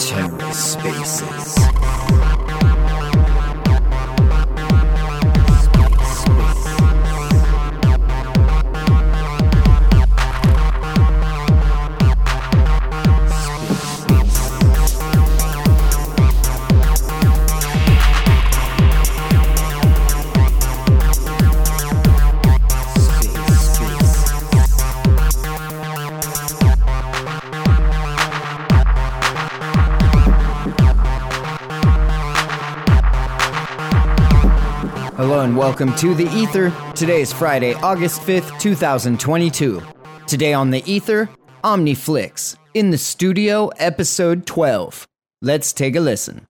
TerraSpaces. And welcome to The Ether. Today is Friday, August 5th, 2022. Today on The Ether, Omniflix. In the studio, episode 12. Let's take a listen.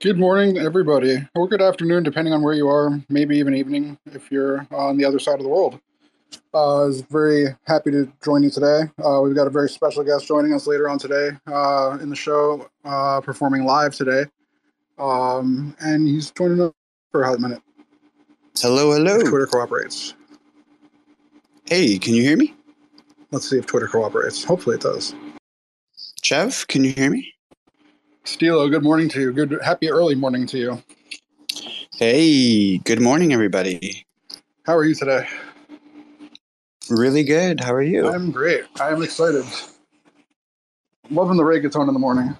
Good morning, everybody, or good afternoon, depending on where you are. Maybe even evening if you're on the other side of the world. Uh, I was very happy to join you today. Uh, we've got a very special guest joining us later on today uh, in the show, uh, performing live today. Um, and he's joining us for a minute. Hello, hello. If Twitter cooperates. Hey, can you hear me? Let's see if Twitter cooperates. Hopefully it does. Chev, can you hear me? Stilo, good morning to you. Good, happy early morning to you. Hey, good morning, everybody. How are you today? Really good. How are you? I'm great. I am excited. Loving the reggaeton in the morning.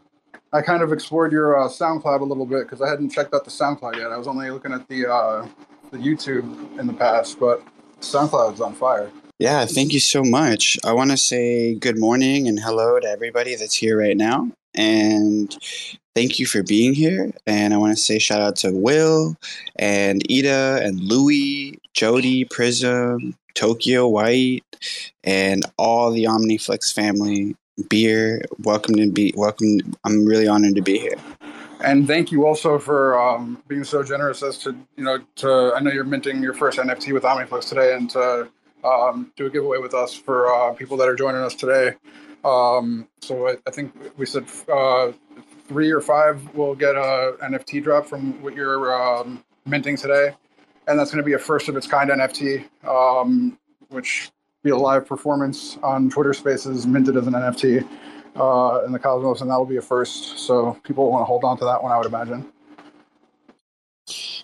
I kind of explored your uh, SoundCloud a little bit because I hadn't checked out the SoundCloud yet. I was only looking at the uh, the YouTube in the past, but SoundCloud's on fire. Yeah, thank you so much. I want to say good morning and hello to everybody that's here right now. And thank you for being here. And I want to say shout out to Will and Ida and Louie, Jody, Prism, Tokyo White, and all the Omniflix family. Beer, welcome to be welcome. I'm really honored to be here. And thank you also for um, being so generous as to you know to I know you're minting your first NFT with Omniflix today, and to um, do a giveaway with us for uh, people that are joining us today. Um, so I, I think we said uh, three or five will get a NFT drop from what you're um, minting today, and that's going to be a first of its kind NFT, um, which be a live performance on Twitter Spaces minted as an NFT uh, in the Cosmos, and that'll be a first. So people want to hold on to that one, I would imagine.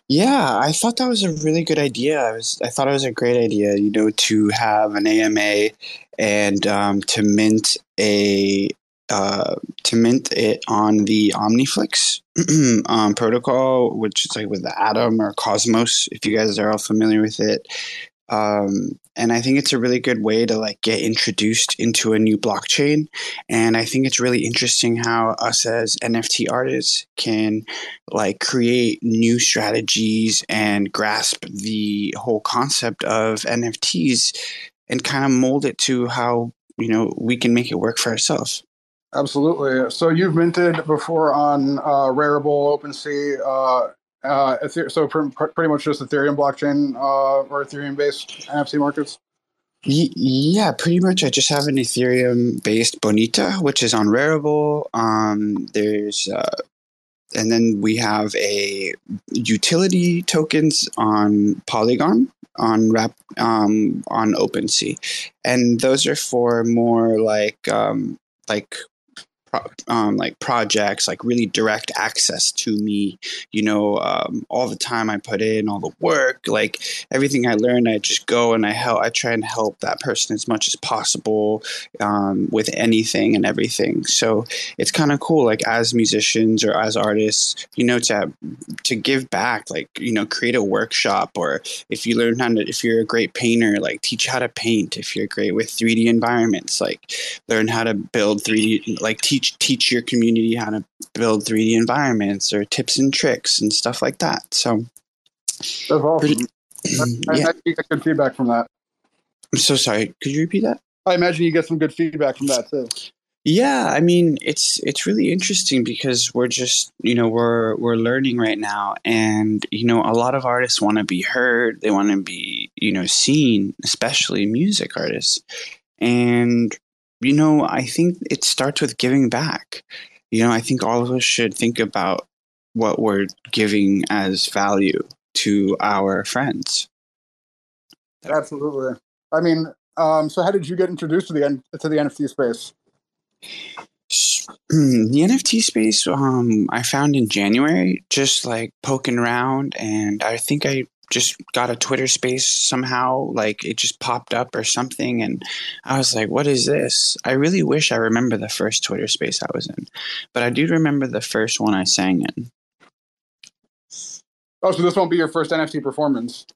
Yeah, I thought that was a really good idea. I was, I thought it was a great idea, you know, to have an AMA and um, to mint a uh, to mint it on the Omniflix um, protocol, which is like with the Atom or Cosmos, if you guys are all familiar with it. Um, and I think it's a really good way to like get introduced into a new blockchain. And I think it's really interesting how us as NFT artists can like create new strategies and grasp the whole concept of NFTs and kind of mold it to how you know we can make it work for ourselves. Absolutely. So you've minted before on uh, Rarible, OpenSea, uh, uh, so pr- pr- pretty much just Ethereum blockchain uh, or Ethereum based NFT markets. Yeah, pretty much. I just have an Ethereum based Bonita, which is on Rarible. Um, there's uh, and then we have a utility tokens on Polygon on Rap um, on OpenSea, and those are for more like um, like um, like projects, like really direct access to me. You know, um, all the time I put in, all the work, like everything I learn, I just go and I help. I try and help that person as much as possible um, with anything and everything. So it's kind of cool, like as musicians or as artists, you know, to to give back, like you know, create a workshop, or if you learn how to, if you're a great painter, like teach how to paint. If you're great with 3D environments, like learn how to build 3D, like teach teach your community how to build 3D environments or tips and tricks and stuff like that. So That's awesome. Pretty- I, yeah. I, you get good feedback from that. I'm so sorry. Could you repeat that? I imagine you get some good feedback from that too. Yeah, I mean it's it's really interesting because we're just you know we're we're learning right now, and you know a lot of artists want to be heard, they want to be you know seen, especially music artists, and you know I think it starts with giving back. You know I think all of us should think about what we're giving as value to our friends. Absolutely. I mean, um, so how did you get introduced to the to the NFT space? the NFT space, um, I found in January, just like poking around, and I think I just got a Twitter space somehow. Like it just popped up or something, and I was like, "What is this?" I really wish I remember the first Twitter space I was in, but I do remember the first one I sang in. Oh, so this won't be your first NFT performance.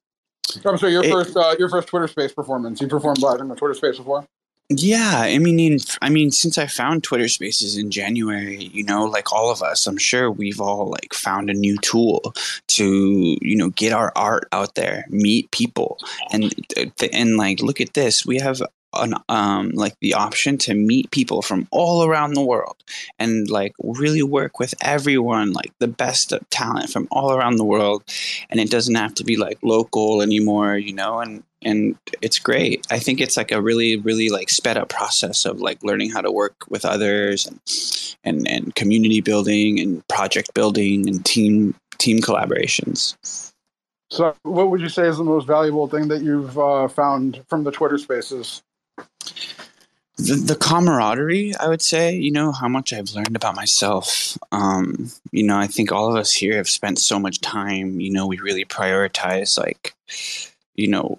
I'm sorry, your it, first uh, your first Twitter Space performance. You performed live in the Twitter Space before. Yeah, I mean, I mean, since I found Twitter Spaces in January, you know, like all of us, I'm sure we've all like found a new tool to, you know, get our art out there, meet people, and uh, and like look at this, we have an um like the option to meet people from all around the world and like really work with everyone like the best talent from all around the world. And it doesn't have to be like local anymore you know and and it's great. I think it's like a really really like sped up process of like learning how to work with others and and, and community building and project building and team team collaborations. So what would you say is the most valuable thing that you've uh, found from the twitter spaces the, the camaraderie i would say you know how much i've learned about myself. Um, you know i think all of us here have spent so much time you know we really prioritize like you know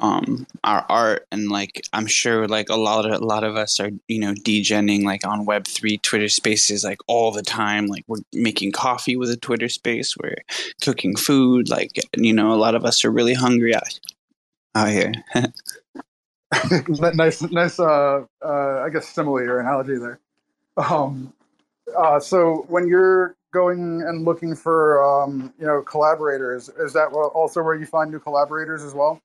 um our art and like i'm sure like a lot of a lot of us are you know degenning like on web3 twitter spaces like all the time. Like we're making coffee with a twitter space we're cooking food like you know a lot of us are really hungry out, out here nice, nice. Uh, uh, I guess simile or analogy there. Um, uh, so when you're going and looking for, um, you know, collaborators, is that also where you find new collaborators as well?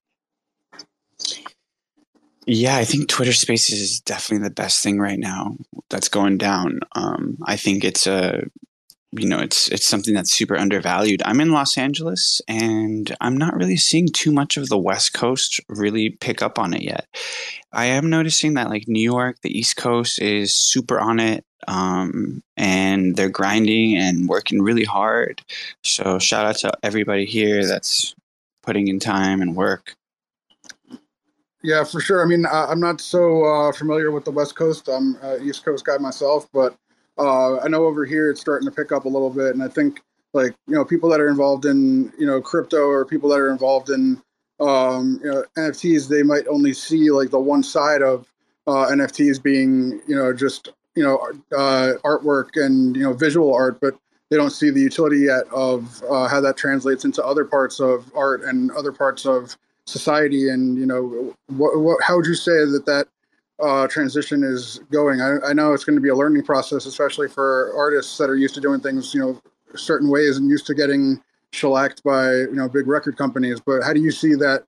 Yeah, I think Twitter Spaces is definitely the best thing right now that's going down. Um, I think it's a you know it's it's something that's super undervalued. I'm in Los Angeles and I'm not really seeing too much of the West Coast really pick up on it yet. I am noticing that like New York, the East Coast is super on it um, and they're grinding and working really hard. So shout out to everybody here that's putting in time and work. Yeah, for sure. I mean, I'm not so uh, familiar with the West Coast. I'm an East Coast guy myself, but uh, I know over here it's starting to pick up a little bit, and I think like you know people that are involved in you know crypto or people that are involved in um, you know, NFTs, they might only see like the one side of uh, NFTs being you know just you know uh, artwork and you know visual art, but they don't see the utility yet of uh, how that translates into other parts of art and other parts of society. And you know, what, what, how would you say that that uh, transition is going. I, I, know it's going to be a learning process, especially for artists that are used to doing things, you know, certain ways and used to getting shellacked by, you know, big record companies. But how do you see that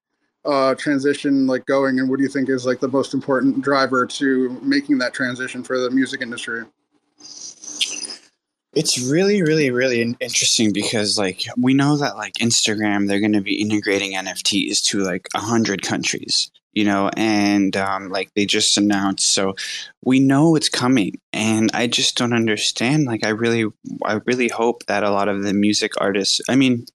uh, transition like going, and what do you think is like the most important driver to making that transition for the music industry? It's really, really, really interesting because like we know that like Instagram, they're going to be integrating NFTs to like a hundred countries, you know, and um, like they just announced, so we know it's coming, and I just don't understand. Like, I really, I really hope that a lot of the music artists, I mean,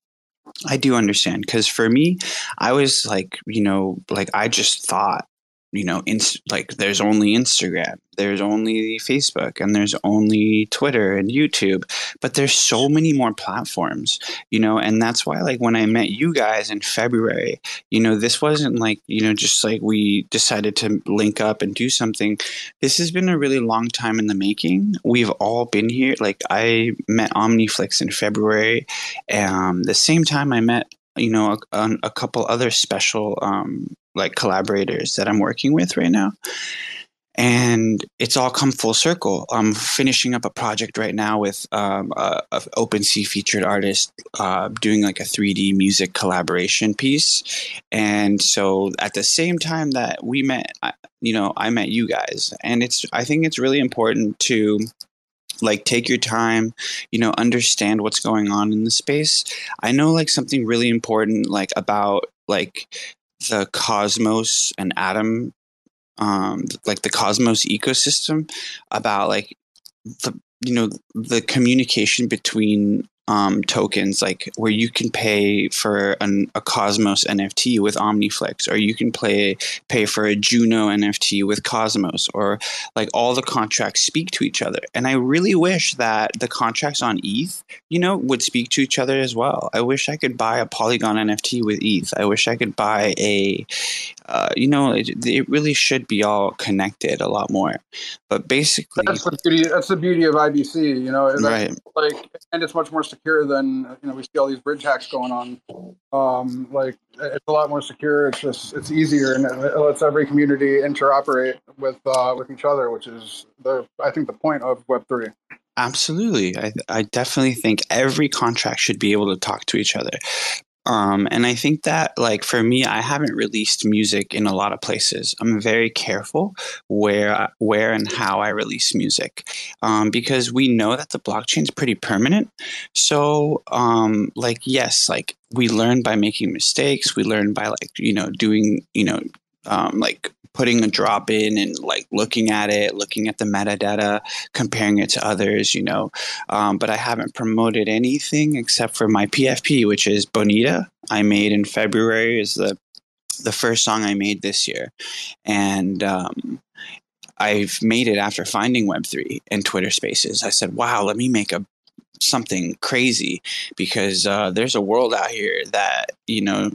I do understand because for me, I was like, you know, like I just thought you know, inst- like there's only Instagram, there's only Facebook, and there's only Twitter and YouTube, but there's so many more platforms, you know, and that's why, like, when I met you guys in February, you know, this wasn't like, you know, just like we decided to link up and do something. This has been a really long time in the making. We've all been here. Like, I met Omniflix in February, um, the same time I met you know a, a couple other special um, like collaborators that I'm working with right now. And it's all come full circle. I'm finishing up a project right now with um, a, a OpenSea featured artist uh, doing like a 3D music collaboration piece. And so at the same time that we met, you know, I met you guys. And it's, I think it's really important to like take your time you know understand what's going on in the space i know like something really important like about like the cosmos and atom um like the cosmos ecosystem about like the you know the communication between um, tokens, like where you can pay for an, a Cosmos NFT with OmniFlix, or you can play pay for a Juno NFT with Cosmos, or like all the contracts speak to each other. And I really wish that the contracts on ETH, you know, would speak to each other as well. I wish I could buy a Polygon NFT with ETH. I wish I could buy a, uh, you know, it, it really should be all connected a lot more. But basically, that's the beauty. That's the beauty of IBC. You know, right? Like, and it's much more secure than you know. We see all these bridge hacks going on. Um, like, it's a lot more secure. It's just it's easier, and it lets every community interoperate with uh, with each other, which is the I think the point of Web three. Absolutely. I, I definitely think every contract should be able to talk to each other. Um, and I think that, like, for me, I haven't released music in a lot of places. I'm very careful where, where and how I release music um, because we know that the blockchain is pretty permanent. So, um, like, yes, like, we learn by making mistakes. We learn by, like, you know, doing, you know, um, like putting a drop in and like looking at it, looking at the metadata, comparing it to others, you know. Um, but I haven't promoted anything except for my PFP, which is Bonita. I made in February is the the first song I made this year, and um, I've made it after finding Web3 and Twitter Spaces. I said, "Wow, let me make a something crazy because uh, there's a world out here that you know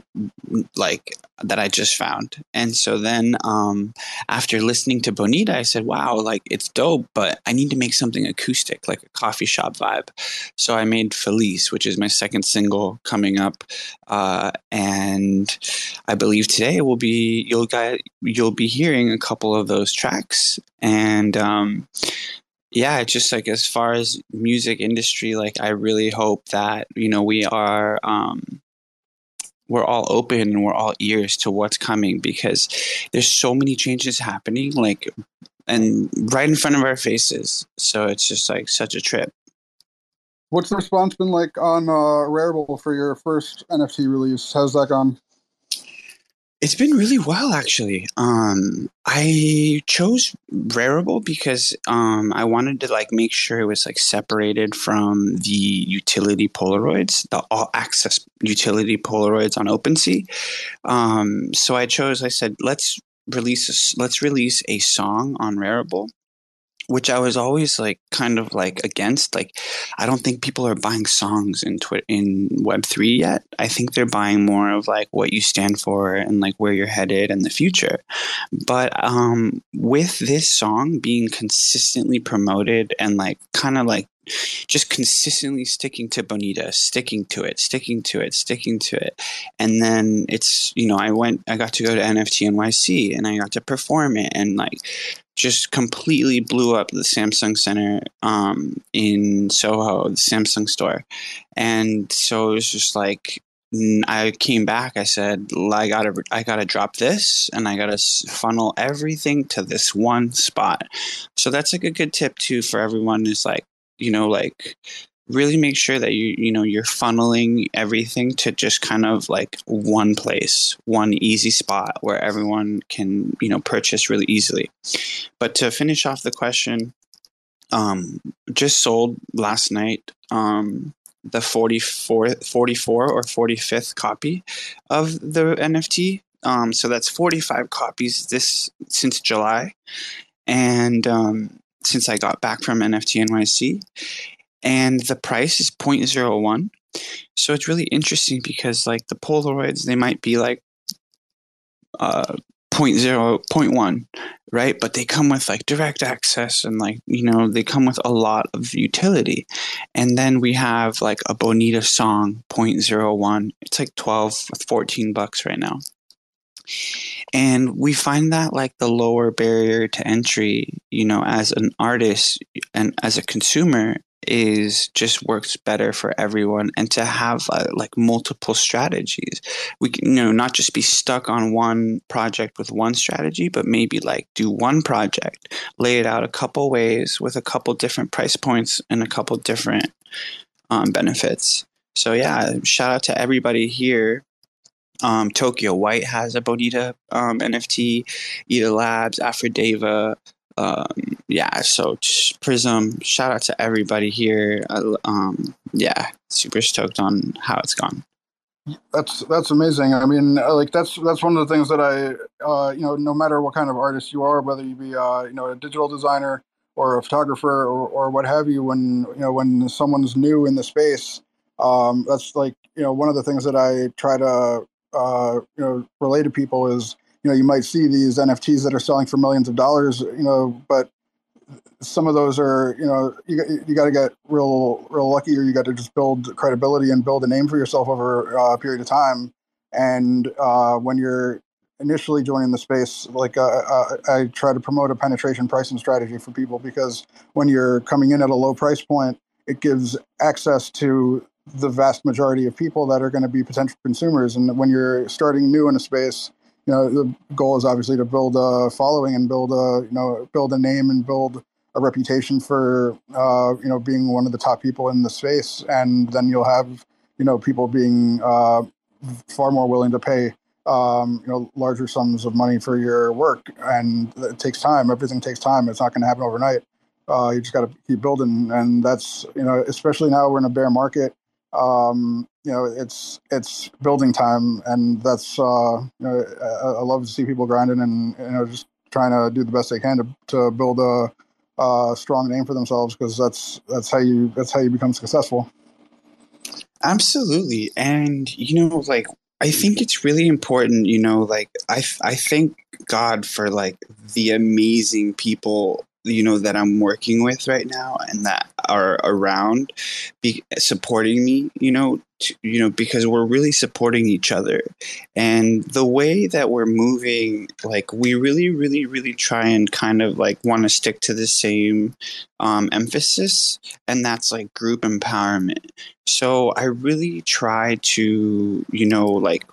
like that i just found. And so then um, after listening to bonita i said wow like it's dope but i need to make something acoustic like a coffee shop vibe. So i made Feliz which is my second single coming up uh, and i believe today will be you'll get you'll be hearing a couple of those tracks. And um, yeah it's just like as far as music industry like i really hope that you know we are um we're all open and we're all ears to what's coming because there's so many changes happening like and right in front of our faces. So it's just like such a trip. What's the response been like on uh rarible for your first nft release? How's that gone it's been really well, actually. Um, I chose Rarible because um, I wanted to like make sure it was like separated from the utility Polaroids, the all access utility Polaroids on OpenSea. Um, so I chose. I said, let's release a, let's release a song on Rarible which I was always like kind of like against. Like, I don't think people are buying songs in Twitter in Web three yet. I think they're buying more of like what you stand for and like where you're headed in the future. But um, with this song being consistently promoted and like kind of like just consistently sticking to Bonita, sticking to it, sticking to it, sticking to it. And then it's, you know, I went, I got to go to NFT NYC and I got to perform it and like just completely blew up the Samsung Center um, in Soho, the Samsung store. And so it was just like, I came back. I said, I gotta, I gotta drop this, and I gotta funnel everything to this one spot. So that's like a good tip too for everyone. Is like, you know, like really make sure that you you know you're funneling everything to just kind of like one place one easy spot where everyone can you know purchase really easily. But to finish off the question um just sold last night um the 44 44 or 45th copy of the nft um so that's 45 copies this since july. And um since I got back from NFT NYC. And the price is 0.01. So it's really interesting because like the Polaroids, they might be like uh 0.0, 0.1, right? But they come with like direct access and like, you know, they come with a lot of utility. And then we have like a Bonita song 0.01. It's like 12 14 bucks right now. And we find that like the lower barrier to entry, you know, as an artist and as a consumer is just works better for everyone. And to have uh, like multiple strategies we can you know not just be stuck on one project with one strategy but maybe like do one project lay it out a couple ways with a couple different price points and a couple different um, benefits. So yeah shout out to everybody here um, Tokyo White has a Bonita um, NFT. Eda Labs, Aphrodeva, um, yeah, so Prism, shout out to everybody here. um, yeah, super stoked on how it's gone. That's that's amazing. I mean, uh, like that's that's one of the things that I, uh, you know, no matter what kind of artist you are, whether you be, uh, you know, a digital designer or a photographer or, or what have you, when you know when someone's new in the space, um, that's like you know one of the things that I try to uh, you know relate to people is you know you might see these NFTs that are selling for millions of dollars, you know, but some of those are you know you, you got to get real real lucky or you got to just build credibility and build a name for yourself over uh, a period of time. And uh, when you're initially joining the space like uh, uh, i try to promote a penetration pricing strategy for people because when you're coming in at a low price point it gives access to the vast majority of people that are going to be potential consumers and when you're starting new in a space you know the goal is obviously to build a following and build a you know build a name and build a reputation for uh, you know being one of the top people in the space, and then you'll have you know people being uh, far more willing to pay um, you know larger sums of money for your work, and it takes time. Everything takes time. It's not going to happen overnight. Uh, you just got to keep building, and that's you know especially now we're in a bear market. Um, you know it's it's building time, and that's uh, you know I, I love to see people grinding and you know just trying to do the best they can to to build a uh, strong name for themselves because that's that's how you that's how you become successful. Absolutely, and you know, like I think it's really important. You know, like I I thank God for like the amazing people you know that I'm working with right now and that are around be supporting me you know to, you know because we're really supporting each other. And the way that we're moving like we really really really try and kind of like want to stick to the same um, emphasis and that's like group empowerment. So I really try to you know like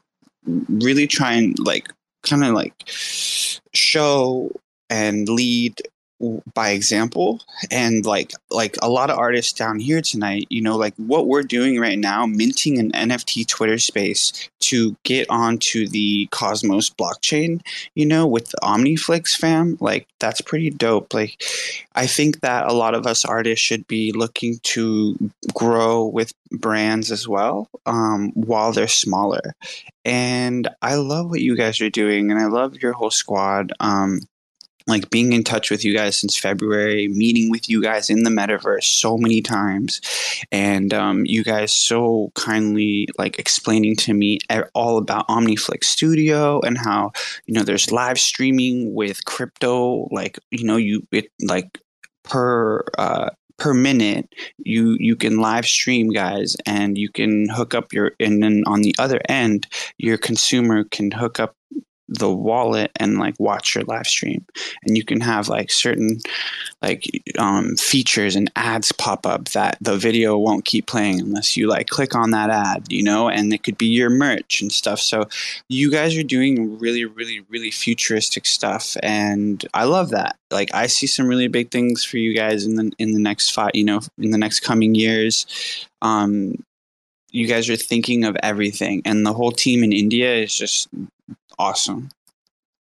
really try and like kind of like show and lead by example and like like a lot of artists down here tonight you know like what we're doing right now minting an nft twitter space to get onto the cosmos blockchain you know with omniflix fam like that's pretty dope. Like i think that a lot of us artists should be looking to grow with brands as well um, while they're smaller. And i love what you guys are doing and i love your whole squad um, like being in touch with you guys since February, meeting with you guys in the metaverse so many times, and um, you guys so kindly like explaining to me all about OmniFlix Studio and how you know there's live streaming with crypto, like you know you it like per uh, per minute you you can live stream guys and you can hook up your and then on the other end your consumer can hook up the wallet and like watch your live stream. And you can have like certain like um, features and ads pop up that the video won't keep playing unless you like click on that ad you know? And it could be your merch and stuff. So you guys are doing really really really futuristic stuff and i love that. Like i see some really big things for you guys in the in the next five you know in the next coming years. Um you guys are thinking of everything and the whole team in india is just awesome.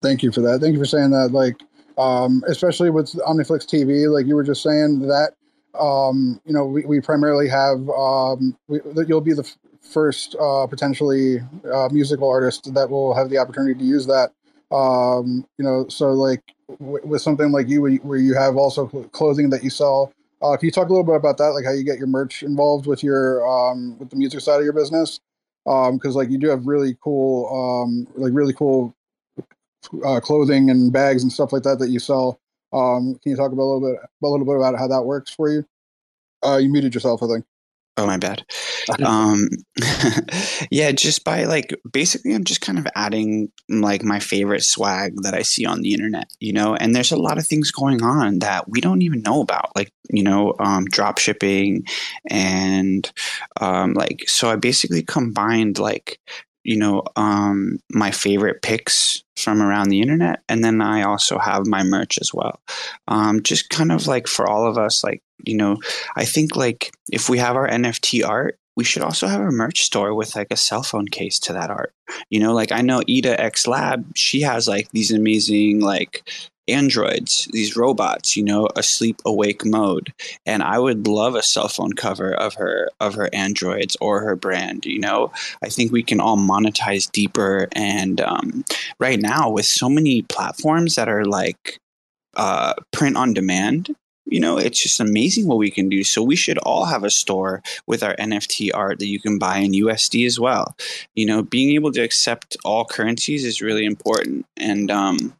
Thank you for that. Thank you for saying that. Like, um, especially with Omniflix TV, like you were just saying that, um, you know, we, we primarily have, um, we, you'll be the f- first uh, potentially uh, musical artist that will have the opportunity to use that. Um, you know, so like w- with something like you, where you have also clothing that you sell. Uh, can you talk a little bit about that, like how you get your merch involved with your um, with the music side of your business? Because um, like you do have really cool um, like really cool uh, clothing and bags and stuff like that that you sell. Um, can you talk about a little bit a little bit about how that works for you? Uh, you muted yourself, I think. Oh my bad. um, yeah, just by like basically, I'm just kind of adding like my favorite swag that I see on the internet, you know. And there's a lot of things going on that we don't even know about, like you know, um, drop shipping, and um, like so. I basically combined like you know um, my favorite picks from around the internet. And then i also have my merch as well. Um, just kind of like for all of us like you know i think like if we have our nft art we should also have a merch store with like a cell phone case to that art. You know like i know ida x lab she has like these amazing like androids, these robots, you know, a sleep awake mode. And I would love a cell phone cover of her of her androids or her brand. You know, I think we can all monetize deeper. And um, right now, with so many platforms that are like uh, print on demand, you know, it's just amazing what we can do. So we should all have a store with our NFT art that you can buy in USD as well. You know, being able to accept all currencies is really important. And um,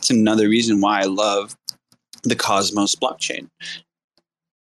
that's another reason why I love the Cosmos blockchain.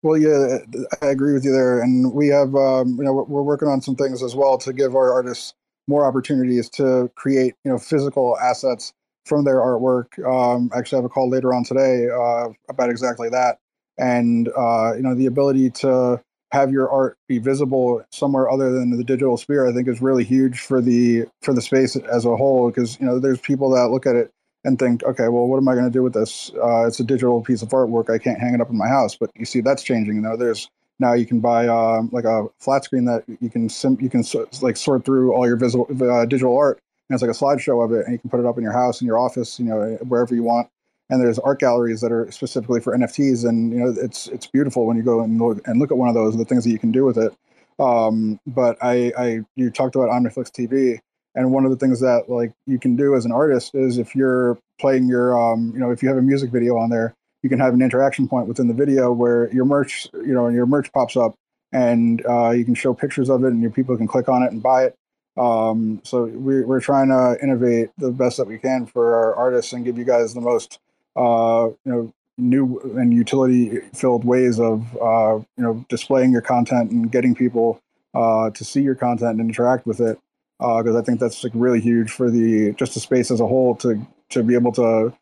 Well, yeah, I agree with you there, and we have, um, you know, we're working on some things as well to give our artists more opportunities to create, you know, physical assets from their artwork. Um, I actually have a call later on today uh, about exactly that, and uh, you know, the ability to have your art be visible somewhere other than the digital sphere, I think, is really huge for the for the space as a whole. Because you know, there's people that look at it and think, okay, well, what am I going to do with this? Uh, it's a digital piece of artwork. I can't hang it up in my house. But you see, that's changing. You know, there's now you can buy um, like a flat screen that you can sim- you can so- like sort through all your visual uh, digital art, and it's like a slideshow of it, and you can put it up in your house, in your office, you know, wherever you want. And there's art galleries that are specifically for NFTs, and you know, it's it's beautiful when you go and look and look at one of those, the things that you can do with it. Um, but I, I, you talked about OmniFlix TV and one of the things that like you can do as an artist is if you're playing your, um, you know, if you have a music video on there, you can have an interaction point within the video where your merch, you know, your merch pops up, and uh, you can show pictures of it, and your people can click on it and buy it. Um, so we, we're trying to innovate the best that we can for our artists and give you guys the most, uh, you know, new and utility filled ways of, uh, you know, displaying your content and getting people uh, to see your content and interact with it because uh, I think that's like really huge for the just the space as a whole to to be able to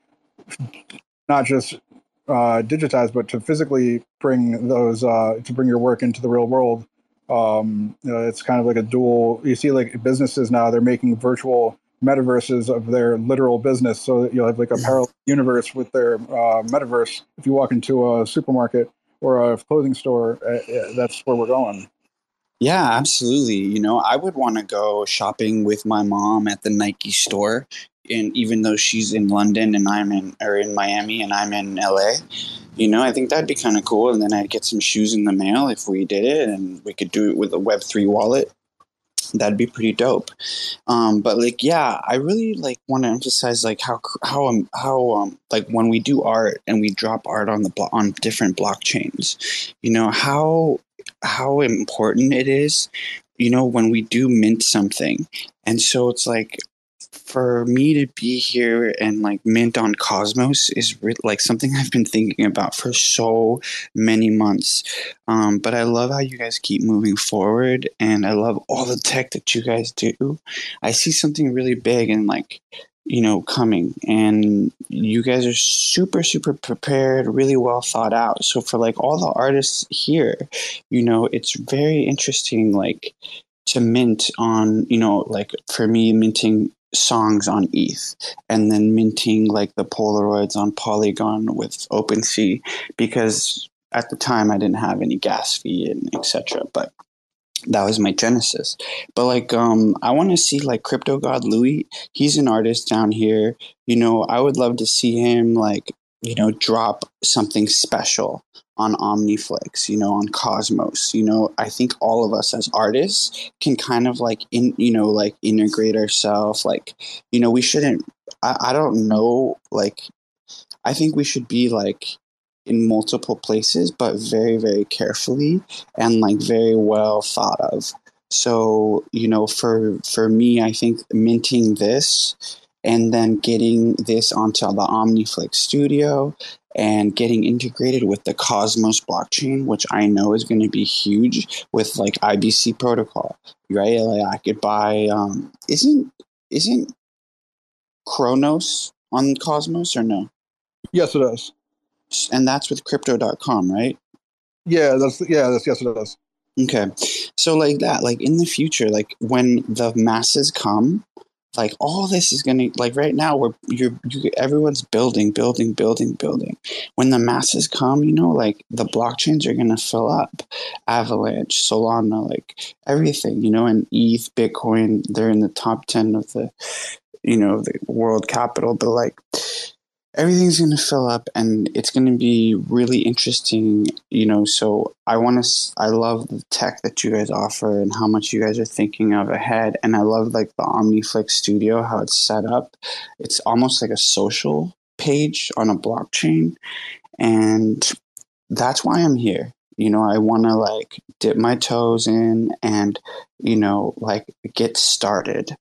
not just uh, digitize, but to physically bring those uh, to bring your work into the real world. Um, you know, it's kind of like a dual. You see, like businesses now, they're making virtual metaverses of their literal business, so that you'll have like a parallel universe with their uh, metaverse. If you walk into a supermarket or a clothing store, uh, that's where we're going. Yeah, absolutely. You know, I would want to go shopping with my mom at the Nike store, and even though she's in London and I'm in or in Miami and I'm in LA, you know, I think that'd be kind of cool. And then I'd get some shoes in the mail if we did it, and we could do it with a Web three wallet. That'd be pretty dope. Um, but like, yeah, I really like want to emphasize like how how um how um like when we do art and we drop art on the blo- on different blockchains, you know how how important it is, you know, when we do mint something. And so it's like for me to be here and like mint on Cosmos is re- like something I've been thinking about for so many months. Um, but I love how you guys keep moving forward, and I love all the tech that you guys do. I see something really big and like you know coming. And you guys are super super prepared really well thought out. So for like all the artists here you know it's very interesting like to mint on you know like for me minting songs on eth and then minting like the polaroids on polygon with OpenSea because at the time i didn't have any gas fee and etc but that was my genesis. But like um i want to see like CryptoGodLui he's an artist down here. You know i would love to see him like you know drop something special on omniflix you know on cosmos. You know i think all of us as artists can kind of like in you know like integrate ourselves. Like you know we shouldn't I, I don't know like i think we should be like in multiple places, but very, very carefully and like very well thought of. So, you know, for for me, I think minting this and then getting this onto the OmniFlix Studio and getting integrated with the Cosmos blockchain, which I know is going to be huge with like IBC protocol, right? Like I could buy, um, isn't isn't Cronos on Cosmos or no? Yes, it is and that's with crypto.com, right? Yeah, that's yeah, that's yes it does. Okay. So like that, like in the future, like when the masses come, like all this is gonna like right now we're you're you, everyone's building, building, building, building. When the masses come, you know, like the blockchains are gonna fill up. Avalanche, Solana, like everything, you know, and ETH, Bitcoin, they're in the top ten of the you know, the world capital, but like everything's going to fill up and it's going to be really interesting you know so i want to i love the tech that you guys offer and how much you guys are thinking of ahead and i love like the omniflix studio how it's set up. It's almost like a social page on a blockchain and that's why i'm here. You know i want to like dip my toes in and you know like get started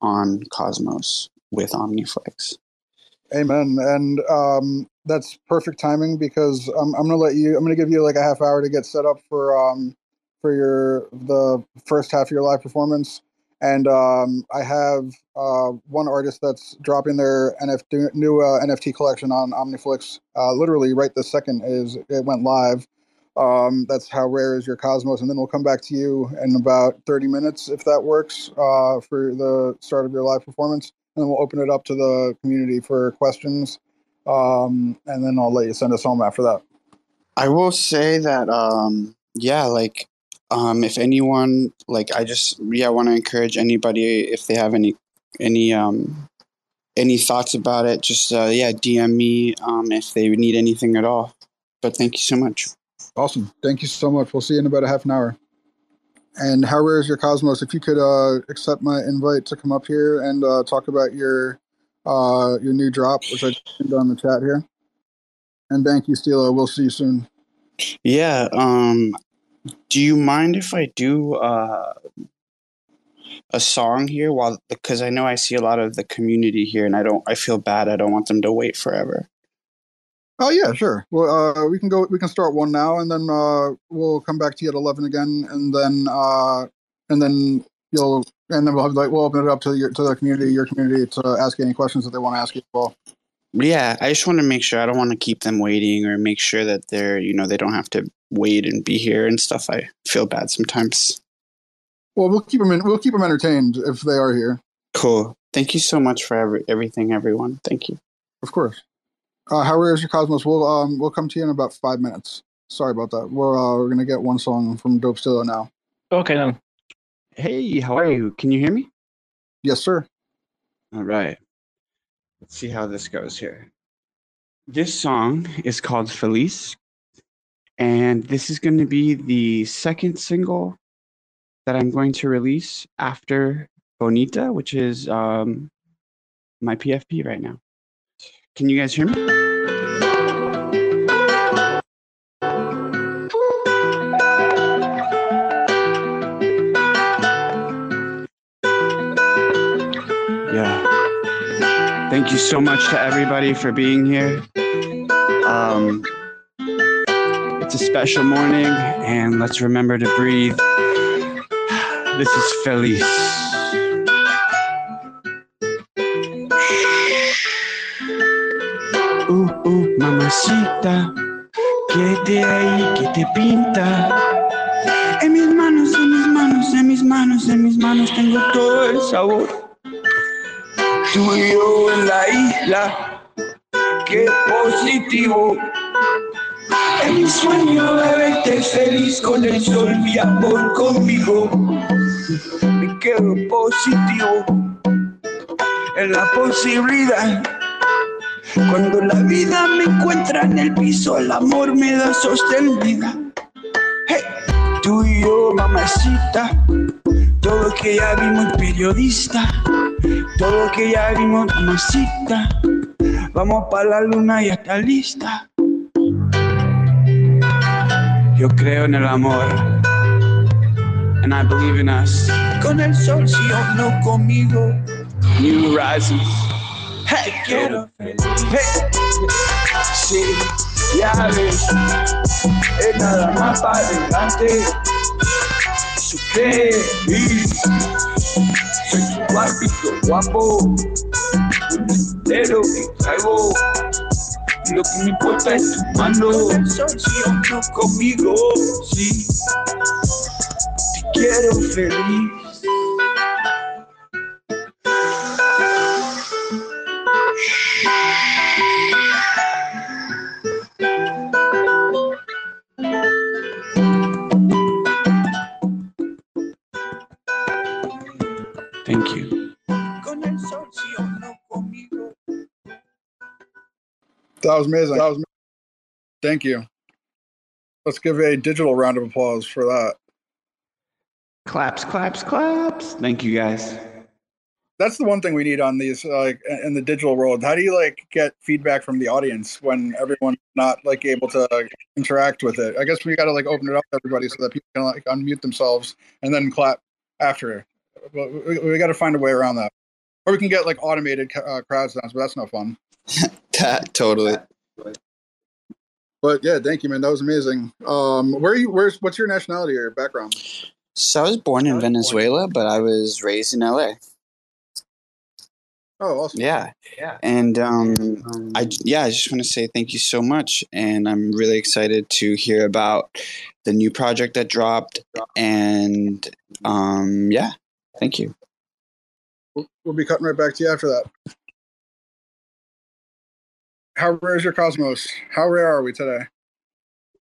on cosmos with omniflix Amen. And um, that's perfect timing because I'm, I'm gonna let you. I'm gonna give you like a half hour to get set up for um, for your the first half of your live performance. And um, I have uh, one artist that's dropping their NFT, new uh, NFT collection on OmniFlix. Uh, literally, right this second is it went live. Um, that's how rare is your Cosmos, and then we'll come back to you in about 30 minutes if that works uh, for the start of your live performance and then we'll open it up to the community for questions. Um, and then I'll let you send us home after that. I will say that, um, yeah, like, um, if anyone, like, I just, yeah, I want to encourage anybody if they have any, any, um, any thoughts about it, just, uh, yeah, DM me, um, if they need anything at all. But thank you so much. Awesome. Thank you so much. We'll see you in about a half an hour. And how rare is your cosmos? If you could uh, accept my invite to come up here and uh, talk about your uh, your new drop, which I pinned on the chat here. And thank you, Stilo. We'll see you soon. Yeah. Um, do you mind if I do uh, a song here while because I know I see a lot of the community here, and I don't. I feel bad. I don't want them to wait forever. Oh yeah, sure. Well, uh, we can go. We can start one now, and then uh, we'll come back to you at eleven again, and then uh, and then you'll and then we'll have, like we'll open it up to your to the community, your community, to ask any questions that they want to ask you. Well, yeah, I just want to make sure I don't want to keep them waiting, or make sure that they're you know they don't have to wait and be here and stuff. I feel bad sometimes. Well, we'll keep them in, we'll keep them entertained if they are here. Cool. Thank you so much for every, everything, everyone. Thank you. Of course. Uh, how rare is your cosmos? We'll um we'll come to you in about five minutes. Sorry about that. We're uh, we're gonna get one song from Dope Stilo now. Okay then. Hey, how are you? Can you hear me? Yes, sir. All right. Let's see how this goes here. This song is called Feliz, and this is going to be the second single that I'm going to release after Bonita, which is um, my PFP right now. Can you guys hear me? Yeah. Thank you so much to everybody for being here. Um, it's a special morning, and let's remember to breathe. This is Feliz. Quédate ahí, que te pinta. En mis manos, en mis manos, en mis manos, en mis manos tengo todo el sabor. Tú en la isla, qué positivo. En mi sueño de verte feliz con el sol, mi amor conmigo. Me quedo positivo en la posibilidad cuando la vida me encuentra en el piso, el amor me da sostenida. Hey, tú y yo, mamacita, todo que ya vimos, periodista, todo que ya vimos, mamacita. Vamos para la luna y está lista. Yo creo en el amor. And I believe in us. Con el sol, si no conmigo. New rises. Hey, quiero. Sí, ya ves. Es nada más para adelante. Su y Soy tu guapito guapo. Pero que traigo. Lo que me importa es tu mano. Si o no conmigo. Sí. Te quiero feliz. That was amazing. That was amazing. Thank you. Let's give a digital round of applause for that. Claps, claps, claps. Thank you guys. That's the one thing we need on these, like in the digital world. How do you like get feedback from the audience when everyone's not like able to interact with it? I guess we got to like open it up to everybody so that people can like unmute themselves and then clap after. But we, we got to find a way around that, or we can get like automated uh, crowd sounds, but that's no fun. totally. But yeah, thank you, man. That was amazing. Um, where are you? Where's what's your nationality or your background? So I was born in Venezuela, but I was raised in LA. Oh, awesome. Yeah, yeah. And um, I yeah, I just want to say thank you so much, and I'm really excited to hear about the new project that dropped, and um, yeah, thank you. We'll, we'll be cutting right back to you after that. How rare is your cosmos? How rare are we today?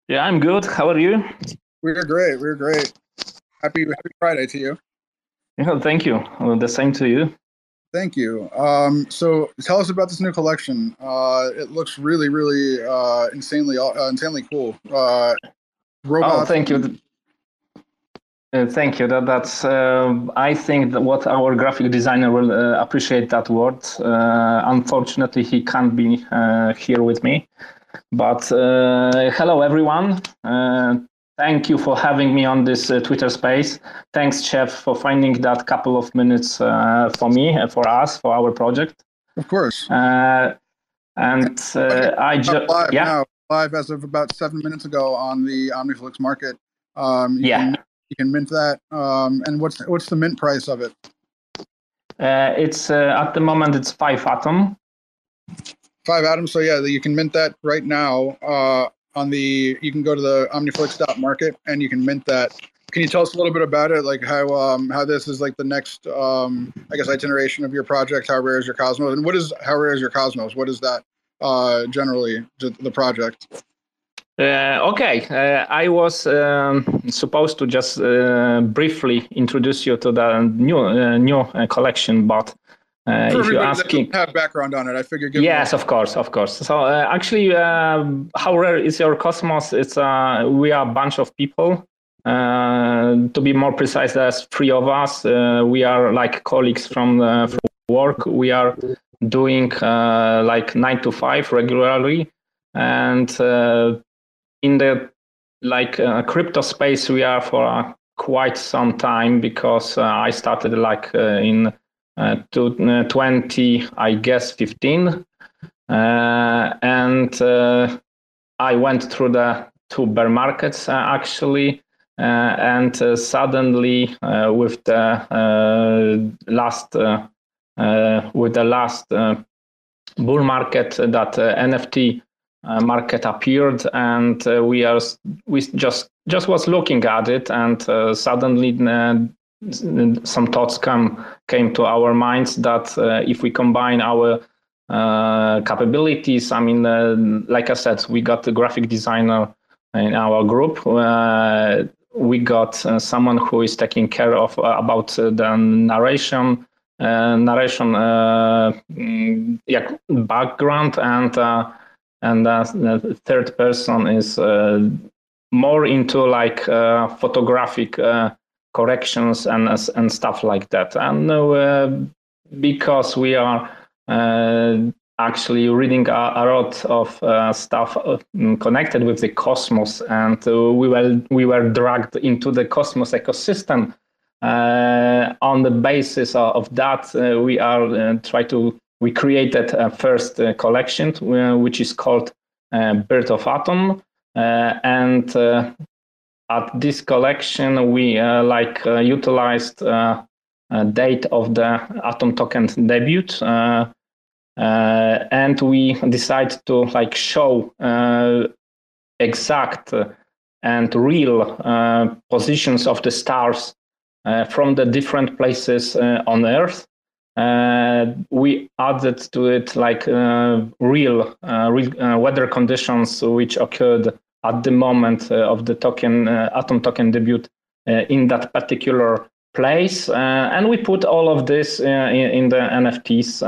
Yeah, I'm good. How are you? We're great. We're great. Happy Happy Friday to you. Yeah, thank you. Well, the same to you. Thank you. Um, so, tell us about this new collection. Uh, it looks really, really uh, insanely, uh, insanely cool. Uh, oh, thank you. Uh, thank you. That, that's. Uh, I think that what our graphic designer will uh, appreciate that word. Uh, unfortunately, he can't be uh, here with me. But uh, hello, everyone. thank you for having me on this Twitter space. Thanks, Chev, for finding that couple of minutes for me, for us, for our project. Of course. and I just yeah. Now, live as of about seven minutes ago on the OmniFlix market. Um, yeah. You can mint that. Um, and what's what's the mint price of it? Uh, it's uh, at the moment it's five atom. Five atoms. So yeah, you can mint that right now. Uh, on the you can go to the omniflix.market and you can mint that. Can you tell us a little bit about it, like how um, how this is like the next um, I guess iteration of your project? How rare is your Cosmos, and what is how rare is your Cosmos? What is that uh, generally the project? Uh, okay, uh, I was um, supposed to just uh, briefly introduce you to the new uh, new uh, collection, but uh, if you're asking, have background on it, I figure. Yes, of course, of course. So actually, how rare is your Cosmos? It's we are a bunch of people. to be more precise, there's three of us. we are like colleagues from, from work. We are doing like nine to five regularly, and in the like uh, crypto space we are for uh, quite some time because uh, I started like uh, in uh, 20 uh, I guess 15 and I went through the two bear markets actually. And suddenly with the last with the last bull market that NFT uh, market appeared and uh, we are we just just was looking at it and uh, suddenly uh, some thoughts come came to our minds that uh, if we combine our capabilities i mean like i said we got the graphic designer in our group we got someone who is taking care of about the narration narration mm, yeah background and and the third person is uh, more into like uh, photographic uh, corrections and and stuff like that. And because we are actually reading a, a lot of uh, stuff uh, connected with the cosmos and uh, we were we were dragged into the cosmos ecosystem on the basis of, of that we are try to we created a first uh, collection, uh, which is called uh, Birth of Atom. and at this collection, we like utilized date of the Atom token debut. Uh, and we decide to like show uh, exact and real uh, positions of the stars from the different places on Earth uh, we added to it like uh, real, uh, real uh, weather conditions which occurred at the moment uh, of the token uh, atom token debut in that particular place, and we put all of this in, in, the NFTs.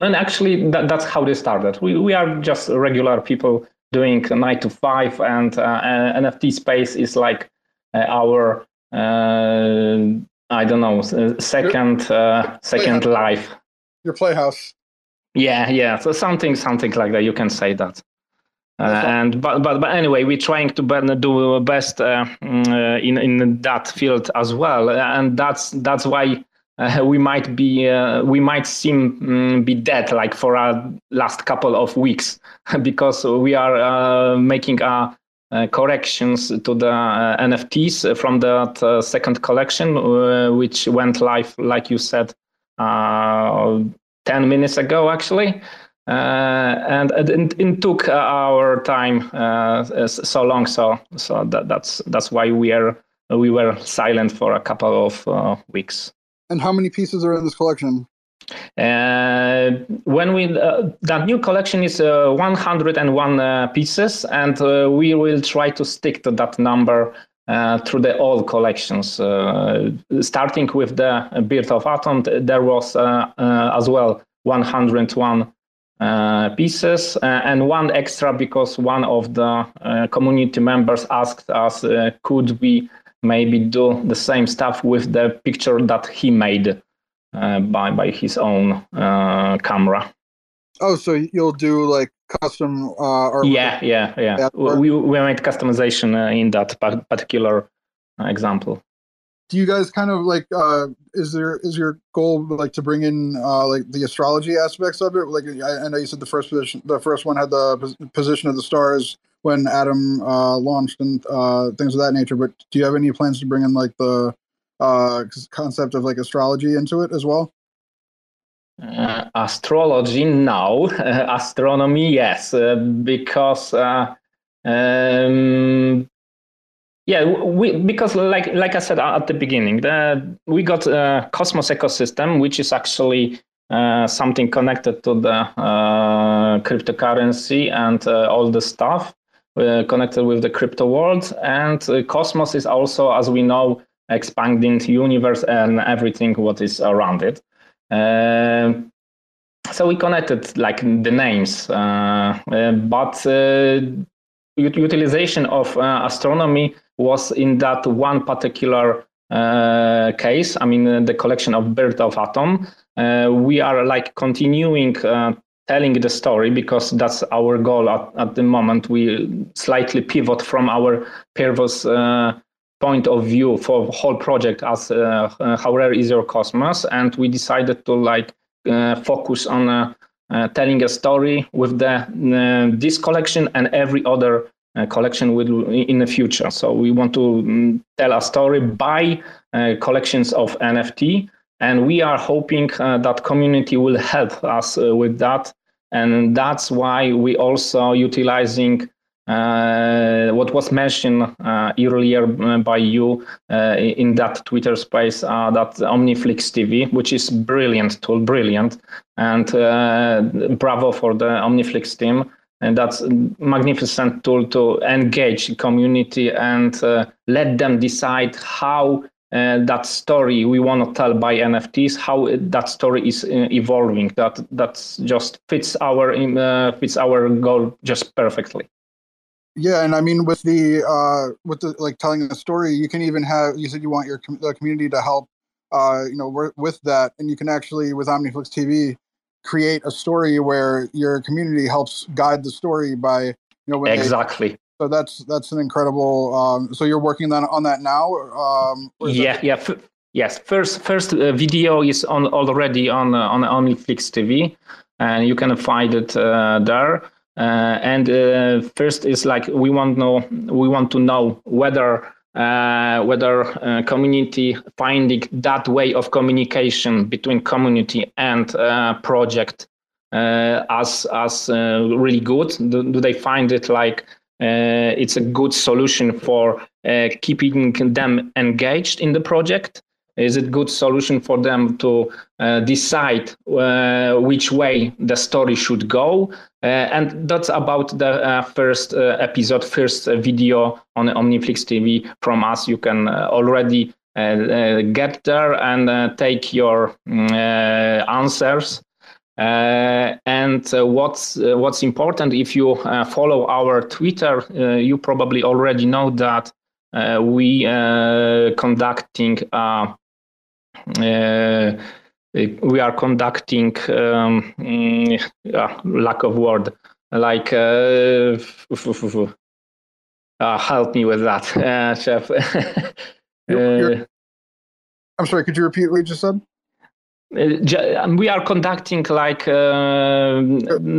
And actually, that, that's how they started. We, we are just regular people doing nine to five, and uh, NFT space is like uh, our uh, I don't know second uh, second Playhouse. life. Your playhouse. Yeah, yeah. So something something like that. You can say that. Uh, and but, but but anyway, we're trying to do our best uh, mm, uh, in in that field as well, and that's that's why uh, we might be uh, we might seem mm, be dead like for a last couple of weeks because we are uh, making uh, uh, corrections to the uh, NFTs from that uh, second collection, uh, which went live, like you said, uh, ten minutes ago actually. Uh, and it, it took uh, our time uh, so long, so so that, that's that's why we are we were silent for a couple of uh, weeks. And how many pieces are in this collection? Uh, when we uh, that new collection is uh, 101 uh, pieces, and uh, we will try to stick to that number uh, through the all collections. Starting with the Birth of Atom, there was as well 101 uh, pieces and one extra because one of the community members asked us, could we maybe do the same stuff with the picture that he made by by his own uh, camera. Oh, so you'll do like custom uh. Yeah, yeah, yeah. We we made customization uh, in that particular uh, example. Do you guys kind of like? Uh, is there is your goal like to bring in uh, like the astrology aspects of it? Like I, I know you said the first position, the first one had the position of the stars when Atom uh, launched and uh, things of that nature. But do you have any plans to bring in like the uh, concept of like astrology into it as well? Uh, astrology, no. astronomy, yes, uh, because uh, um, yeah, we because like like I said at the beginning, the, we got a Cosmos ecosystem, which is actually uh, something connected to the uh, cryptocurrency and all the stuff connected with the crypto world. And Cosmos is also, as we know, expanding universe and everything what is around it. Um, so we connected like the names, uh, uh, but uh, ut- utilization of uh, astronomy was in that one particular uh, case. I mean, uh, the collection of Birth of Atom. Uh, we are like continuing uh, telling the story because that's our goal at, at the moment. We slightly pivot from our previous uh, point of view for whole project as uh, uh, how rare is your cosmos, and we decided to like uh, focus on uh, uh, telling a story with the uh, this collection and every other collection will in the future. So we want to mm, tell a story by collections of NFT, and we are hoping that community will help us with that. And that's why we also utilizing uh, what was mentioned uh, earlier uh, by you uh, in that Twitter space, uh, that Omniflix TV, which is brilliant tool, brilliant, and uh, bravo for the Omniflix team. And that's a magnificent tool to engage the community and let them decide how that story we want to tell by NFTs, how that story is evolving. That that's just fits our fits our goal just perfectly. Yeah, and I mean with the uh, with the like telling the story, you can even have. You said you want your com- the community to help, uh, you know, work with that, and you can actually with OmniFlix TV create a story where your community helps guide the story by you know when they- Exactly. so that's that's an incredible. Um, so you're working on on that now. Um, is that- Yeah, yeah. F- yes, first first uh, video is on already on uh, on OmniFlix TV, and you can find it uh, there. Uh, and uh, first is like we want know we want to know whether uh, whether uh, community finding that way of communication between community and uh, project uh, as as really good. Do, do they find it like it's a good solution for keeping them engaged in the project? Is it good solution for them to decide which way the story should go? Uh, and that's about the uh, first uh, episode, first video on Omniflix TV from us. You can already get there and take your mm, answers Uh, and uh, what's uh, what's important if you follow our Twitter, you probably already know that we conducting we are conducting um, mm, lack of word like help me with that, Chev. You're, you're, I'm sorry. Could you repeat what you just said? Uh, we are conducting like uh,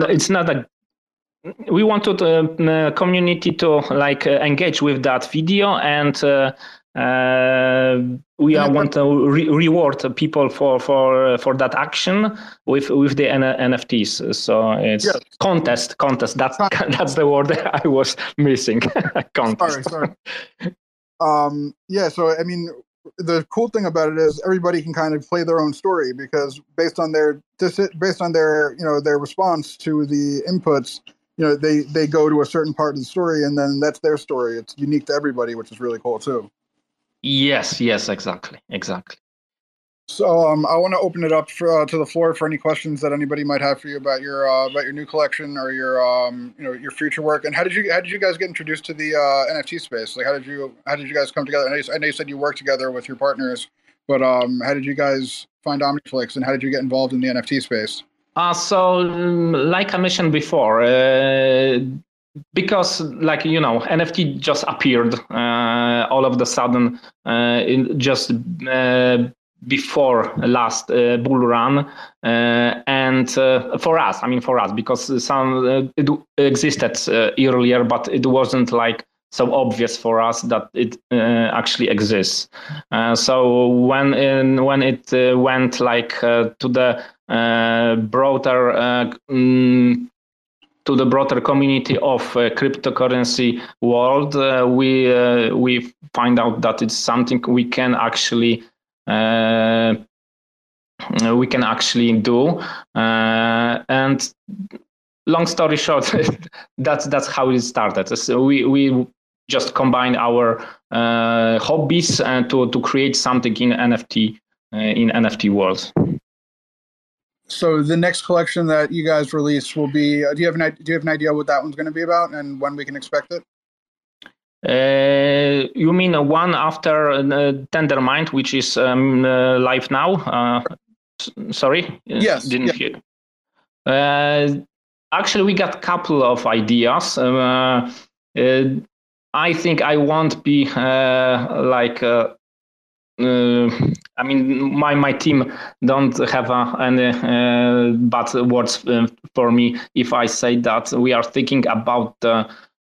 it's not a we wanted the uh, community to like uh, engage with that video and uh, we are want to re- reward people for for for that action with with the N- NFTs. So it's yes. contest contest. That's that's the word I was missing. contest. Sorry, sorry. Um, yeah. So I mean, the cool thing about it is everybody can kind of play their own story because based on their based on their you know their response to the inputs you know they they go to a certain part of the story and then that's their story it's unique to everybody which is really cool too yes yes exactly exactly so um, I want to open it up for, uh, to the floor for any questions that anybody might have for you about your uh, about your new collection or your um, you know your future work. And how did you how did you guys get introduced to the uh, NFT space? Like how did you how did you guys come together? I know you, I know you said you worked together with your partners, but um, how did you guys find Omniflix and how did you get involved in the NFT space? Uh, so um, like I mentioned before, uh, because like you know nft just appeared uh, all of the sudden uh, just uh, before last uh, bull run uh, and uh, for us i mean for us because some it existed earlier but it wasn't like so obvious for us that it actually exists. So when in, when it went like to the broader um, to the broader community of cryptocurrency world we we find out that it's something we can actually uh, we can actually do. Uh, and long story short, that's that's how it started. So we we just combine our uh, hobbies and to to create something in NFT uh, in NFT world. So the next collection that you guys release will be. Uh, do you have an do you have an idea what that one's going to be about and when we can expect it? Uh, you mean one after uh, Tendermint, which is um, uh, live now? Uh, sorry, yes, didn't hear. Uh, actually, we got a couple of ideas. Uh, I think I won't be like. I mean, my my team don't have any bad words for me if I say that we are thinking about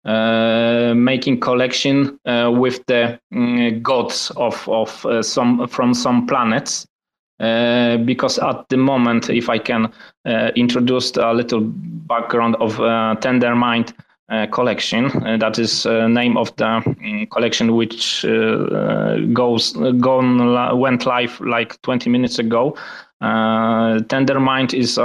uh, making collection uh, with the um, gods of of uh, some from some planets. Uh, because at the moment, if I can uh, introduce a little background of Tendermint collection, that is name of the um, collection which goes gone went live like 20 minutes ago. Tendermint is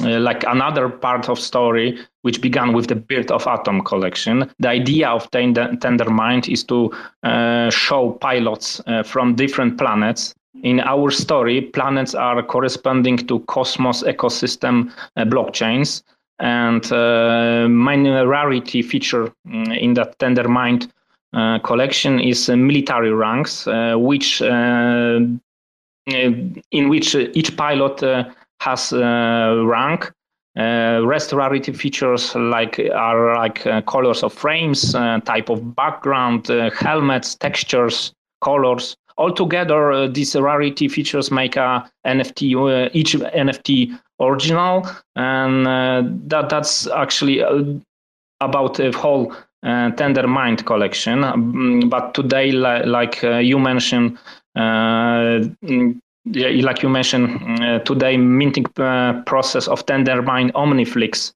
uh, like another part of story which began with the birth of atom collection. The idea of tender, tendermint is to uh, show pilots uh, from different planets. In our story planets are corresponding to cosmos ecosystem uh, blockchains and uh, main rarity feature mm, in that tendermint uh, collection is military ranks which in which each pilot has uh, rank. Uh, rest rarity features like are like uh, colors of frames, type of background, helmets, textures, colors. Altogether, these rarity features make a NFT each NFT original, and that that's actually about the whole uh, Tendermint collection. Um, but today, li- like uh, you mentioned, uh, like you mentioned uh, today, minting uh, process of Tendermint Omniflix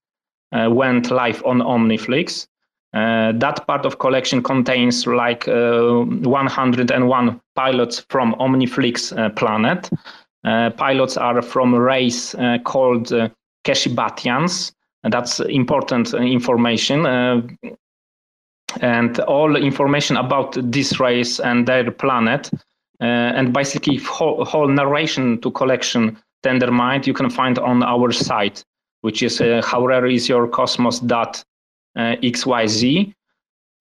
uh, went live on Omniflix. Uh, that part of collection contains like uh, 101 pilots from Omniflix uh, planet. pilots are from a race called uh, Keshibatians. That's important information. and all information about this race and their planet uh, and basically whole, whole narration to collection Tendermint, you can find on our site, which is uh, howrareisyourcosmos.xyz.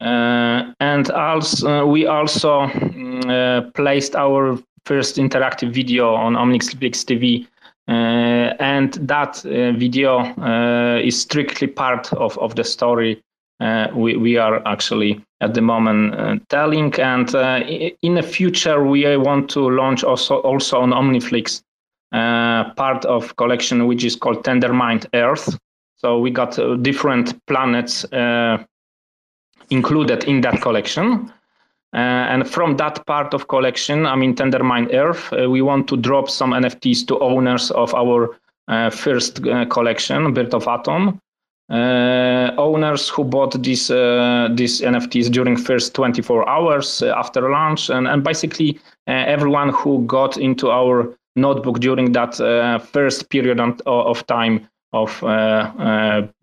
Uh, and also, we also uh, placed our first interactive video on OmniFlix TV uh, and that uh, video uh, is strictly part of, of the story we, we are actually at the moment telling. And in the future, we want to launch also, also on OmniFlix part of collection which is called Tendermint Earth. So we got different planets included in that collection. Uh, and from that part of collection, I mean Tendermint Earth, uh, we want to drop some NFTs to owners of our uh, first uh, collection, Birth of Atom. Uh, owners who bought uh, these these NFTs during first 24 hours after launch, and, and basically everyone who got into our notebook during that first period of time of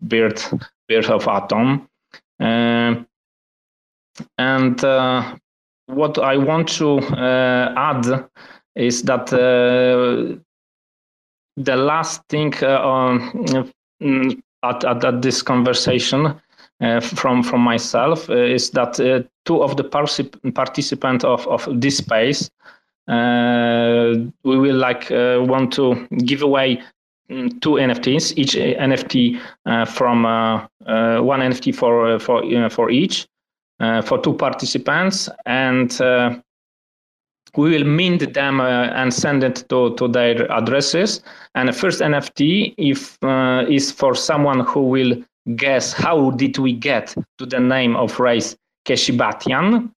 birth birth of Atom. And uh, what I want to uh, add is that uh, the last thing um, at, at, at, this conversation uh, from from myself uh, is that uh, two of the particip- participants of, of this space we will like want to give away mm, two NFTs, each NFT from one NFT for for for each, uh, for two participants and uh, we will mint them uh, and send it to, to their addresses. And the first NFT if, uh, is for someone who will guess how did we get to the name of race Keshibatian.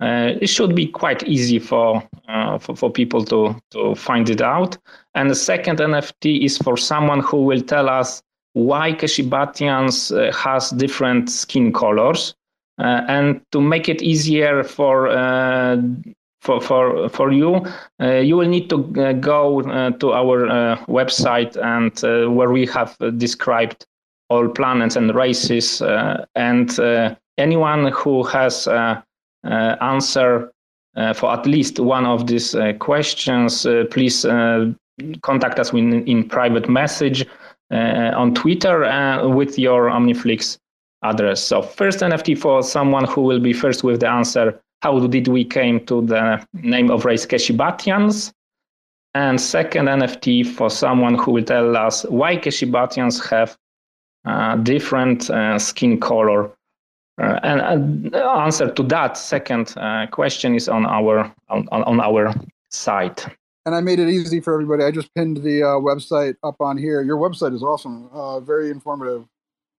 Uh, it should be quite easy for, uh, for, for people to, to find it out. And the second NFT is for someone who will tell us why Keshibatians has different skin colors. Uh, and to make it easier for uh, for for for you, uh, you will need to uh, go uh, to our uh, website and where we have described all planets and races and anyone who has answer for at least one of these questions, please contact us in, in private message uh, on Twitter uh, with your OmniFlix address. So first NFT for someone who will be first with the answer, how did we came to the name of race Keshibatians? And second NFT for someone who will tell us why Keshibatians have uh, different uh, skin color. Uh, and uh, answer to that second uh, question is on our on, on our site. And I made it easy for everybody. I just pinned the uh, website up on here. Your website is awesome, very informative.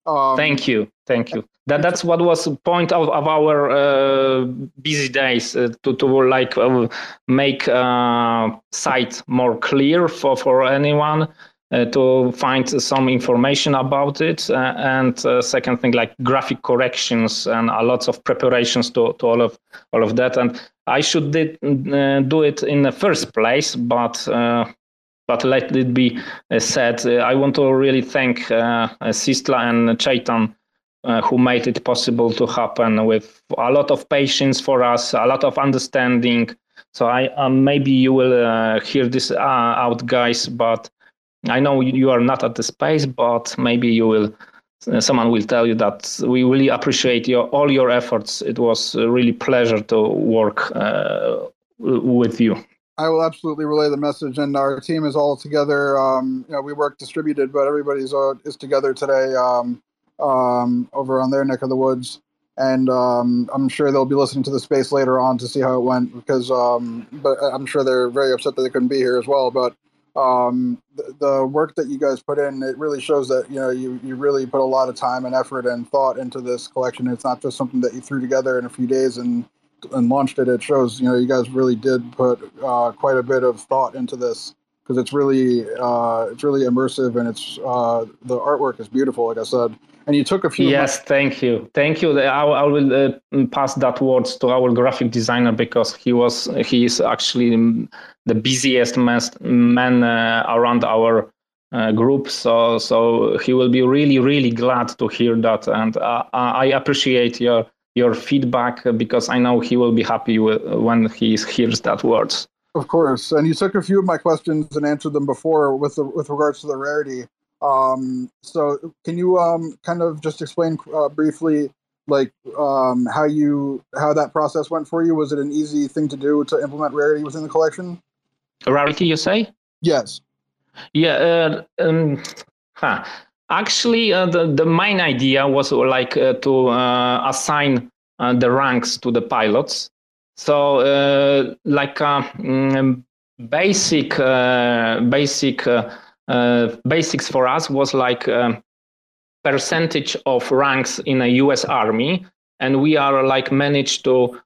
Um, Thank you. Thank you. That that's what was point of, of our uh, busy days uh, to to like uh, make uh, site more clear for for anyone. Uh, to find some information about it, uh, and second thing like graphic corrections and a lot of preparations to, to all of all of that. And I should did, do it in the first place, but but let it be uh, said, uh, I want to really thank uh, Sistla and Chaitan who made it possible to happen with a lot of patience for us, a lot of understanding. So I um, maybe you will hear this out, guys, but I know you are not at the space, but maybe you will someone will tell you that we really appreciate your all your efforts. It was really pleasure to work uh, with you. I will absolutely relay the message, and our team is all together. Um, you know, we work distributed, but everybody's uh, is together today um, um, over on their neck of the woods, and um, I'm sure they'll be listening to the space later on to see how it went. Because, um, but I'm sure they're very upset that they couldn't be here as well. But um, the, the, work that you guys put in, it really shows that you know you you really put a lot of time and effort and thought into this collection. It's not just something that you threw together in a few days and and launched it, it shows you know you guys really did put uh, quite a bit of thought into this because it's really uh, it's really immersive and it's uh, the artwork is beautiful, like I said. And you took a few. Yes, my- thank you, thank you. I, I will uh, pass that words to our graphic designer because he was he is actually the busiest man, man uh, around our. Uh, group so so he will be really really glad to hear that and uh, i appreciate your your feedback because I know he will be happy when he hears that words. Of course, and you took a few of my questions and answered them before with the, with regards to the rarity. Um, so, can you um, kind of just explain uh, briefly, like um, how you how that process went for you? Was it an easy thing to do to implement rarity within the collection? Rarity, you say? Yes. Yeah. Uh, um, huh. Actually, uh, the the main idea was like uh, to uh, assign uh, the ranks to the pilots. So, uh, like um, basic basic basics for us was like percentage of ranks in a U.S. Army, and we are like managed to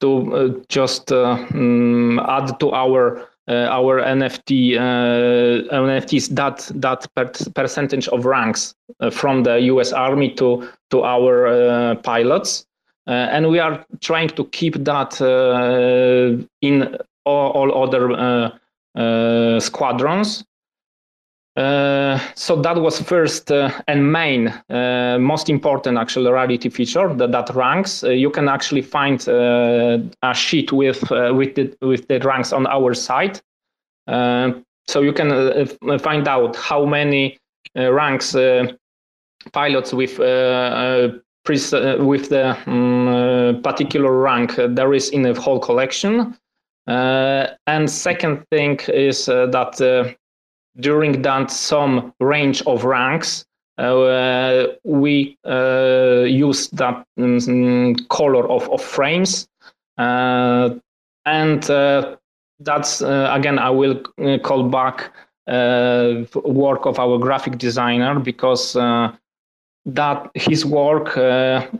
to just um, add to our uh, our NFT uh, NFTs that that per percentage of ranks uh, from the U.S. Army to to our pilots, and we are trying to keep that in all, all other squadrons. Uh, so that was first uh, and main, uh, most important actual rarity feature that, that ranks. you can actually find a sheet with with the with the ranks on our site. so you can find out how many ranks pilots with with the um, particular rank there is in the whole collection. Uh, and second thing is uh, that uh, during that some range of ranks, uh, we uh, use that um, color of, of frames. Uh, and uh, that's, uh, again, I will uh, call back work of our graphic designer because that his work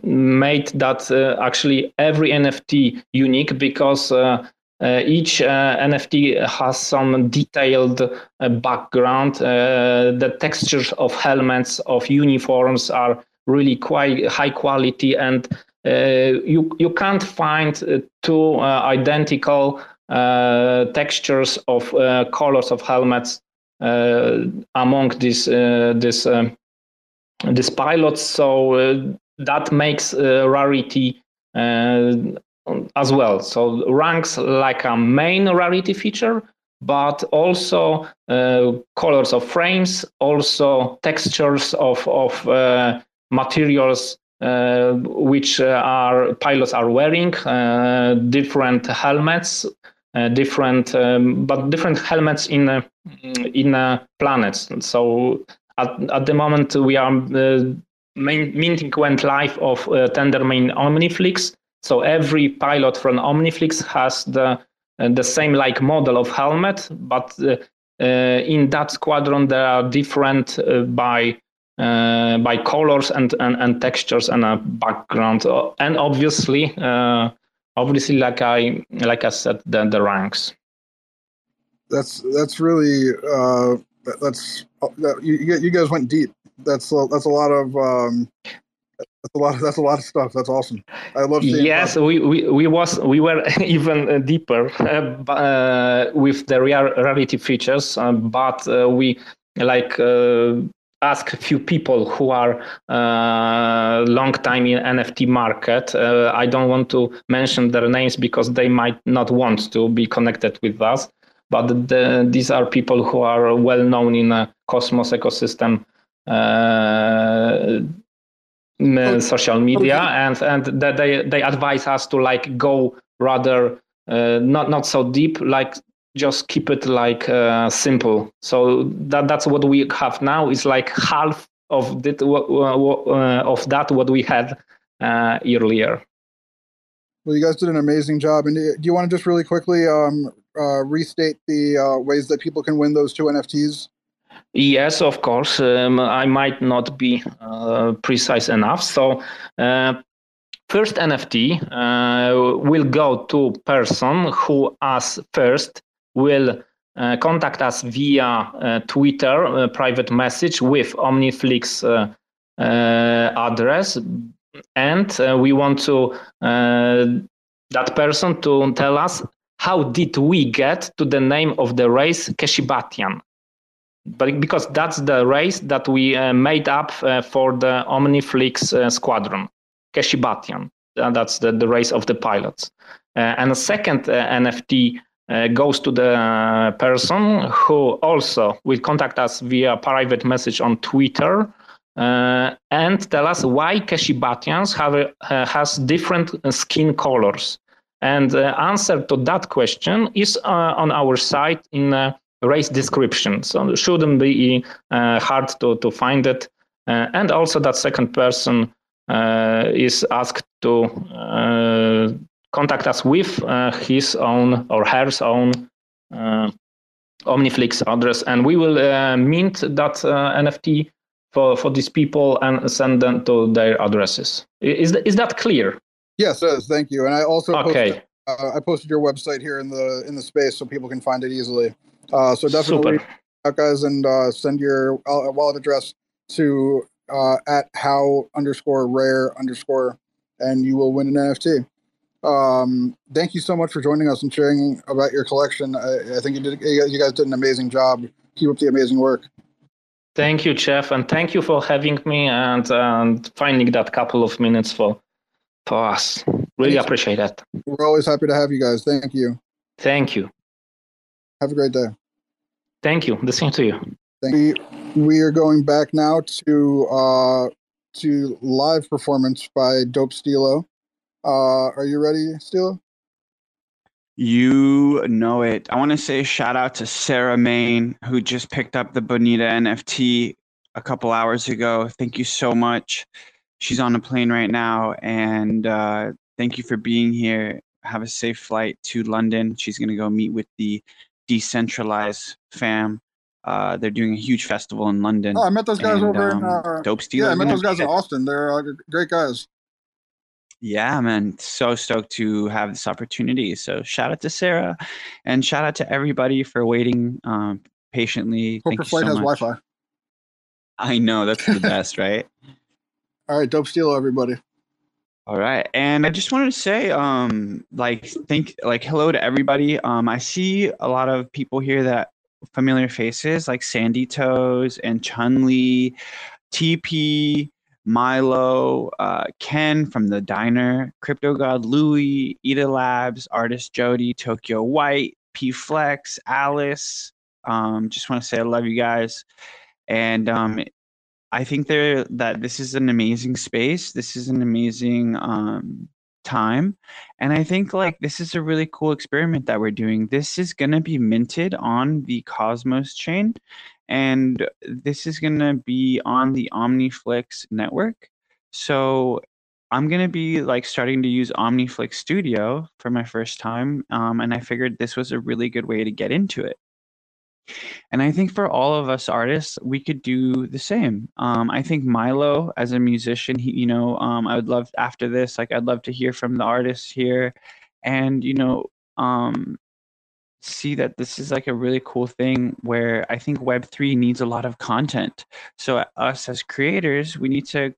made that actually every NFT unique because uh, Uh, each uh, NFT has some detailed uh, background. Uh, the textures of helmets, of uniforms are really quite high quality, and uh, you you can't find two identical textures of colors of helmets among these this these pilots. So that makes rarity as well. So ranks like a main rarity feature, but also uh, colors of frames, also textures of, of uh, materials uh, which uh, our pilots are wearing, uh, different helmets, uh, different um, but different helmets in in planets. So at, at the moment we are minting went live of Tendermint Omniflix so every pilot from Omniflix has the uh, the same like model of helmet, but uh, uh, in that squadron there are different by by colors and, and, and textures and a background, and obviously obviously like I like I said the the ranks. That's that's really that's you you guys went deep. That's that's a lot of um, that's a lot. Of, that's a lot of stuff. That's awesome. I love. Seeing yes, we, we we was we were even deeper uh, uh, with the rarity features, uh, but uh, we like uh, ask a few people who are long time in NFT market. I don't want to mention their names because they might not want to be connected with us. But the, these are people who are well known in a Cosmos ecosystem social media and and that they they advise us to like go rather uh, not not so deep like just keep it like uh, simple. So that that's what we have now is like half of that uh, of that what we had uh, earlier. Well you guys did an amazing job. And do you want to just really quickly um, uh, restate the uh, ways that people can win those two nfts Yes, of course. Um, I might not be uh, precise enough. So, uh, first NFT uh, will go to person who, as first, will uh, contact us via uh, Twitter uh, private message with OmniFlix address, and we want to that person to tell us how did we get to the name of the race Keshibatian but because that's the race that we uh, made up uh, for the Omniflix uh, squadron, Keshibatian. that's the, the race of the pilots. and a second NFT uh, goes to the person who also will contact us via private message on Twitter uh, and tell us why Keshibatians have uh, has different skin colors. And the answer to that question is on our site in race description. So it shouldn't be hard to, to find it. and also that second person is asked to contact us with uh, his own or her own uh, Omniflix address, and we will uh, mint that NFT for, for these people and send them to their addresses. Is, is that clear? Yes. Thank you. And I also okay. Posted, uh, I posted your website here in the in the space so people can find it easily. Uh, so definitely, guys, and uh, send your wallet address to uh, at how underscore rare underscore, and you will win an NFT. Um, thank you so much for joining us and sharing about your collection. I, I think you did. You guys did an amazing job. Keep up the amazing work. Thank you, Jeff, and thank you for having me and, and finding that couple of minutes for for us. Really Thanks. appreciate that. We're always happy to have you guys. Thank you. Thank you. Have a great day. Thank you. The same to you. Thank you. We are going back now to uh, to live performance by Dope Stilo. Uh, are you ready, Stilo? You know it. I want to say shout out to Sarah Main, who just picked up the Bonita NFT a couple hours ago. Thank you so much. She's on a plane right now, and uh, thank you for being here. Have a safe flight to London. She's going to go meet with the decentralized fam. Uh, they're doing a huge festival in London. Oh, I met those guys and, over um, in uh, Dope Stilo. Yeah, I met those guys in Austin. They're uh, great guys. Yeah, man. So stoked to have this opportunity. So shout out to Sarah and shout out to everybody for waiting um, patiently. Hope your flight so has Wi Fi. I know. That's the best, right? All right. Dope Stilo, everybody. All right. And I just wanted to say, um, like, think, like, hello to everybody. Um, I see a lot of people here that familiar faces like Sandy Toes and Chun Li, TP, Milo, uh, Ken from the diner, CryptoGodLui, Eda Labs, artist Jody, Tokyo White, P Flex, Alice. Um, just want to say I love you guys, and um, I think there that this is an amazing space. This is an amazing um, time, and I think like this is a really cool experiment that we're doing. This is gonna be minted on the Cosmos chain, and this is to be on the OmniFlix network. So I'm to be like starting to use OmniFlix Studio for my first time, um, and I figured this was a really good way to get into it. And I think for all of us artists, we could do the same. Um, I think Milo, as a musician, he, you know, um, I would love after this, like, I'd love to hear from the artists here, and you know, um, see that this is like a really cool thing where I think Web3 needs a lot of content. So us as creators, we need to,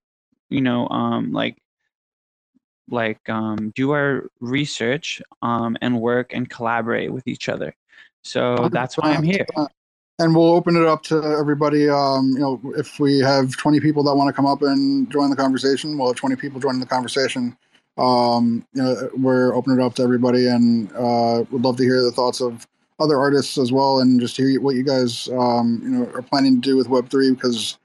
you know, um, like like um, do our research um, and work and collaborate with each other. So that's why I'm here. And we'll open it up to everybody. Um, you know, if we have 20 people that want to come up and join the conversation, we'll have 20 people joining the conversation um, you know, we're opening it up to everybody, and uh, would love to hear the thoughts of other artists as well, and just hear what you guys, um, you know, are planning to do with Web three because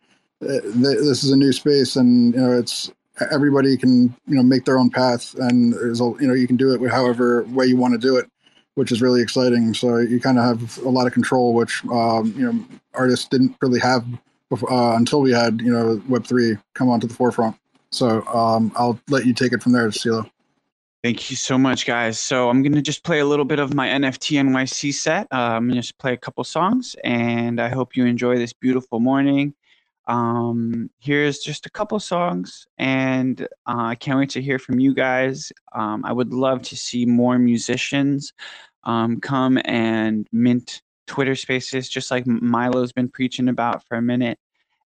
uh, th- this is a new space, and you know, it's everybody can you know make their own path, and there's a, you know you can do it however way you want to do it, which is really exciting. So you kind of have a lot of control, which um, you know artists didn't really have before, uh, until we had you know Web three come onto the forefront. So um, I'll let you take it from there, Stilo. Thank you so much, guys. So I'm to just play a little bit of my NFT NYC set. Uh, I'm to just play a couple songs, and I hope you enjoy this beautiful morning. Um, here's just a couple songs, and uh, I can't wait to hear from you guys. Um, I would love to see more musicians um, come and mint Twitter spaces, just like Milo's been preaching about for a minute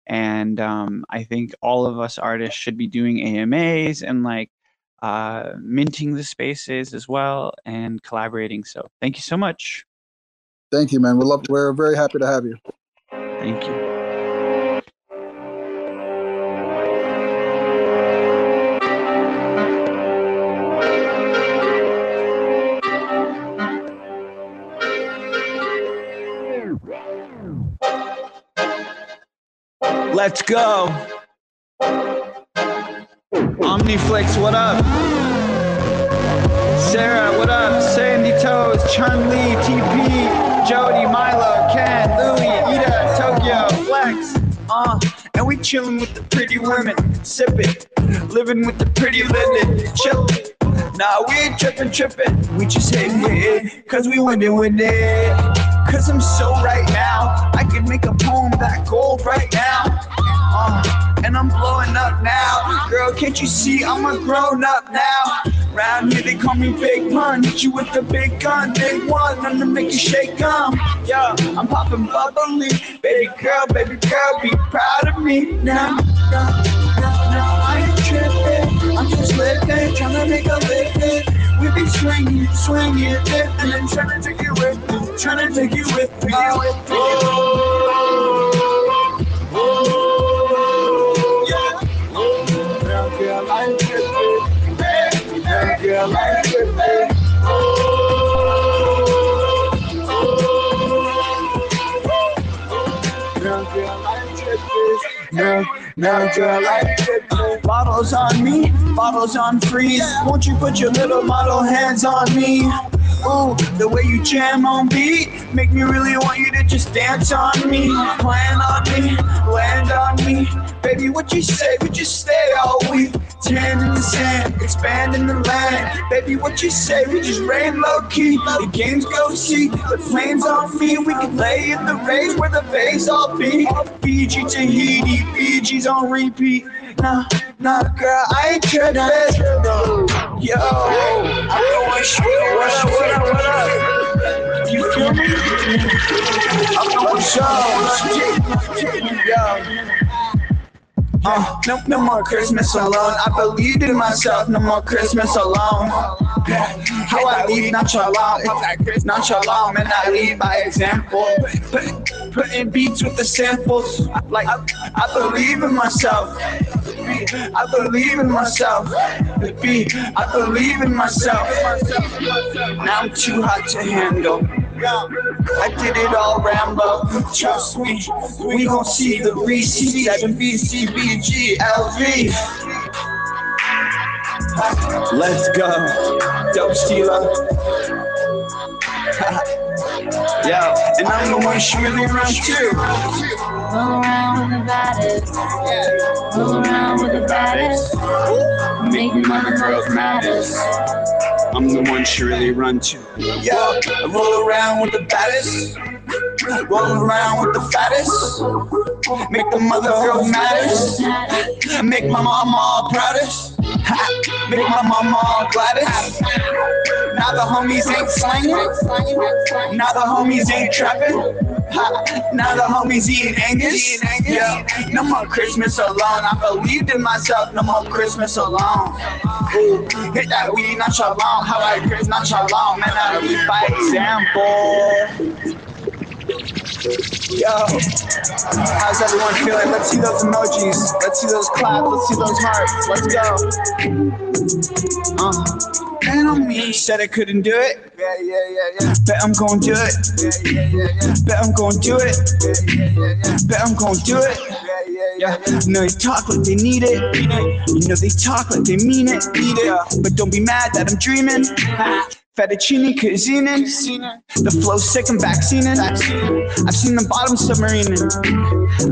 and um, I think all of us artists should be doing AMAs and like uh, minting the spaces as well and collaborating. So thank you so much. Thank you, man. We love. We're very happy to have you. Thank you. Let's go. Omniflix, what up? Sarah, what up? Sandy Toes, Chun Li, TP, Jody, Milo, Ken, Louie, Ida, Tokyo, Flex. Uh, and we chillin' with the pretty women, sippin', living with the pretty living, chillin'. Nah, we ain't trippin', trippin', we just with it, cause we winning with it. Cause I'm so right now, I can make a poem that gold right now. Uh, and I'm blowing up now. Girl, can't you see I'm a grown up now? Round here they call me Big Pun. Hit you with the big gun, big one. I'm to make you shake um. Yo, I'm popping bubbly. Baby girl, baby girl, be proud of me now, now, I'm just living, trying to make a living. We be swinging, swinging, lifting, and then trying to take you with me, trying to take you with me. Oh, oh, yeah. Girl, I'm tripping. Now, girl, I'm tripping. Now, girl, I'm tripping. Now, now, tripping. Bottles on me, bottles on freeze. Won't you put your little model hands on me? Ooh, the way you jam on beat make me really want you to just dance on me, plan on me, land on me. Baby, what you say? We just stay all week. Tan in the sand, expanding the land. Baby, what you say? We just rain low key. The games go see, the planes on me. We can lay in the rays where the bays all be. Fiji, Tahiti, Fiji's on repeat. Nah, nah, girl, I ain't tripping. Yo, I'm going straight. What up, what up, what up? You feel me? I'm going straight. Yo. Uh, no, no more Christmas alone. I believed in myself. No more Christmas alone. How I leave nonchalant, it's not nonchalant, man. I lead by example. Put, putting beats with the samples. Like I, I believe in myself. I believe in myself. I believe in myself. Now I'm too hot to handle. I did it all Rambo. Trust me, we gon' see the receipt. 7 BCBG LV. Let's go, Dope Stilo. Yo, and I'm the one she really runs too. Roll around with the baddest. Roll around with the baddest. Make the mother girls maddest. I'm the one she really run to. Yeah, I roll around with the baddest. Roll around with the fattest. Make the mother girl maddest. Make my mama all proudest. Ha, Make my mama all gladdest. Now the homies ain't slanging. Now the homies ain't trapping. Ha, Now the homies eating Angus. Yeah, no more Christmas alone. I believed in myself. No more Christmas alone. Ooh, hit that weed, not long. How I Chris, not long. Man, I lead by example. Yo, how's everyone feeling? Let's see those emojis. Let's see those claps. Let's see those hearts. Let's go. Uh, bet on me. Said I couldn't do it. Yeah, yeah, yeah, yeah. Bet I'm gonna do it. Yeah, yeah, yeah, yeah. Bet I'm gonna do it. Yeah, yeah, yeah, yeah. Bet I'm gonna do it. Yeah, yeah, yeah. You know they talk like they need it. You know they talk like they mean it. Need it. But don't be mad that I'm dreaming. Fettuccine cuisine, the flow sick and vaccinated. I've seen the bottom submarine.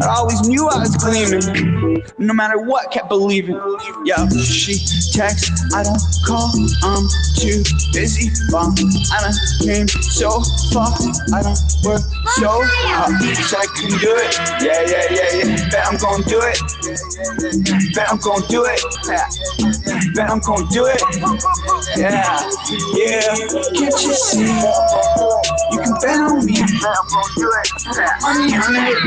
I always knew I was gleaming. No matter what, kept believing. Yeah, she texts, I don't call. I'm too busy. Well, I done came so far. I don't work so hard. Said I couldn't do it. Yeah, yeah, yeah, yeah. Bet I'm gonna do it. Bet I'm gonna do it. Yeah. Bet I'm gonna do it. Yeah, yeah. Can't you see? You can bet on me. Money on it.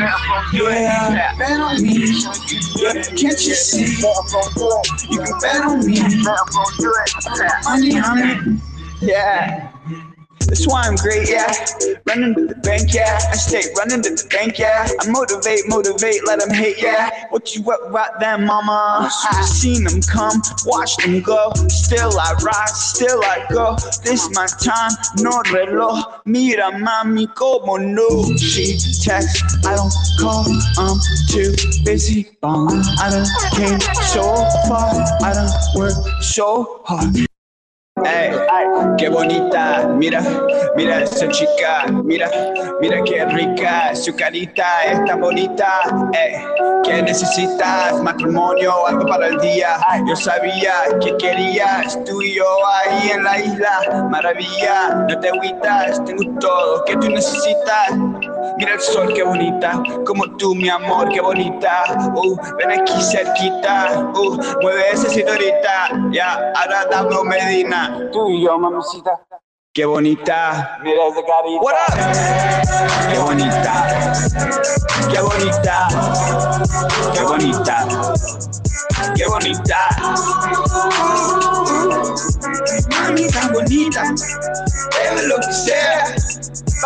Yeah, bet on me. Can't you see? You can bet on me. Money on it. Yeah. That's why I'm great, yeah. Running to the bank, yeah. I stay running to the bank, yeah. I motivate, motivate, let them hate, yeah. What you what about them, mama? I seen them come, watch them go. Still I rise, still I go. This my time, no reloj. Mira, mami, como no. She texts, I don't call, I'm too busy. Um, I done came so far, I done worked so hard. Ey, qué bonita, mira, mira esa chica, mira, mira qué rica, su carita es tan bonita, ey, ¿qué necesitas? Matrimonio, algo para el día, yo sabía que querías, tú y yo ahí en la isla, maravilla, no te agüitas, tengo todo que tú necesitas, mira el sol, qué bonita, como tú mi amor, qué bonita, uh, ven aquí cerquita, uh, mueve esa cinturita, ya, ahora dame Medina, tú y yo, mamacita. Qué bonita. Mira esa carita. What up? Qué bonita. Qué bonita. Qué bonita. Qué bonita. Mami tan bonita. Debe lo que sea.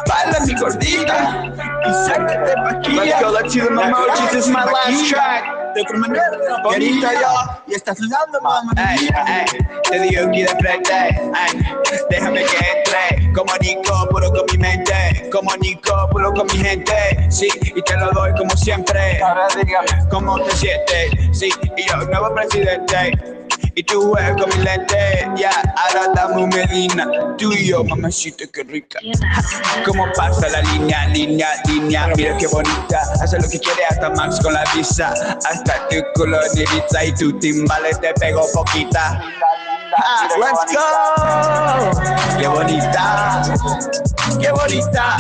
Baila mi gordita. Let's go, let's do the Memoji. This is my last track. Bonita yo. Y estás sudando, mamá. Ey, ey, te digo aquí de frente. Ey, déjame que entre. Comunico puro con mi mente. Comunico puro con mi gente. Sí, y te lo doy como siempre. Ahora dígame, ¿cómo te sientes? Sí, y yo, nuevo presidente. Y tú juegas con mi lente, ya, ahora un Medina. Tú y yo, mamacita, qué rica. ¿Cómo pasa la línea, línea, línea? Mira qué bonita. Hace lo que quiere hasta Max con la visa. Hasta tu Ibiza y tu timbales te pego poquita. Let's go. Qué bonita. Qué bonita.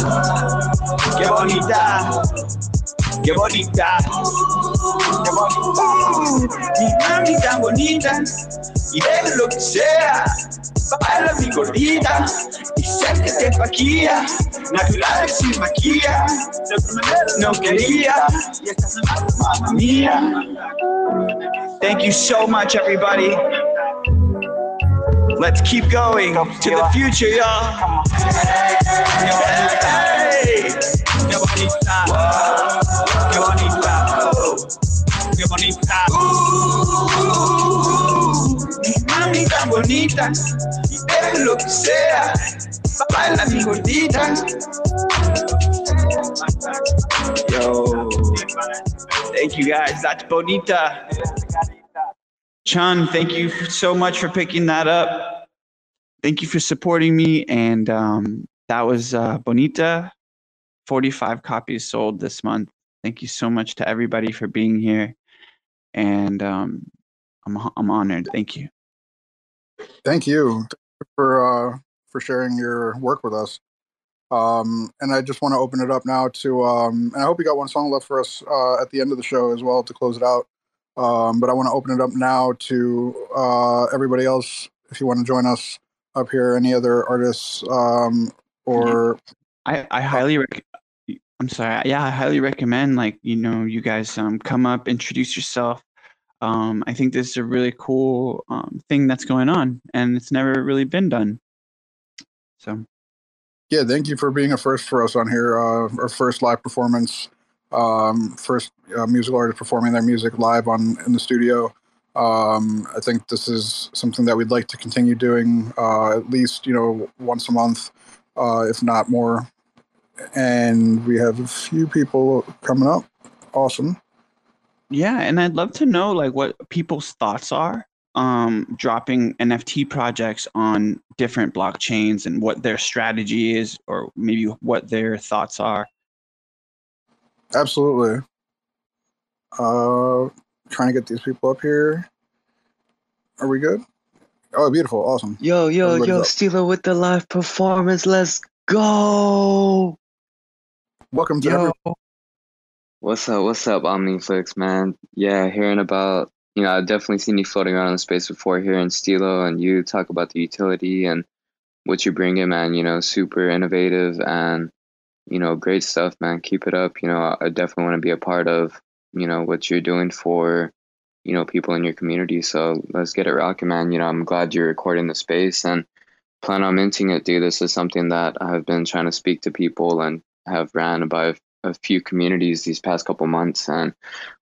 Qué bonita. Qué bonita. Qué bonita. Mi mami tan bonita. Y de lo que sea. Baila mi gordita. Y acércate pa' aquí. Natural sin maquilla. De otra manera no quería. Y estás mamma mía. Thank you so much, everybody. Let's keep going to the future, y'all. Hey, qué bonita, qué bonita, oh, qué bonita. Uh, mi mami tan bonita y de lo que sea, baila mi gordita. Yo, thank you guys. That's bonita. Chun, thank you so much for picking that up. Thank you for supporting me. And um, that was uh, Bonita. 45 copies sold this month. Thank you so much to everybody for being here. And um, I'm, I'm honored. Thank you. Thank you for uh, for sharing your work with us. Um, and I just want to open it up now to, um, and I hope you got one song left for us uh, at the end of the show as well to close it out. Um, but I want to open it up now to uh, everybody else. If you want to join us up here, any other artists um, or I, I highly rec- I'm sorry. Yeah, I highly recommend like, you know, you guys um come up, introduce yourself. Um, I think this is a really cool um, thing that's going on and it's never really been done. So yeah, thank you for being a first for us on here. Uh, our first live performance, um, first uh, musical artist performing their music live on in the studio. Um, I think this is something that we'd like to continue doing uh, at least you know once a month, uh, if not more. And we have a few people coming up. Awesome. Yeah, and I'd love to know like what people's thoughts are um dropping NFT projects on different blockchains and what their strategy is or maybe what their thoughts are. Absolutely. Uh, trying to get these people up here. Are we good? Oh, beautiful, awesome. Yo, yo, Everybody's yo, up. Stilo with the live performance. Let's go. Welcome to Yo. every- What's up? What's up, OmniFlix, man? Yeah, hearing about, you know, I've definitely seen you floating around in the space before hearing Stilo and you talk about the utility and what you bring in, man. You know, super innovative and, you know, great stuff, man. Keep it up. You know, I definitely want to be a part of, you know, what you're doing for, you know, people in your community. So let's get it rocking, man. You know, I'm glad you're recording the space and plan on minting it, dude. This is something that I have been trying to speak to people and have ran by a few communities these past couple months. And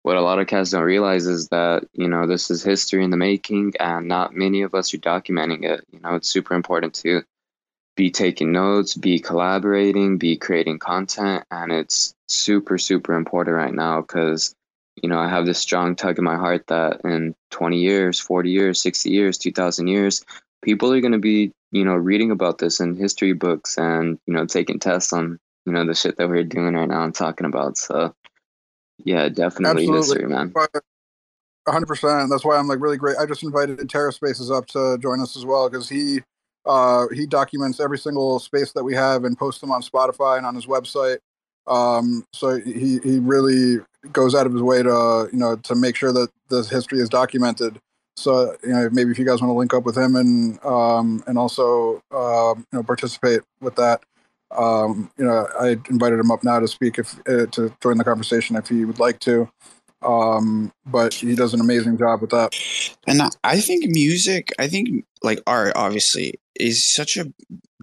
what a lot of cats don't realize is that, you know, this is history in the making and not many of us are documenting it. You know, it's super important to be taking notes, be collaborating, be creating content. And it's super, super important right now because, you know, I have this strong tug in my heart that in 20 years, 40 years, 60 years, 2000 years, people are going to be, you know, reading about this in history books and, you know, taking tests on you know the shit that we're doing right now and talking about. So yeah, definitely Absolutely. history, man. hundred percent. That's why I'm like really great. I just invited TerraSpaces up to join us as well because he uh, he documents every single space that we have and posts them on Spotify and on his website. Um, so he he really goes out of his way to you know to make sure that this history is documented. So you know maybe if you guys want to link up with him and um, and also um, you know participate with that. Um, you know, I invited him up now to speak if uh, to join the conversation if he would like to. Um, but he does an amazing job with that. And I- think music, I think like art, obviously, is such a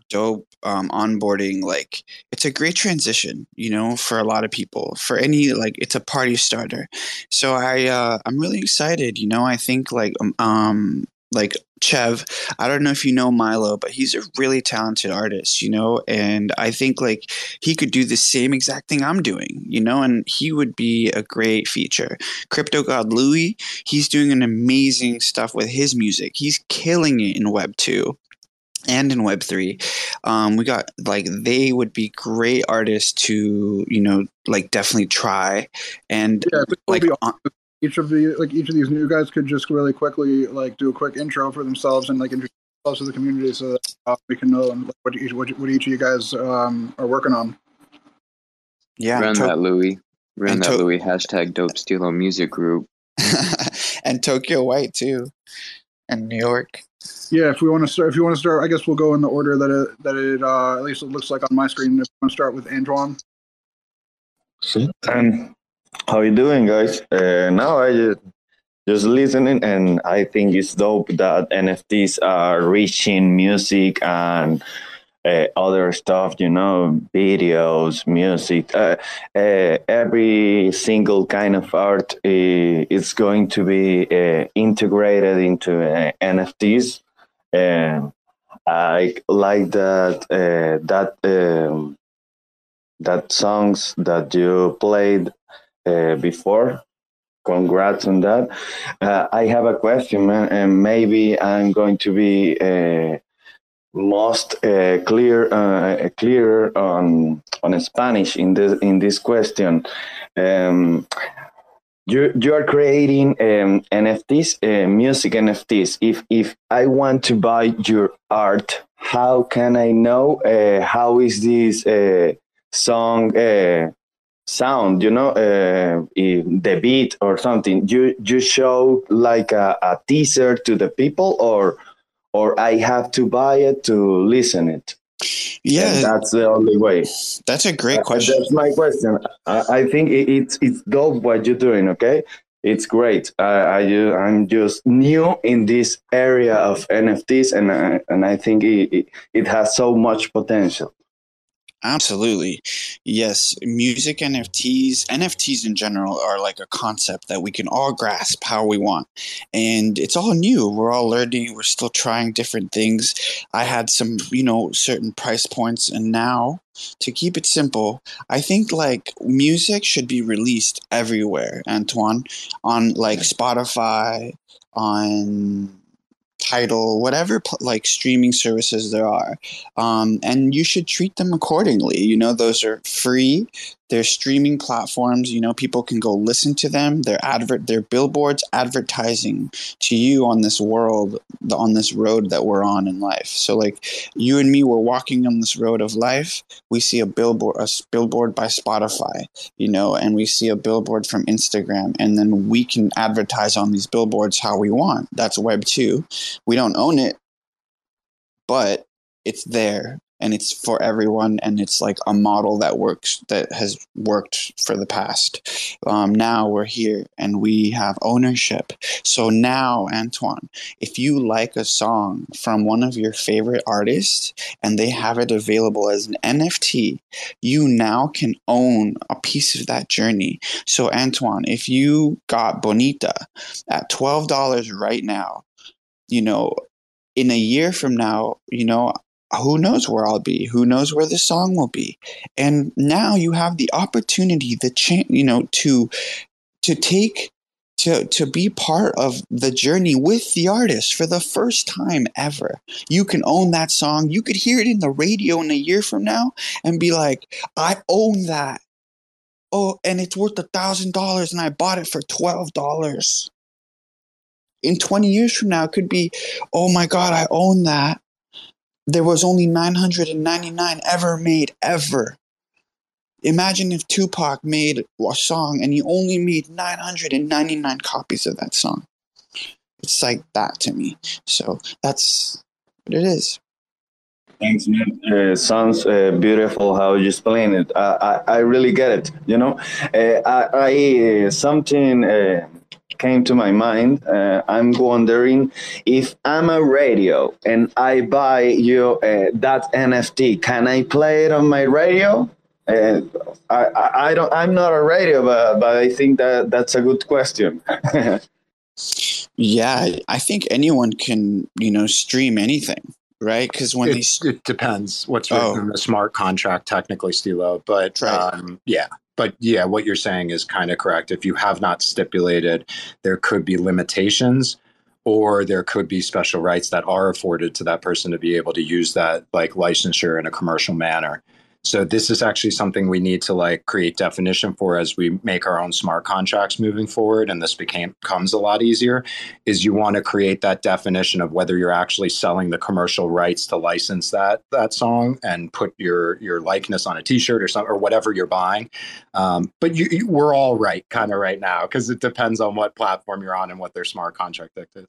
dope um, onboarding. Like, it's a great transition, you know, for a lot of people. For any like, it's a party starter. So I, uh, I'm really excited. You know, I think like, um, um like Chev, I don't know if you know Milo, but he's a really talented artist, you know, and I think like he could do the same exact thing I'm doing, you know, and he would be a great feature. CryptoGodLui, he's doing an amazing stuff with his music. He's killing it in Web 2 and in Web 3. Um, we got like they would be great artists to, you know, like definitely try and Yeah, like on- each of the like each of these new guys could just really quickly like do a quick intro for themselves and like introduce themselves to the community so that uh, we can know like, what each what, what each of you guys um, are working on. yeah, Run to- that Louis. Run and that to- Louis hashtag dope stilo music group. and Tokyo White too, and New York. Yeah, if we want to start, if you want to start, I guess we'll go in the order that it that it uh, at least it looks like on my screen. If we want to start with Antoine. And how you doing, guys? Uh, now I just just listening, and I think it's dope that NFTs are reaching music and uh, other stuff. You know, videos, music, uh, uh, every single kind of art uh, is going to be uh, integrated into NFTs. And I like that that. Um, that songs that you played uh, before. Congrats on that. Uh, I have a question, man, and maybe I'm going to be uh, most uh, clear, uh, clearer on on Spanish in this in this question. Um, you you are creating um, NFTs, uh, music NFTs. If if I want to buy your art, how can I know uh, how is this? Uh, song sound you know uh, the beat or something you you show like a, a teaser to the people or or i have to buy it to listen it? Yeah, And that's the only way. That's a great Uh, question. that's my question. I, I think it, it's it's dope what you're doing okay? It's great. I, i i'm just new in this area of nfts and I, and i think it, it, it has so much potential Absolutely. Yes, music NFTs, NFTs in general are like a concept that we can all grasp how we want. And it's all new. We're all learning, we're still trying different things. I had some, you know, certain price points and now to keep it simple, I think like music should be released everywhere, Antoine, on like Spotify, on Tidal, whatever like streaming services there are um, and you should treat them accordingly. You know, those are free. They're streaming platforms. You know, people can go listen to them. They're advert. They're billboards advertising to you on this world, on this road that we're on in life. So, like you and me, we're walking on this road of life. We see a billboard, a billboard by Spotify. You know, and we see a billboard from Instagram, and then we can advertise on these billboards how we want. That's Web two. We don't own it, but it's there and it's for everyone and it's like a model that works that has worked for the past. Um, now we're here and we have ownership. So now antoine if you like a song from one of your favorite artists and they have it available as an nft you now can own a piece of that journey. So antoine if you got bonita at $12 right now you know in a year from now, you know, who knows where I'll be? Who knows where the song will be? And now you have the opportunity, the chance, you know, to to take to to be part of the journey with the artist for the first time ever. You can own that song. You could hear it in the radio in a year from now and be like, I own that. Oh, and it's worth a thousand dollars, and I bought it for twelve dollars in 20 years from now, it could be, oh my God, I own that. There was only 999 ever made, ever. Imagine if Tupac made a song and he only made 999 copies of that song. It's like that to me. So that's what it is. Thanks, man. Uh, sounds uh, beautiful how you explain it. I, I, I really get it. You know, uh, I, I uh, something uh, came to my mind. Uh, I'm wondering if I'm a radio and I buy you uh, that NFT, can I play it on my radio? Uh, I, I don't. I'm not a radio, but, but I think that that's a good question. yeah, I think anyone can, you know, stream anything, right? Because when it, they st- it depends what's written Oh. in the smart contract, technically, Stilo. But Right. um, yeah, but yeah, what you're saying is kind of correct. If you have not stipulated, there could be limitations, or there could be special rights that are afforded to that person to be able to use that like licensure in a commercial manner. So this is actually something we need to like create definition for as we make our own smart contracts moving forward, and this became becomes a lot easier. Is you want to create that definition of whether you're actually selling the commercial rights to license that that song and put your your likeness on a T-shirt or something or whatever you're buying. Um, but you, you, we're all right kind of right now because it depends on what platform you're on and what their smart contract is.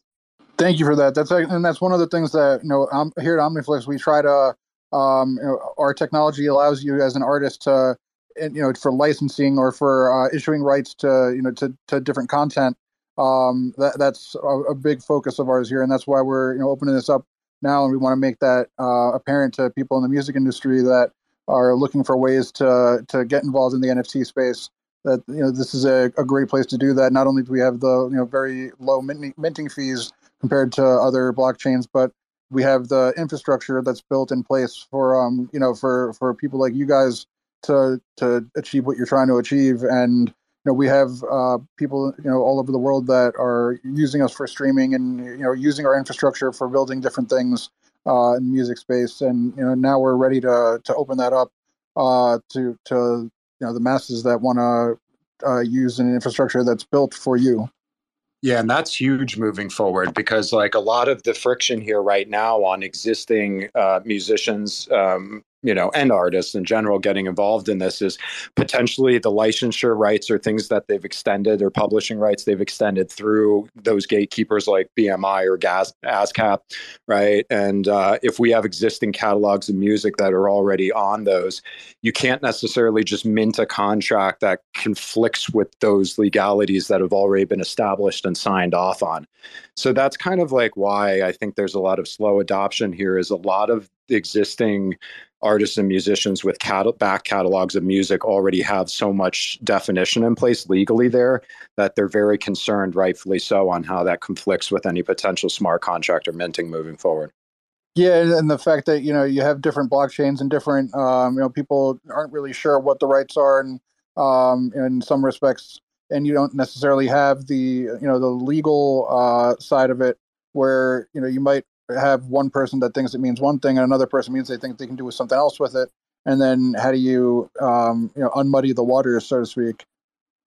Thank you for that. That's and that's one of the things that you know. Um, here at OmniFlix, we try to. Um, you know, our technology allows you as an artist to, you know, for licensing or for uh, issuing rights to you know to, to different content. Um, that that's a, a big focus of ours here, and that's why we're you know opening this up now, and we want to make that uh, apparent to people in the music industry that are looking for ways to to get involved in the NFT space. That you know this is a, a great place to do that. Not only do we have the you know very low minting, minting fees compared to other blockchains, but we have the infrastructure that's built in place for um you know for for people like you guys to to achieve what you're trying to achieve. And you know we have uh, people you know all over the world that are using us for streaming and you know using our infrastructure for building different things uh, in music space. And you know now we're ready to to open that up uh, to to you know the masses that want to uh, use an infrastructure that's built for you Yeah, and that's huge moving forward because, like, a lot of the friction here right now on existing uh, musicians, um, you know, and artists in general getting involved in this is potentially the licensure rights or things that they've extended or publishing rights they've extended through those gatekeepers like BMI or Gas ASCAP, right? And uh, if we have existing catalogs of music that are already on those, you can't necessarily just mint a contract that conflicts with those legalities that have already been established and signed off on. So that's kind of like why I think there's a lot of slow adoption here is a lot of existing artists and musicians with cat- back catalogs of music already have so much definition in place legally there that they're very concerned rightfully so on how that conflicts with any potential smart contract or minting moving forward. Yeah, and- the fact that you know you have different blockchains and different um, you know people aren't really sure what the rights are, and um, in some respects, and you don't necessarily have the you know the legal uh, side of it, where you know you might have one person that thinks it means one thing, and another person means they think they can do something else with it, and then how do you um, you know unmuddy the waters, so to speak?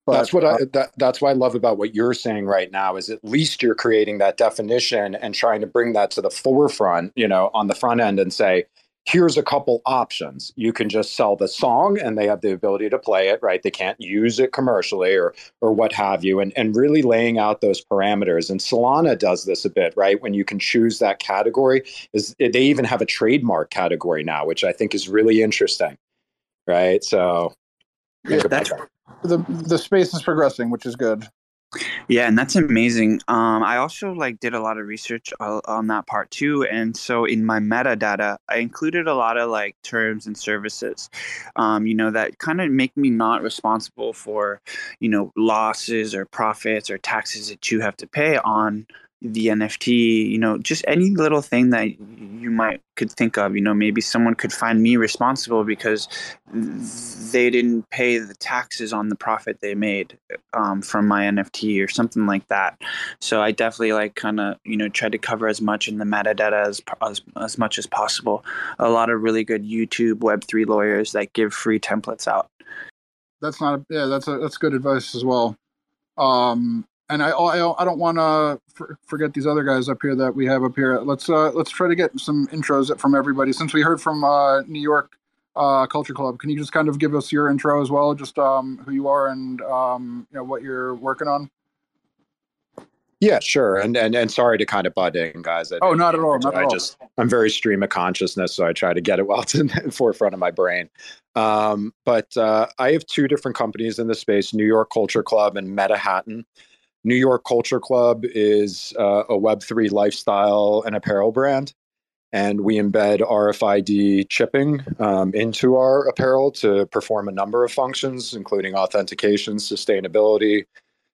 that's what uh, I that, that's what I love about what you're saying right now is at least you're creating that definition and trying to bring that to the forefront, you know, on the front end and say, here's a couple options. You can just sell the song and they have the ability to play it, right? They can't use it commercially or or what have you. And and really laying out those parameters. And Solana does this a bit, right? When you can choose that category, is they even have a trademark category now, which I think is really interesting. Right. So yeah, that's the the space is progressing, which is good. Yeah, and that's amazing. Um, I also like did a lot of research on that part too, and so in my metadata, I included a lot of like terms and services, um, you know, that kind of make me not responsible for, you know, losses or profits or taxes that you have to pay on the NFT, you know, just any little thing that you might could think of, you know, maybe someone could find me responsible because they didn't pay the taxes on the profit they made um, from my NFT or something like that. So I definitely like kind of, you know, try to cover as much in the metadata as, as as much as possible. A lot of really good YouTube Web3 lawyers that give free templates out. That's not, a, yeah, that's a, that's good advice as well. Um, and I I, I don't want to for, forget these other guys up here that we have up here. Let's uh, let's try to get some intros from everybody. Since we heard from uh, New York uh, Culture Club, can you just kind of give us your intro as well, just um, who you are and um, you know what you're working on? Yeah, sure. And and and sorry to kind of butt in, guys. I, oh, not at all. Not I at just I'm very stream of consciousness, so I try to get it while it's in the forefront of my brain. Um, but uh, I have two different companies in the space: New York Culture Club and Metahattan. New York Culture Club is uh, a Web3 lifestyle and apparel brand. And we embed RFID chipping um, into our apparel to perform a number of functions, including authentication, sustainability,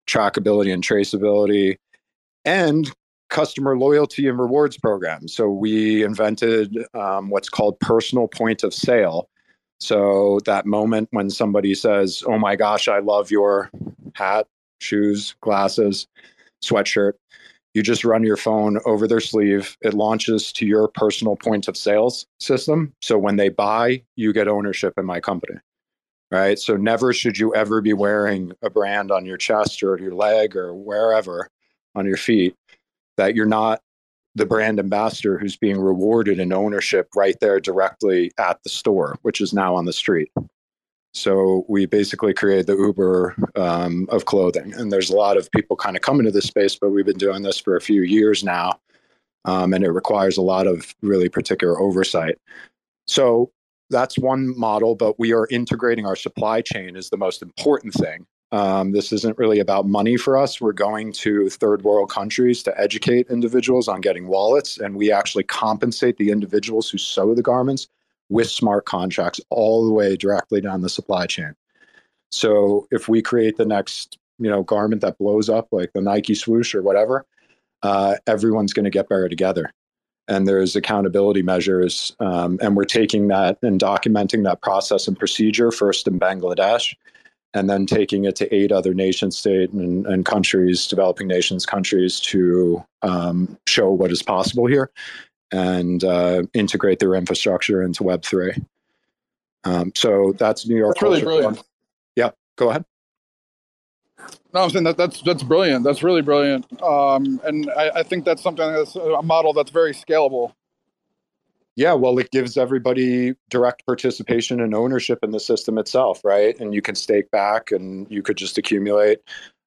trackability, and traceability, and customer loyalty and rewards programs. So we invented um, what's called personal point of sale. So that moment when somebody says, Oh my gosh, I love your hat shoes, glasses, sweatshirt. You just run your phone over their sleeve. It launches to your personal point of sales system. So when they buy, you get ownership in my company. Right. So never should you ever be wearing a brand on your chest or your leg or wherever on your feet that you're not the brand ambassador who's being rewarded in ownership right there directly at the store, which is now on the street. So we basically created the Uber um, of clothing, and there's a lot of people kind of coming to this space, but we've been doing this for a few years now, um, and it requires a lot of really particular oversight. So that's one model, but we are integrating our supply chain is the most important thing. Um, this isn't really about money for us. We're going to third world countries to educate individuals on getting wallets, and we actually compensate the individuals who sew the garments with smart contracts all the way directly down the supply chain. So if we create the next, you know, garment that blows up like the Nike swoosh or whatever, uh, everyone's going to get better together. And there's accountability measures, um, and we're taking that and documenting that process and procedure first in Bangladesh, and then taking it to eight other nation state and, and countries, developing nations countries, to um, show what is possible here and uh, integrate their infrastructure into Web three. Um, so that's New York. That's really brilliant. Yeah, go ahead. No, I'm saying that that's that's brilliant. That's really brilliant, um, and I, I think that's something that's a model that's very scalable. Yeah, well, it gives everybody direct participation and ownership in the system itself, right? And you can stake back, and you could just accumulate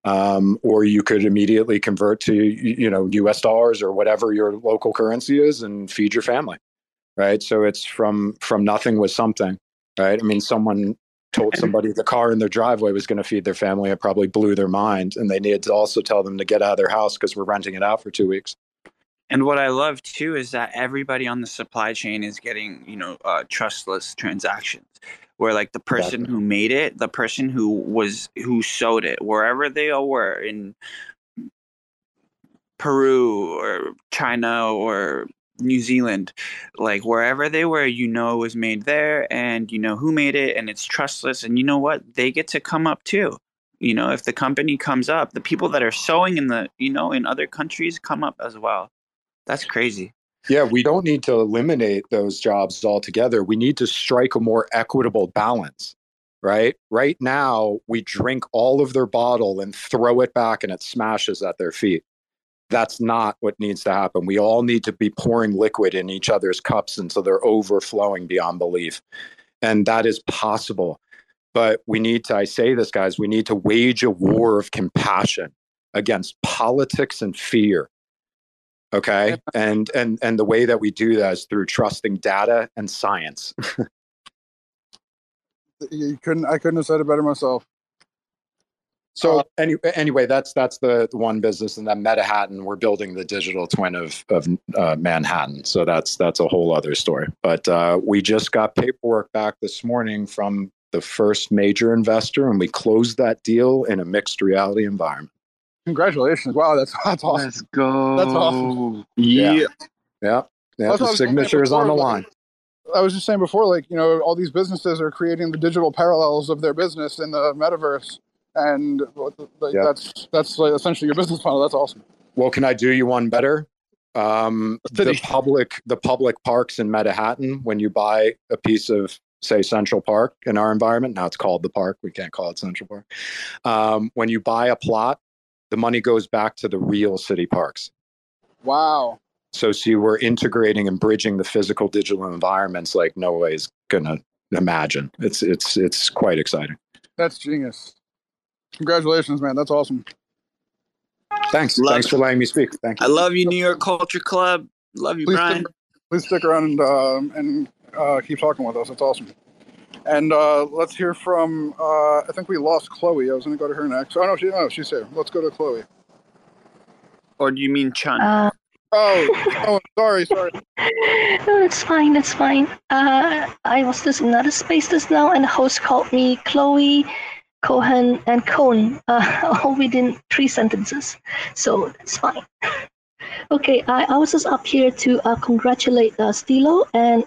um, or you could immediately convert to you know U.S. dollars or whatever your local currency is and feed your family, right? So it's from from nothing with something, right? I mean, someone told somebody the car in their driveway was going to feed their family, it probably blew their mind, and they needed to also tell them to get out of their house because we're renting it out for two weeks. And what I love too is that everybody on the supply chain is getting, you know, uh, trustless transactions where like the person exactly. who made it, the person who was who sewed it, wherever they all were in Peru or China or New Zealand, like wherever they were, you know it was made there and you know who made it and it's trustless and you know what? They get to come up too. You know, if the company comes up, the people that are sewing in the, you know, in other countries come up as well. That's crazy. Yeah, we don't need to eliminate those jobs altogether. We need to strike a more equitable balance, right? Right now, we drink all of their bottle and throw it back and it smashes at their feet. That's not what needs to happen. We all need to be pouring liquid in each other's cups until they're overflowing beyond belief. And that is possible. But we need to, I say this, guys, we need to wage a war of compassion against politics and fear. Okay. And and and the way that we do that is through trusting data and science. You couldn't. I couldn't have said it better myself. So any, anyway, that's that's the, the one business, and then Manhattan, we're building the digital twin of of uh, Manhattan. So that's that's a whole other story. But uh, we just got paperwork back this morning from the first major investor, and we closed that deal in a mixed reality environment. Congratulations! Wow, that's that's awesome. Let's go. That's awesome. Yeah, yeah, yeah. That's what the I was saying signature is on the before, line. I was just saying before, like you know, all these businesses are creating the digital parallels of their business in the metaverse, and like, Yeah. that's that's like essentially your business model. That's awesome. Well, can I do you one better? Um, the public, the public parks in Manhattan. When you buy a piece of, say, Central Park in our environment, now it's called the park. We can't call it Central Park. Um, when you buy a plot, the money goes back to the real city parks. Wow. So, see, we're integrating and bridging the physical digital environments like no way is gonna imagine. It's it's it's quite exciting. That's genius. Congratulations, man. That's awesome. Thanks. Love Thanks it. for letting me speak. Thank you. I love you, New York Culture Club. Love you, Please Brian. stick, please stick around and um, and uh, keep talking with us. It's awesome. And uh, let's hear from. Uh, I think we lost Chloe. I was going to go to her next. Oh no, she no, she's here. Let's go to Chloe. Or do you mean Chun? Uh, Oh, oh, sorry, sorry. no, it's fine. It's fine. Uh, I was just in another space just now, and the host called me Chloe, Cohen, and Cone, uh, all within three sentences. So it's fine. Okay, I, I was just up here to uh, congratulate uh, Stilo and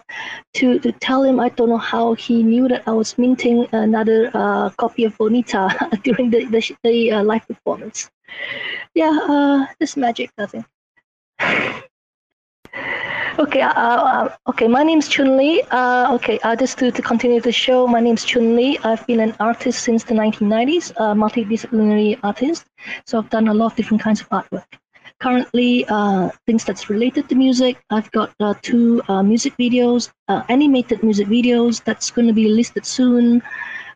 to, to tell him I don't know how he knew that I was minting another uh, copy of Bonita during the the, the uh, live performance. Yeah, uh, it's magic, I think. Okay, uh, uh, okay. My name's Chun Li. Uh, okay, uh, just to, to continue the show, my name's Chun Li. I've been an artist since the 1990s, a multidisciplinary artist. So I've done a lot of different kinds of artwork. Currently, uh, things that's related to music. I've got uh, two uh, music videos, uh, animated music videos that's going to be listed soon.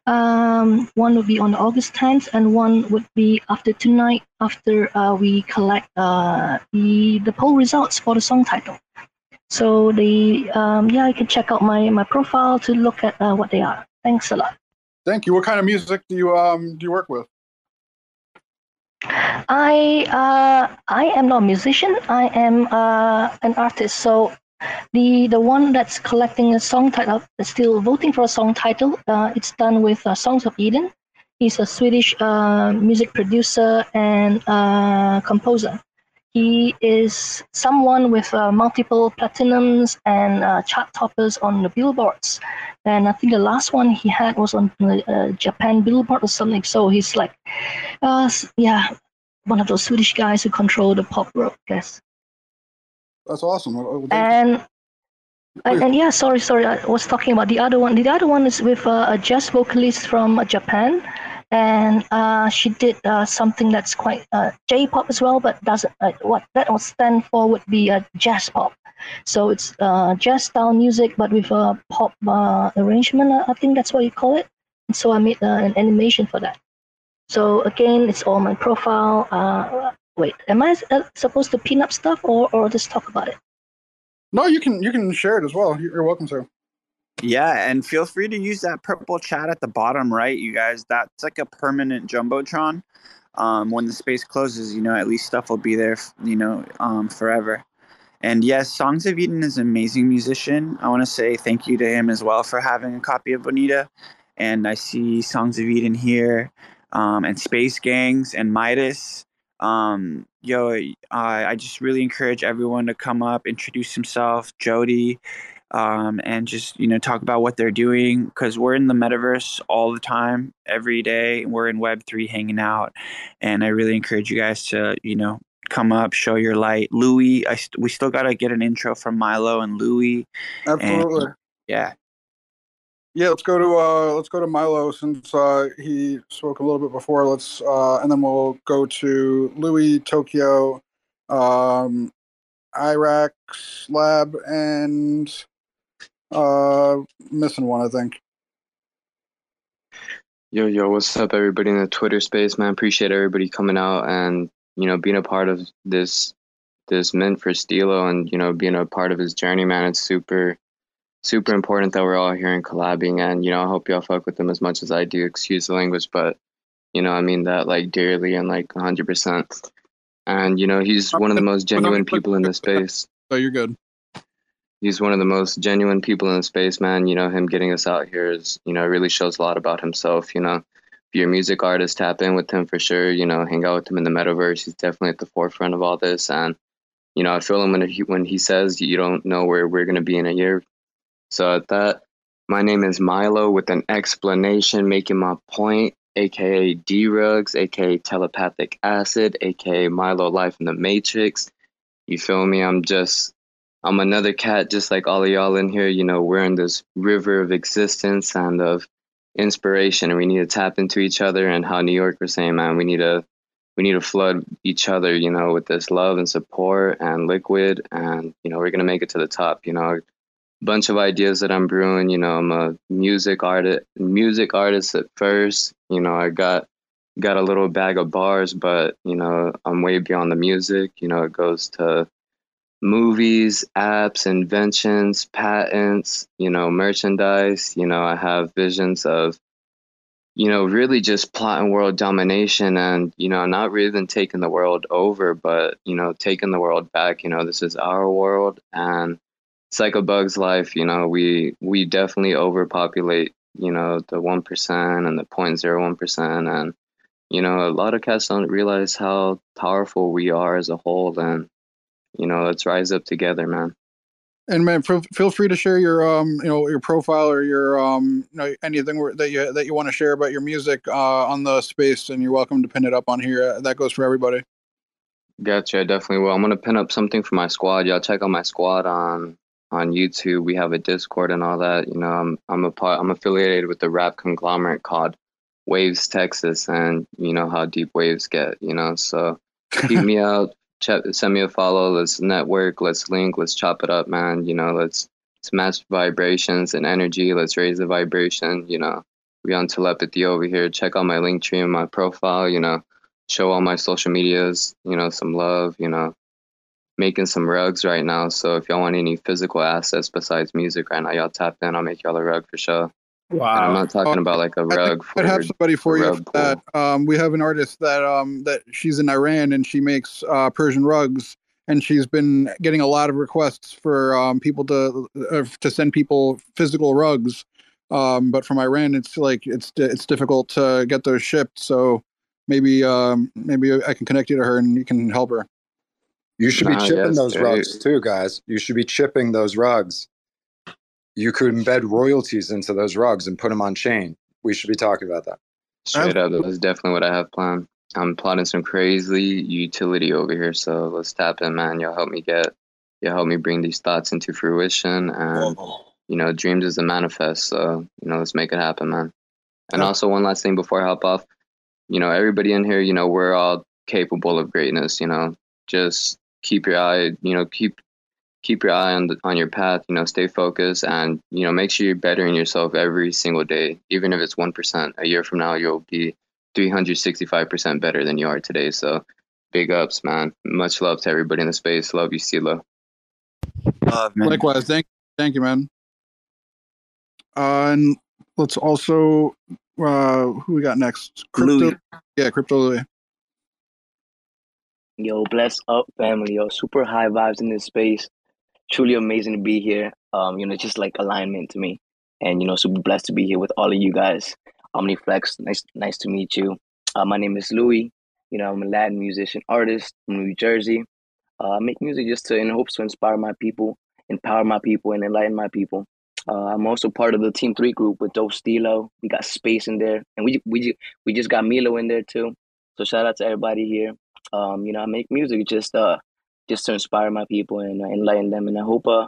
Um, one will be on August 10th, and one would be after tonight, after uh, we collect uh, the the poll results for the song title. So the um, yeah, you can check out my my profile to look at what they are. Thanks a lot. Thank you. What kind of music do you um do you work with? I uh, I am not a musician. I am uh, an artist. So the the one that's collecting a song title, still voting for a song title. Uh, it's done with uh, Songs of Eden. He's a Swedish uh, music producer and uh, composer. He is someone with uh, multiple platinums and uh, chart toppers on the billboards. And I think the last one he had was on the uh, Japan billboard or something. So he's like, uh, yeah, one of those Swedish guys who control the pop rock, I guess. That's awesome. Well, And and, and yeah, sorry, sorry, I was talking about the other one. The other one is with uh, a jazz vocalist from uh, Japan, and uh, she did uh, something that's quite uh, J-pop as well, but doesn't uh, what that would stand for would be uh, jazz pop. So it's uh, jazz style music, but with a pop arrangement. I- think that's what you call it. And so I made an animation for that. So again, it's all my profile. Wait, am I supposed to pin up stuff or, or just talk about it? No, you can you can share it as well. You're welcome to. Yeah, and feel free to use that purple chat at the bottom right, you guys. That's like a permanent jumbotron. Um, when the space closes, you know, at least stuff will be there, you know, um, forever. And yes, Songs of Eden is an amazing musician. I want to say thank you to him as well for having a copy of Bonita. And I see Songs of Eden here, um, and Space Gangs and Midas. Um, yo, I, I just really encourage everyone to come up, introduce himself, Jody, um, and just you know talk about what they're doing because we're in the metaverse all the time, every day. We're in Web three, hanging out, and I really encourage you guys to you know come up, show your light. Louis, I st- we still gotta get an intro from Milo and Louis. and- Absolutely. yeah. Yeah, let's go to uh, let's go to Milo since uh, he spoke a little bit before. Let's uh, and then we'll go to Louis, Tokyo, um, Iraq Lab, and uh, missing one, I think. Yo, yo, what's up, everybody in the Twitter space, man? Appreciate everybody coming out and you know being a part of this this mint for Stilo and you know being a part of his journey, man. It's super super important that we're all here and collabing, and you know I hope y'all fuck with him as much as I do. Excuse the language, but you know I mean that like dearly and like 100. percent And you know he's one of the most genuine people in the space. So you're good he's one of the most genuine people in the space, man. You know, him getting us out here is, you know, really shows a lot about himself. You know, if you're a music artist, tap in with him for sure. You know, hang out with him in the metaverse. He's definitely at the forefront of all this. And, you know, I feel him when he, when he says you don't know where we're going to be in a year. So at that, my name is Milo with an explanation making my point, aka D Rugs, aka telepathic acid, aka Milo Life in the Matrix. You feel me? I'm just I'm another cat, just like all of y'all in here. You know, we're in this river of existence and of inspiration, and we need to tap into each other. And how New York was saying, man, we need to we need to flood each other, you know, with this love and support and liquid, and you know, we're gonna make it to the top. You know, a bunch of ideas that I'm brewing. You know, I'm a music artist, music artist at first. You know, I got got a little bag of bars, but you know, I'm way beyond the music. You know, it goes to movies, apps, inventions, patents, you know, merchandise. You know, I have visions of, you know, really just plotting world domination and, you know, not even taking the world over, but, you know, taking the world back. You know, this is our world and it's like a bug's life, you know, we we definitely overpopulate, you know, the one percent and the 0.01 percent and you know, a lot of cats don't realize how powerful we are as a whole and you know, let's rise up together, man. And man, feel free to share your um, you know, your profile or your um, you know, anything that you that you want to share about your music uh, on the space, and you're welcome to pin it up on here. That goes for everybody. Gotcha, I definitely will. I'm gonna pin up something for my squad. Y'all check out my squad on on YouTube. We have a Discord and all that. You know, I'm I'm a part. I'm affiliated with the rap conglomerate called Waves Texas, and you know how deep waves get. You know, so keep me out send me a follow. Let's network. Let's link. Let's chop it up, man. You know, let's match vibrations and energy. Let's raise the vibration. You know, we on telepathy over here. Check out my link tree and my profile. You know, show all my social medias. You know, some love. You know, making some rugs right now. So if y'all want any physical assets besides music right now, y'all tap in. I'll make y'all a rug for sure. Wow. And I'm not talking about like a rug. I, would have somebody for you for that. Um, we have an artist that um, that she's in Iran and she makes uh, Persian rugs, and she's been getting a lot of requests for um, people to uh, to send people physical rugs. Um, but from Iran, it's like it's it's difficult to get those shipped. So maybe um, maybe I can connect you to her and you can help her. You should be chipping those rugs too, guys. You should be chipping those rugs you could embed royalties into those rugs and put them on chain. We should be talking about that. Straight up, that's definitely what I have planned. I'm plotting some crazy utility over here, so let's tap in, man. You'll help me get, you'll help me bring these thoughts into fruition, and you know, dreams is a manifest. So you know, let's make it happen, man. And also, one last thing before I hop off, you know, everybody in here, you know, we're all capable of greatness. You know, just keep your eye, you know, keep keep your eye on the, on your path. You know, stay focused, and you know, make sure you're bettering yourself every single day. Even if it's one percent, a year from now, you'll be 365 percent better than you are today. So, big ups, man. Much love to everybody in the space. Love you, Stilo. Uh, Likewise, thank thank you, man. Uh, and let's also uh, who we got next? Crypto, Louis. yeah, Crypto Louis. Yo, bless up, family. Yo, super high vibes in this space truly amazing to be here. Um, you know, just like alignment to me, and you know, super blessed to be here with all of you guys. OmniFlix, nice, nice to meet you. Uh, my name is Louis. You know, I'm a Latin musician artist from New Jersey. Uh, I make music just to in hopes to inspire my people, empower my people, and enlighten my people. Uh, I'm also part of the Team Three group with Dope Stilo. We got Space in there, and we we we just got Milo in there too. So shout out to everybody here. Um, you know, I make music just uh just to inspire my people and uh, enlighten them. And I hope, uh,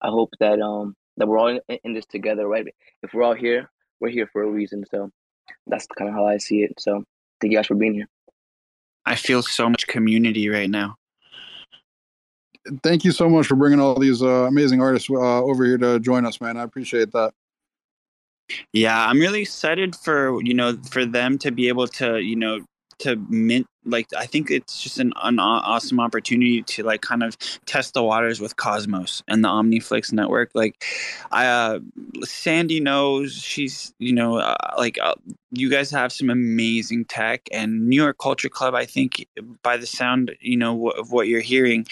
I hope that um that we're all in, in this together, right? If we're all here, we're here for a reason. So that's kind of how I see it. So thank you guys for being here. I feel so much community right now. thank you so much for bringing all these uh, amazing artists uh, over here to join us, man. I appreciate that. Yeah, I'm really excited for you know for them to be able to you know to mint like I think it's just an, an awesome opportunity to like kind of test the waters with Cosmos and the OmniFlix network. Like, I uh, Sandy knows she's you know uh, like uh, you guys have some amazing tech and New York Culture Club. I think by the sound you know of what you're hearing,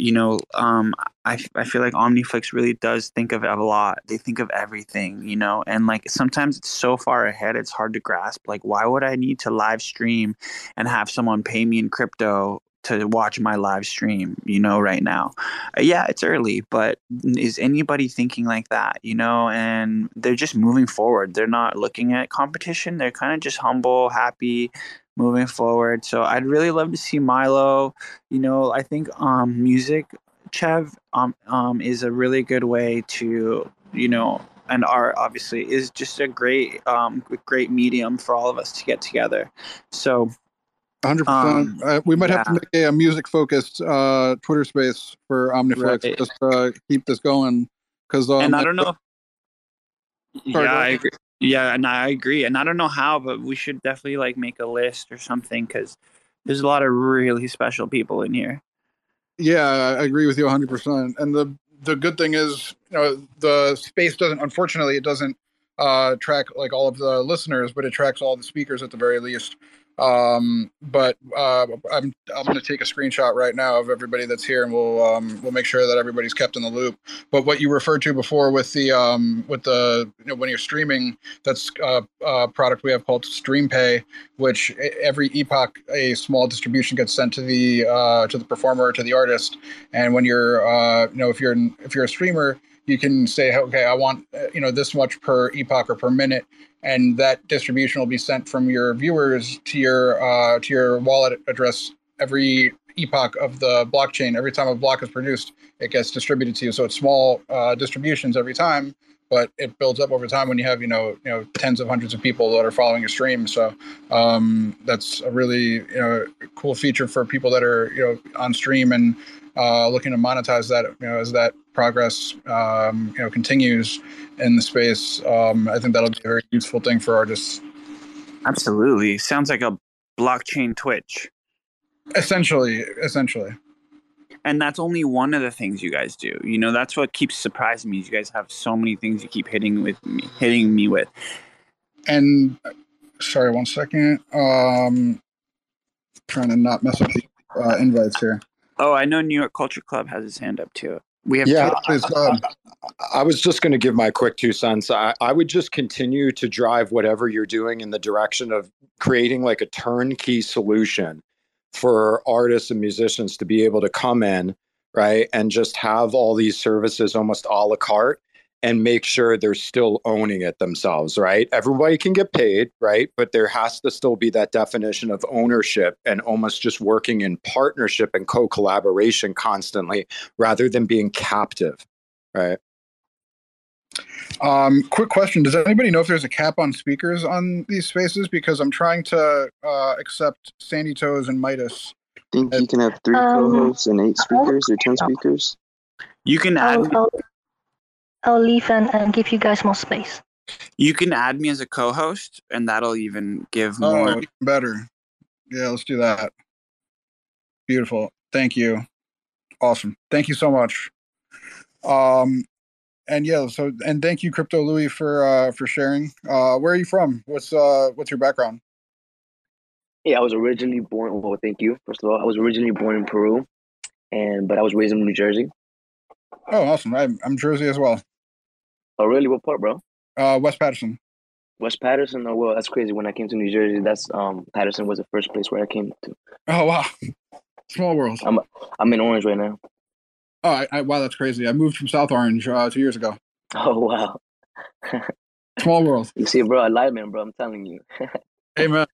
you know, um, I, I feel like OmniFlix really does think of a lot. They think of everything, you know, and like sometimes it's so far ahead, it's hard to grasp. Like, why would I need to live stream and have someone pay me in crypto to watch my live stream, you know, right now. Uh, yeah, it's early, but is anybody thinking like that, you know? And they're just moving forward. They're not looking at competition. They're kind of just humble, happy, moving forward. So I'd really love to see Milo. You know, I think um, music, Chev, um, um, is a really good way to, you know, and art obviously is just a great, um, great medium for all of us to get together. So Hundred um, percent. Uh, we might yeah. have to make a, a music-focused uh, Twitter space for OmniFlix right. just to keep this going. Because um, and I don't know. If, yeah, I agree. Yeah, and I agree, and I don't know how, but we should definitely like make a list or something because there's a lot of really special people in here. Yeah, I agree with you 100. percent And the the good thing is, you know, the space doesn't. Unfortunately, it doesn't uh, track like all of the listeners, but it tracks all the speakers at the very least. Um, but uh, I'm I'm going to take a screenshot right now of everybody that's here, and we'll um, we'll make sure that everybody's kept in the loop. But what you referred to before with the um, with the you know when you're streaming, that's a, a product we have called StreamPay, which every epoch a small distribution gets sent to the uh, to the performer to the artist, and when you're uh, you know if you're if you're a streamer, you can say okay, I want uh, you know this much per epoch or per minute and that distribution will be sent from your viewers to your uh, to your wallet address every epoch of the blockchain. Every time a block is produced, it gets distributed to you. So it's small uh, distributions every time, but it builds up over time when you have you know you know tens of hundreds of people that are following your stream. So um, that's a really you know cool feature for people that are you know on stream and uh, looking to monetize that you know as that progress um, you know continues in the space. Um, I think that'll be a very useful thing for artists. Absolutely, sounds like a blockchain Twitch. Essentially, essentially. And that's only one of the things you guys do. You know, that's what keeps surprising me. You guys have so many things you keep hitting with me, hitting me with. And sorry, one second. Um, trying to not mess up the uh, invites here. Oh, I know New York Culture Club has his hand up too. We have yeah. Um, I was just going to give my quick two cents. I, I would just continue to drive whatever you're doing in the direction of creating like a turnkey solution for artists and musicians to be able to come in, right, and just have all these services almost a la carte and make sure they're still owning it themselves, right? Everybody can get paid, right? But there has to still be that definition of ownership and almost just working in partnership and co collaboration constantly rather than being captive, right? Um, quick question: Does anybody know if there's a cap on speakers on these spaces? Because I'm trying to uh, accept Sandy Toes and Midas. I think you can have three um, co-hosts and eight speakers or ten speakers. You can add. I'll, I'll, I'll leave and, and give you guys more space. You can add me as a co-host, and that'll even give oh, more. Oh, better. Yeah, let's do that. Beautiful. Thank you. Awesome. Thank you so much. Um, and yeah, so and thank you, Crypto Louis, for uh for sharing. Uh, where are you from? What's uh what's your background? Yeah, I was originally born. Well, thank you. First of all, I was originally born in Peru, and but I was raised in New Jersey. Oh, awesome! I'm, I'm Jersey as well. Oh, really? What part, bro? Uh, West Paterson. West Paterson. Oh, well, that's crazy. When I came to New Jersey, that's um Paterson was the first place where I came to. Oh wow, small world. I'm I'm in Orange right now. Oh, I, I, wow, that's crazy. I moved from South Orange uh, two years ago. Oh wow. small world. You see, bro, I lied, man, bro. I'm telling you. hey, man.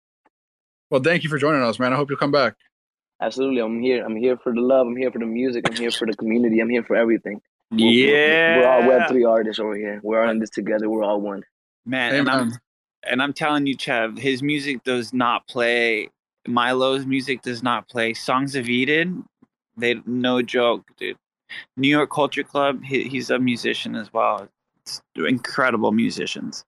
Well, thank you for joining us, man. I hope you'll come back. Absolutely, I'm here. I'm here for the love. I'm here for the music. I'm here for the community. I'm here for everything. We're, yeah, we're, we're all Web three artists over here. We're all in this together. We're all one. Man, and I'm and I'm telling you, Chev, his music does not play. Milo's music does not play. Songs of Eden, They no joke, dude. New York Culture Club. He, he's a musician as well. It's incredible musicians.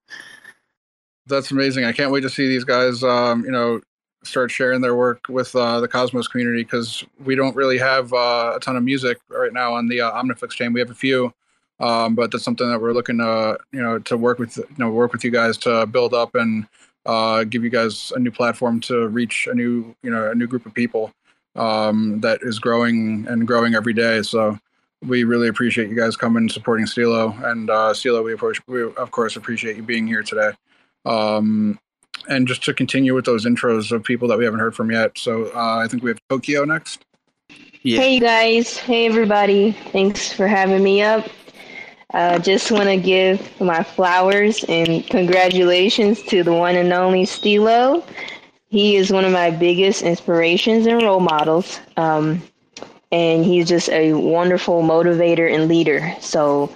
That's amazing. I can't wait to see these guys. Um, you know, start sharing their work with uh, the Cosmos community because we don't really have uh, a ton of music right now on the uh, Omniflix chain. We have a few, um, but that's something that we're looking to you know to work with you know work with you guys to build up and uh, give you guys a new platform to reach a new you know a new group of people um, that is growing and growing every day. So we really appreciate you guys coming and supporting Stilo and uh, Stilo. We, we of course appreciate you being here today. Um, and just to continue with those intros of people that we haven't heard from yet. So uh, I think we have Tokyo next. Yeah. Hey guys, hey everybody. Thanks for having me up. Uh, just want to give my flowers and congratulations to the one and only Stilo. He is one of my biggest inspirations and role models. Um, and he's just a wonderful motivator and leader. So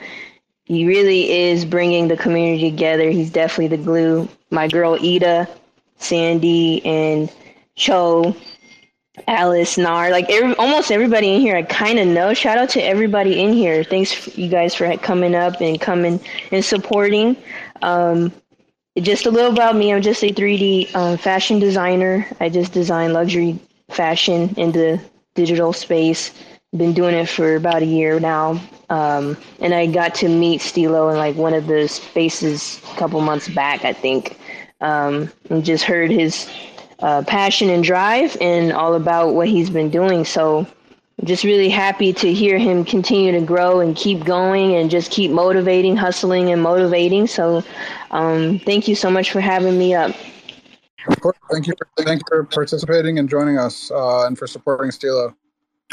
he really is bringing the community together. He's definitely the glue. My girl Ida, Sandy, and Cho, Alice, Nar, like every, almost everybody in here, I kind of know. Shout out to everybody in here. Thanks you guys for coming up and coming and supporting. Um, just a little about me. I'm just a 3D um, fashion designer. I just design luxury fashion in the digital space. Been doing it for about a year now. Um, and I got to meet Stilo in like one of the spaces a couple months back, I think. Um, and just heard his uh, passion and drive and all about what he's been doing. So just really happy to hear him continue to grow and keep going and just keep motivating, hustling, and motivating. So um, thank you so much for having me up. Of course, thank you. For, thank you for participating and joining us, uh, and for supporting Stilo.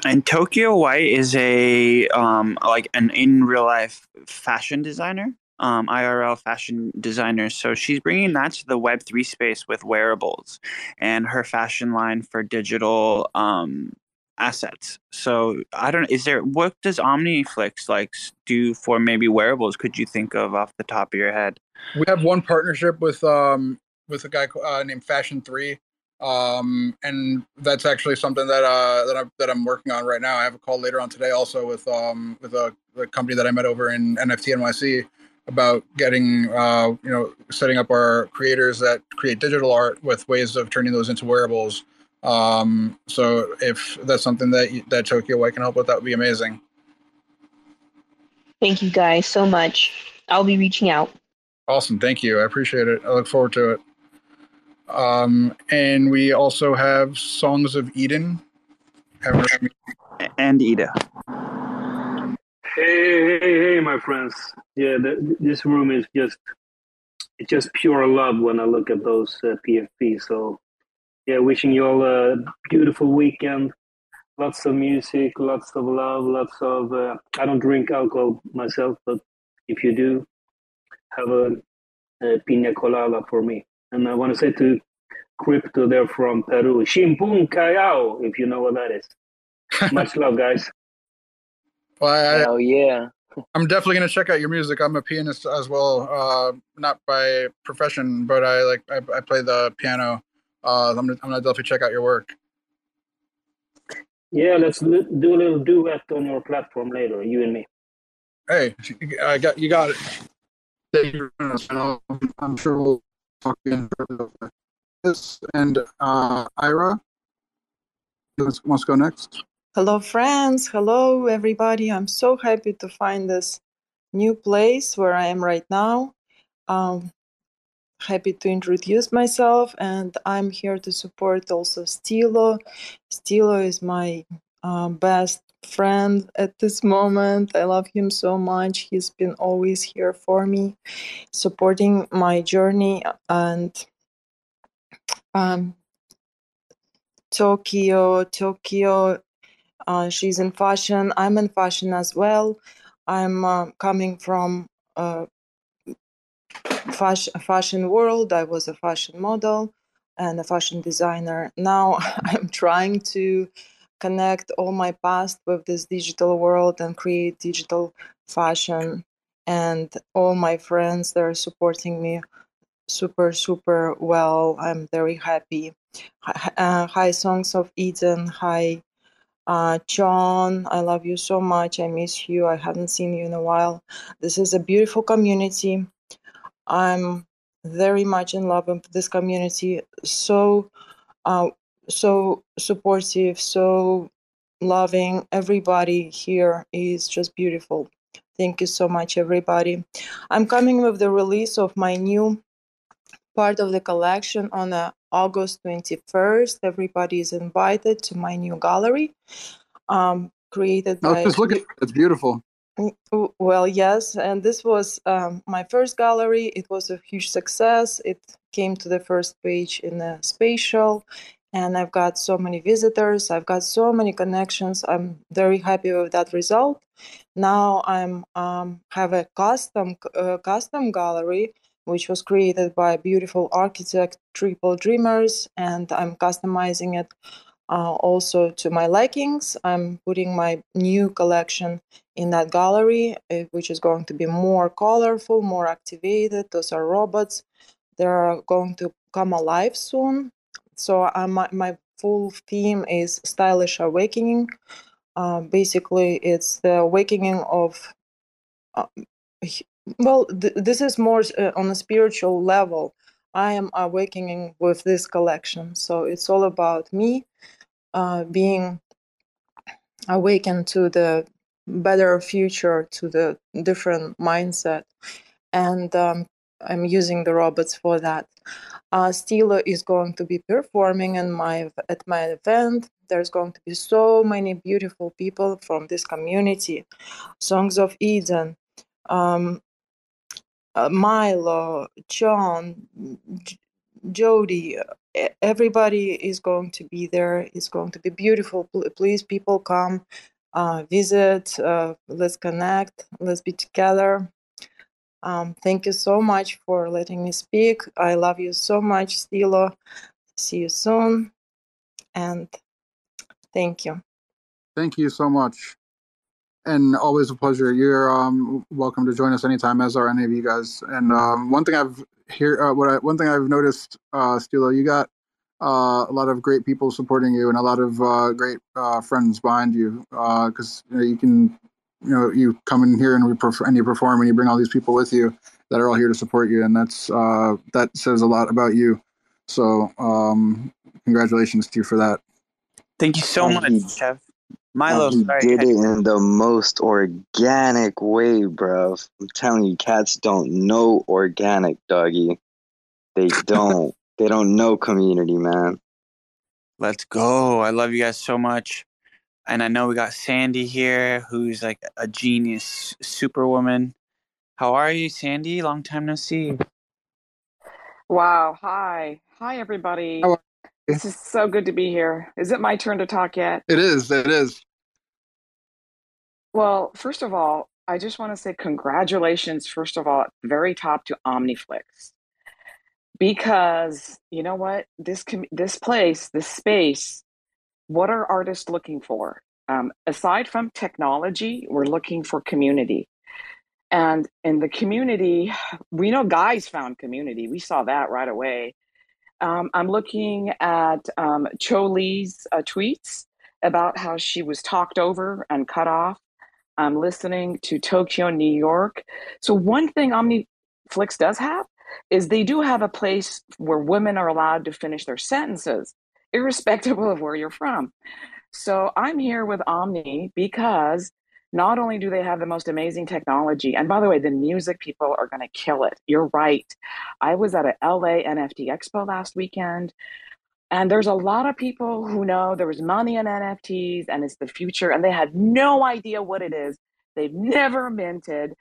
And Tokyo White is a um, like an in real life fashion designer, um, IRL fashion designer. So she's bringing that to the Web three space with wearables, and her fashion line for digital um, assets. So I don't. Is there what does OmniFlix like do for maybe wearables? Could you think of off the top of your head? We have one partnership with um, with a guy uh, named Fashion Three, um, and that's actually something that uh, that I'm that I'm working on right now. I have a call later on today, also with um, with a, a company that I met over in NFT NYC about getting uh, you know setting up our creators that create digital art with ways of turning those into wearables. Um, so if that's something that that Tokyo White can help with, that would be amazing. Thank you guys so much. I'll be reaching out. Awesome, thank you. I appreciate it. I look forward to it. Um, and we also have Songs of Eden. And Ida. Hey, hey, hey, my friends. Yeah, the, this room is just it's just pure love when I look at those uh, PFP. So, yeah, wishing you all a beautiful weekend. Lots of music, lots of love, lots of. Uh, I don't drink alcohol myself, but if you do, have a, a pina colada for me. And I want to say to Crypto, they're from Peru. Chimpún Callao, if you know what that is. Much love, guys. Well, I, Hell yeah. I'm definitely gonna check out your music. I'm a pianist as well, uh, not by profession, but I like I, I play the piano. Uh, I'm gonna, I'm gonna definitely check out your work. Yeah, let's do a little duet on your platform later, you and me. Hey, I got you got it. Thank you. I'm sure we'll talk again. And uh, Ira, let's, let's go next. Hello, friends. Hello, everybody. I'm so happy to find this new place where I am right now. Um, happy to introduce myself, and I'm here to support also Stilo. Stilo is my uh, best friend at this moment. I love him so much. He's been always here for me, supporting my journey and um, Tokyo, Tokyo. Uh, she's in fashion. I'm in fashion as well. I'm uh, coming from a fashion, fashion world. I was a fashion model and a fashion designer. Now I'm trying to connect all my past with this digital world and create digital fashion. And all my friends, they're supporting me super super well i'm very happy uh, hi songs of eden hi Uh, John, I love you so much. I miss you. I haven't seen you in a while. This is a beautiful community. I'm very much in love with this community. So, uh, so supportive, so loving. Everybody here is just beautiful. Thank you so much, everybody. I'm coming with the release of my new part of the collection on uh, August 21st. Everybody is invited to my new gallery, um, created No, by. just look at it. It's beautiful. Mm, Well, yes, and this was um, my first gallery. It was a huge success. It came to the first page in the spatial, and I've got so many visitors. I've got so many connections. I'm very happy with that result. Now I'm um, have a custom uh, custom gallery which was created by beautiful architect Triple Dreamers, and I'm customizing it uh, also to my likings. I'm putting my new collection in that gallery, uh, which is going to be more colorful, more activated. Those are robots. They're going to come alive soon. So uh, my, my full theme is stylish awakening. Uh, basically, it's the awakening of uh, well th- this is more uh, on a spiritual level i am awakening with this collection so it's all about me uh, being awakened to the better future to the different mindset and um, i'm using the robots for that uh, Stilo is going to be performing in my at my event. There's going to be so many beautiful people from this community. Songs of Eden, um, uh, Milo, John, J- Jody, everybody is going to be there. It's going to be beautiful. Please, people, come, uh, visit. Uh, let's connect. Let's be together. Um, thank you so much for letting me speak. I love you so much, Stilo. See you soon, and thank you. Thank you so much. And always a pleasure. You're um, welcome to join us anytime, as are any of you guys. And um, one thing I've here, uh, what I, one thing I've noticed, uh, Stilo, you got uh, a lot of great people supporting you, and a lot of uh, great uh, friends behind you. Because you, know, you can, you know, you come in here and we perf- and you perform, and you bring all these people with you that are all here to support you, and that's uh, that says a lot about you. So, um, congratulations to you for that. Thank you so And much, he- Chev. Milo, and he sorry. did it in the most organic way, bro. I'm telling you, cats don't know organic, doggy. They don't. they don't know community, man. Let's go. I love you guys so much. And I know we got Sandy here, who's like a genius superwoman. How are you, Sandy? Long time no see. Wow. Hi. Hi, everybody. How are This is so good to be here. Is it my turn to talk yet? It is. It is. Well, first of all, I just want to say congratulations, first of all, at very top to Omniflix. Because you know what? This com- this place, this space, what are artists looking for? Um, aside from technology, we're looking for community. And in the community, we know guys found community. We saw that right away. Um, I'm looking at um, Cho Lee's uh, tweets about how she was talked over and cut off. I'm listening to Tokyo, New York. So, one thing OmniFlix does have is they do have a place where women are allowed to finish their sentences, irrespective of where you're from. So, I'm here with Omni because not only do they have the most amazing technology, and by the way, the music people are going to kill it. You're right. I was at a LA NFT Expo last weekend, and there's a lot of people who know there was money in NFTs and it's the future, and they had no idea what it is. They've never minted,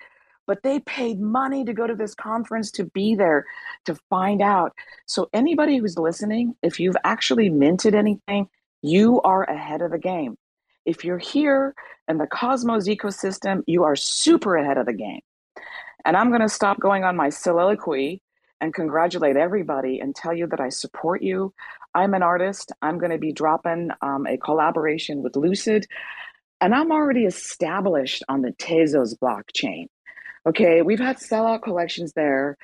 but they paid money to go to this conference to be there to find out. So, anybody who's listening, if you've actually minted anything, you are ahead of the game. If you're here in the Cosmos ecosystem, you are super ahead of the game. And I'm going to stop going on my soliloquy and congratulate everybody and tell you that I support you. I'm an artist. I'm going to be dropping um, a collaboration with Lucid, and I'm already established on the Tezos blockchain. Okay, we've had sellout collections there,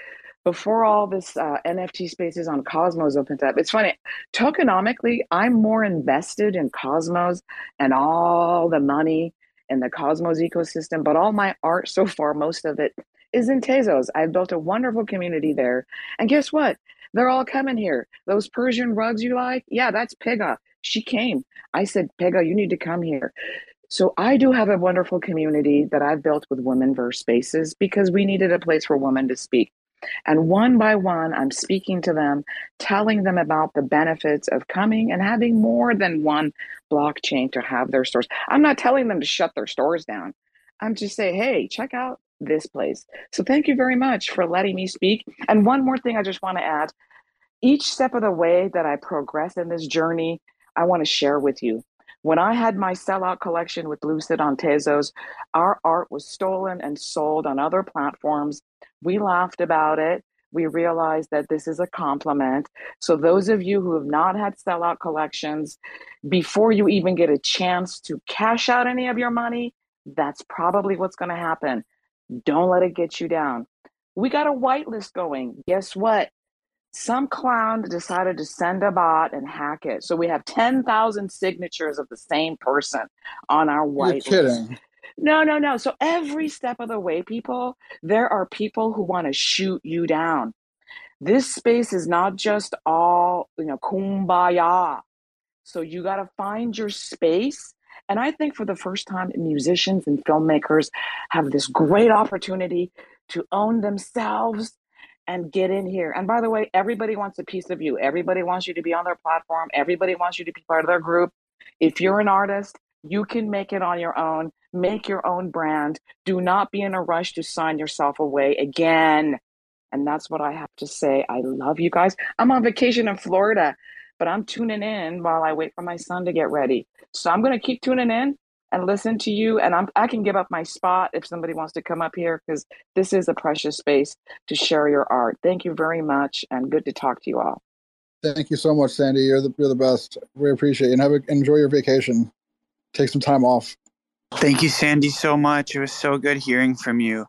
before all this uh, NFT spaces on Cosmos opened up, it's funny. Tokenomically, I'm more invested in Cosmos and all the money in the Cosmos ecosystem, but all my art so far, most of it is in Tezos. I've built a wonderful community there. And guess what? They're all coming here. Those Persian rugs you like? Yeah, that's Pega. She came. I said, Pega, you need to come here. So I do have a wonderful community that I've built with Women Verse Spaces because we needed a place for women to speak. And one by one, I'm speaking to them, telling them about the benefits of coming and having more than one blockchain to have their stores. I'm not telling them to shut their stores down. I'm just saying, hey, check out this place. So thank you very much for letting me speak. And one more thing I just want to add each step of the way that I progress in this journey, I want to share with you. When I had my sellout collection with Lucid on Tezos, our art was stolen and sold on other platforms. We laughed about it. We realized that this is a compliment. So, those of you who have not had sellout collections, before you even get a chance to cash out any of your money, that's probably what's going to happen. Don't let it get you down. We got a whitelist going. Guess what? Some clown decided to send a bot and hack it. So we have 10,000 signatures of the same person on our white You're list. kidding. No, no, no. So every step of the way, people, there are people who want to shoot you down. This space is not just all, you know, kumbaya. So you got to find your space. And I think for the first time, musicians and filmmakers have this great opportunity to own themselves and get in here. And by the way, everybody wants a piece of you. Everybody wants you to be on their platform. Everybody wants you to be part of their group. If you're an artist, you can make it on your own. Make your own brand. Do not be in a rush to sign yourself away again. And that's what I have to say. I love you guys. I'm on vacation in Florida, but I'm tuning in while I wait for my son to get ready. So I'm going to keep tuning in and listen to you. And I'm, I can give up my spot if somebody wants to come up here because this is a precious space to share your art. Thank you very much and good to talk to you all. Thank you so much, Sandy. You're the you're the best. We appreciate you and have a, enjoy your vacation. Take some time off. Thank you, Sandy, so much. It was so good hearing from you.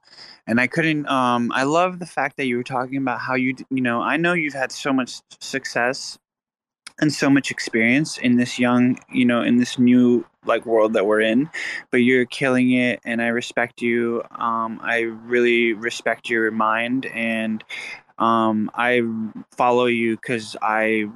And I couldn't, um, I love the fact that you were talking about how you, you know, I know you've had so much success and so much experience in this young, you know, in this new like world that we're in, but you're killing it and I respect you. Um, I really respect your mind and um, I follow you because I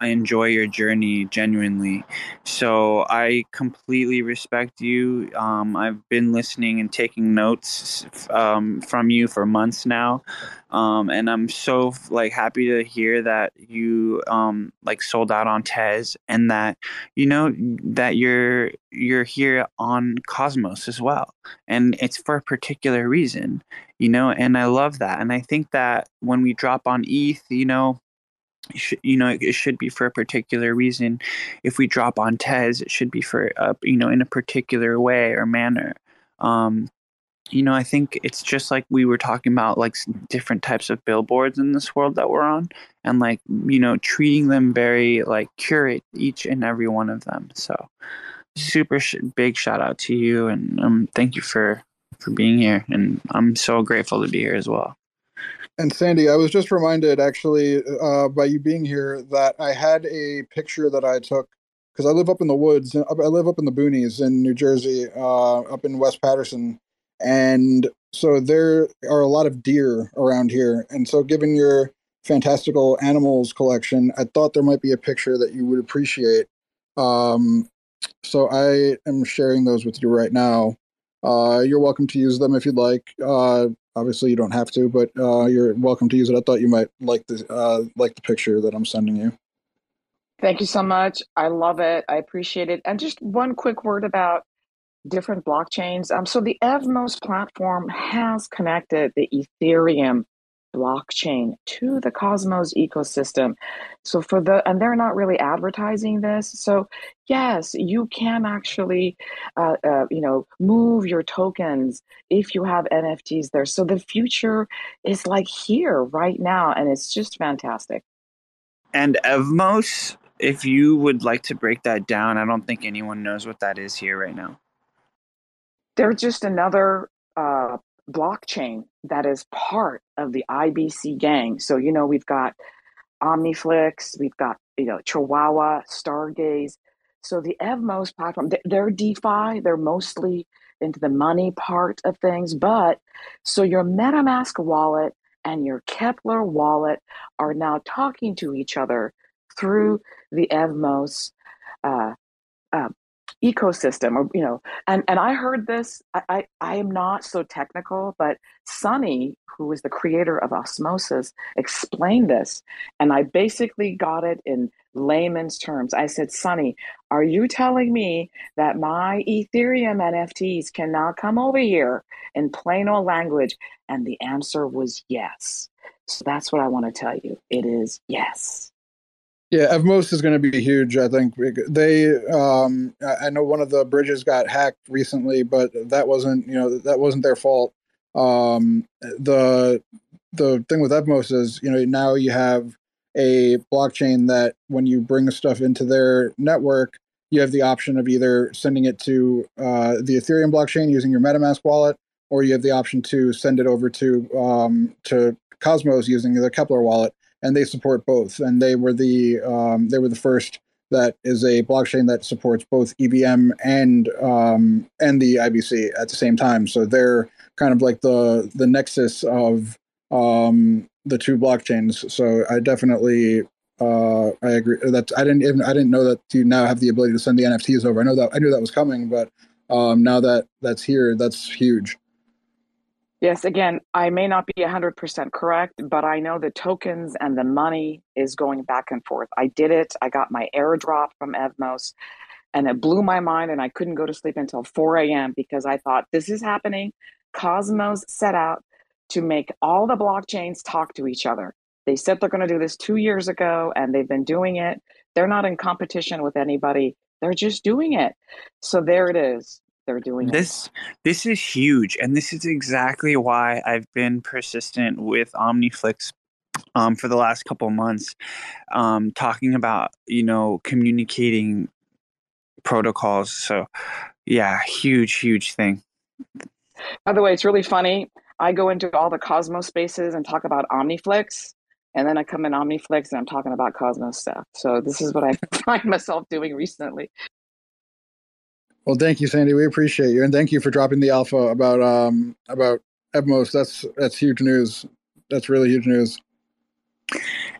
I enjoy your journey genuinely. So I completely respect you. Um, I've been listening and taking notes um, from you for months now, um, and I'm so like happy to hear that you um, like sold out on Tez and that you know that you're you're here on Cosmos as well, and it's for a particular reason, you know. And I love that, and I think that when we drop on ETH, you know you know it should be for a particular reason. If we drop on tez it should be for you know in a particular way or manner. Um you know i think it's just like we were talking about like different types of billboards in this world that we're on and like you know treating them very like curate each and every one of them. So super sh- big shout out to you and um thank you for for being here and i'm so grateful to be here as well And Sandy, I was just reminded actually uh, by you being here that I had a picture that I took because I live up in the woods. I live up in the boonies in New Jersey, uh, up in West Paterson, and so there are a lot of deer around here. And so, given your fantastical animals collection, I thought there might be a picture that you would appreciate. Um, so I am sharing those with you right now. Uh, you're welcome to use them if you'd like. Uh, obviously, you don't have to, but uh, you're welcome to use it. I thought you might like the uh, like the picture that I'm sending you. Thank you so much. I love it. I appreciate it. And just one quick word about different blockchains. Um, so the Evmos platform has connected the Ethereum blockchain to the Cosmos ecosystem. So for the and they're not really advertising this. So yes, you can actually, uh, uh, you know, move your tokens if you have NFTs there. So the future is like here right now, and it's just fantastic. And Evmos, if you would like to break that down, I don't think anyone knows what that is here right now. They're just another uh, blockchain that is part of the IBC gang. So, you know, we've got Omniflix, we've got, you know, Chihuahua, Stargaze. So the Evmos platform, they're DeFi, they're mostly into the money part of things. But so your MetaMask wallet and your Keplr wallet are now talking to each other through the Evmos uh, uh, ecosystem or you know and and i heard this I, I i am not so technical but sunny who is the creator of osmosis explained this and i basically got it in layman's terms. I said sunny are you telling me that my ethereum nfts can now come over here in plain old language? And the answer was yes. So that's what i want to tell you. It is yes yeah, Evmos is going to be huge. I think they. Um, I know one of the bridges got hacked recently, but that wasn't you know that wasn't their fault. Um, the the thing with Evmos is you know now you have a blockchain that when you bring stuff into their network, you have the option of either sending it to uh, the Ethereum blockchain using your MetaMask wallet, or you have the option to send it over to um, to Cosmos using the Keplr wallet and they support both. And they were the um, they were the first that is a blockchain that supports both EVM and um, and the IBC at the same time. So they're kind of like the the nexus of um, the two blockchains. So I definitely uh, I agree that I didn't even I didn't know that you now have the ability to send the NFTs over. I know that I knew that was coming, but um, now that that's here, that's huge. Yes, again, I may not be 100% correct, but I know the tokens and the money is going back and forth. I did it. I got my airdrop from Evmos and it blew my mind. And I couldn't go to sleep until 4 a.m. because I thought this is happening. Cosmos set out to make all the blockchains talk to each other. They said they're going to do this two years ago and they've been doing it. They're not in competition with anybody, they're just doing it. So there it is they're doing this it. this is huge and this is exactly why i've been persistent with omniflix um, for the last couple months um, talking about you know communicating protocols. So yeah huge huge thing. By the way it's really funny. I go into all the cosmos spaces and talk about omniflix and then i come in omniflix and i'm talking about cosmos stuff. So this is what i find myself doing recently well, thank you, Sandy. We appreciate you, and thank you for dropping the alpha about um about Evmos. That's that's huge news. That's really huge news.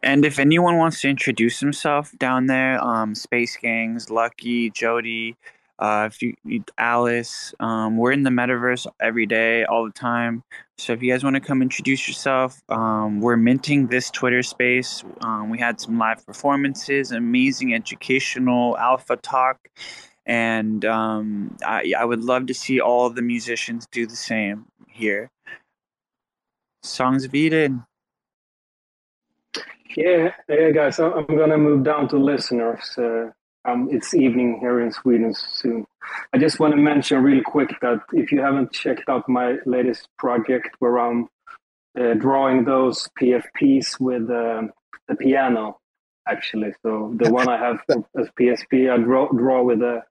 And if anyone wants to introduce himself down there, um, Space Gangs, Lucky, Jody, uh, if you, Alice, um, we're in the metaverse every day, all the time. So if you guys want to come introduce yourself, um, we're minting this Twitter space. Um, we had some live performances, amazing educational alpha talk and um, I, I would love to see all the musicians do the same here. Songs of Eden. Yeah, yeah, guys, I'm gonna move down to listeners. Uh, um, it's evening here in Sweden soon. I just want to mention real quick that if you haven't checked out my latest project, where I'm uh, drawing those PFPs with uh, the piano, actually. So the one I have as PFP, I draw draw with a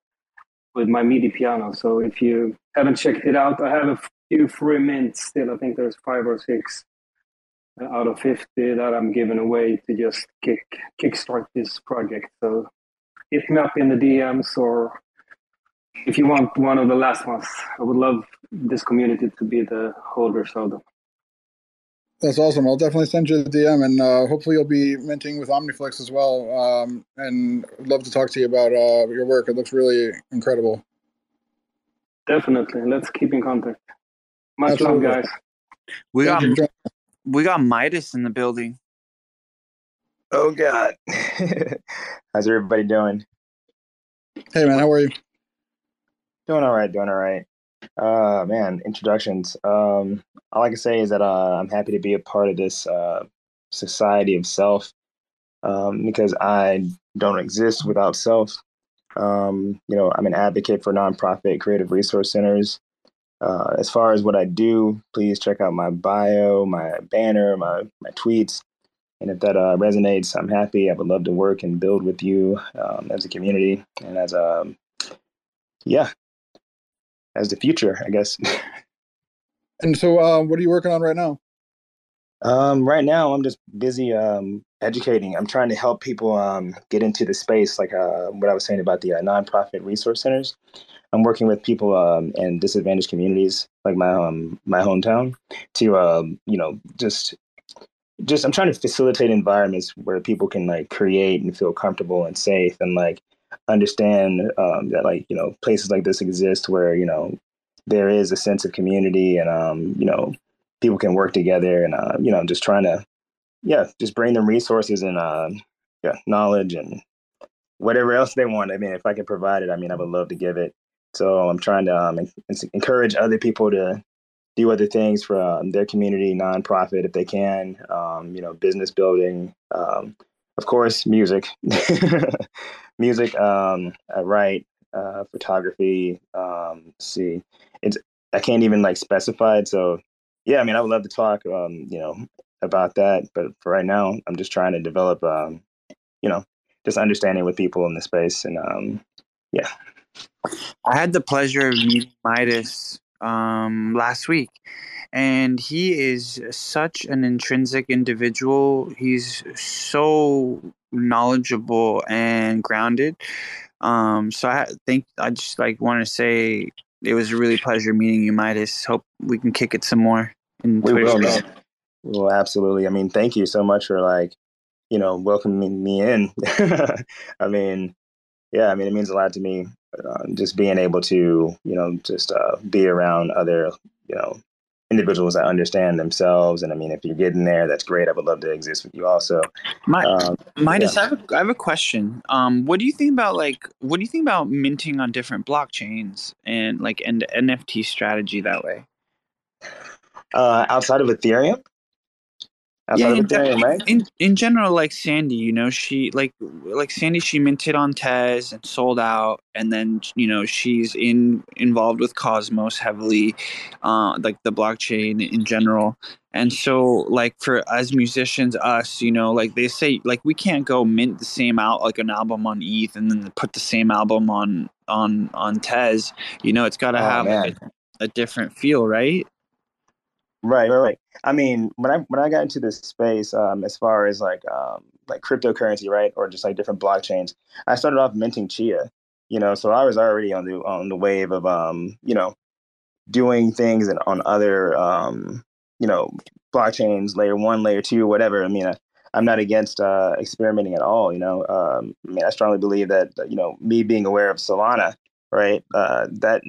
with my MIDI piano. So if you haven't checked it out, I have a few free mints still. I think there's five or six out of 50 that I'm giving away to just kick kickstart this project. So hit me up in the DMs or if you want one of the last ones. I would love this community to be the holders of them. That's awesome. I'll definitely send you the DM, and uh, hopefully you'll be minting with Omniflix as well. Um, and love to talk to you about uh, your work. It looks really incredible. Definitely. Let's keep in contact. Much Absolutely. love, guys. We got we got Midas in the building. Oh God, how's everybody doing? Hey man, how are you? Doing all right. Doing all right. Uh, man, introductions. Um, all I can say is that uh, I'm happy to be a part of this uh, society of self um, because I don't exist without self. Um, you know, I'm an advocate for nonprofit creative resource centers. Uh, as far as what I do, please check out my bio, my banner, my my tweets, and if that uh, resonates, I'm happy. I would love to work and build with you um, as a community and as a um, yeah, as the future, I guess. And so, uh, what are you working on right now? Um, right now, I'm just busy um, educating. I'm trying to help people um, get into the space, like uh, what I was saying about the uh, nonprofit resource centers. I'm working with people um, in disadvantaged communities, like my um, my hometown, to um, you know just just I'm trying to facilitate environments where people can like create and feel comfortable and safe and like understand um, that like you know places like this exist where you know there is a sense of community and um, you know people can work together and uh, you know just trying to yeah just bring them resources and uh, yeah knowledge and whatever else they want. I mean if i can provide it i mean i would love to give it. So i'm trying to um, encourage other people to do other things for um, their community nonprofit if they can um, you know business building um, of course music music um, i write uh, photography um, see it's i can't even like specify it so yeah, I mean, I would love to talk, um, you know, about that. But for right now, I'm just trying to develop, um, you know, just understanding with people in the space, and um, yeah. I had the pleasure of meeting Midas um, last week, and he is such an intrinsic individual. He's so knowledgeable and grounded. Um, so I think I just like want to say it was a really pleasure meeting you, Midas. Hope we can kick it some more in we Twitter will, man. Well, absolutely. I mean, thank you so much for like, you know, welcoming me in. I mean, yeah, I mean, it means a lot to me. Uh, just being able to, you know, just uh, be around other, you know, individuals that understand themselves. And I mean, if you're getting there, that's great. I would love to exist with you also. My, Um, Midas, yeah. I, have a, I have a question. Um, what do you think about like what do you think about minting on different blockchains and like and NFT strategy that way? Uh, outside of Ethereum? Yeah, in, gen- Ethereum, right? in in general, like Sandy, you know, she like like Sandy, she minted on Tez and sold out, and then you know she's in involved with Cosmos heavily, uh, like the blockchain in general. And so, like for as musicians, us, you know, like they say, like we can't go mint the same out like an album on ETH and then put the same album on on on Tez. You know, it's got to Oh, have a, a different feel, right? Right, right, right. I mean, when I when I got into this space, um, as far as like um, like cryptocurrency, right, or just like different blockchains, I started off minting Chia. You know, so I was already on the on the wave of um, you know, doing things and on other um, you know, blockchains, layer one, layer two, whatever. I mean, I, I'm not against uh, experimenting at all. You know, um, I mean, I strongly believe that you know, me being aware of Solana, right, uh, that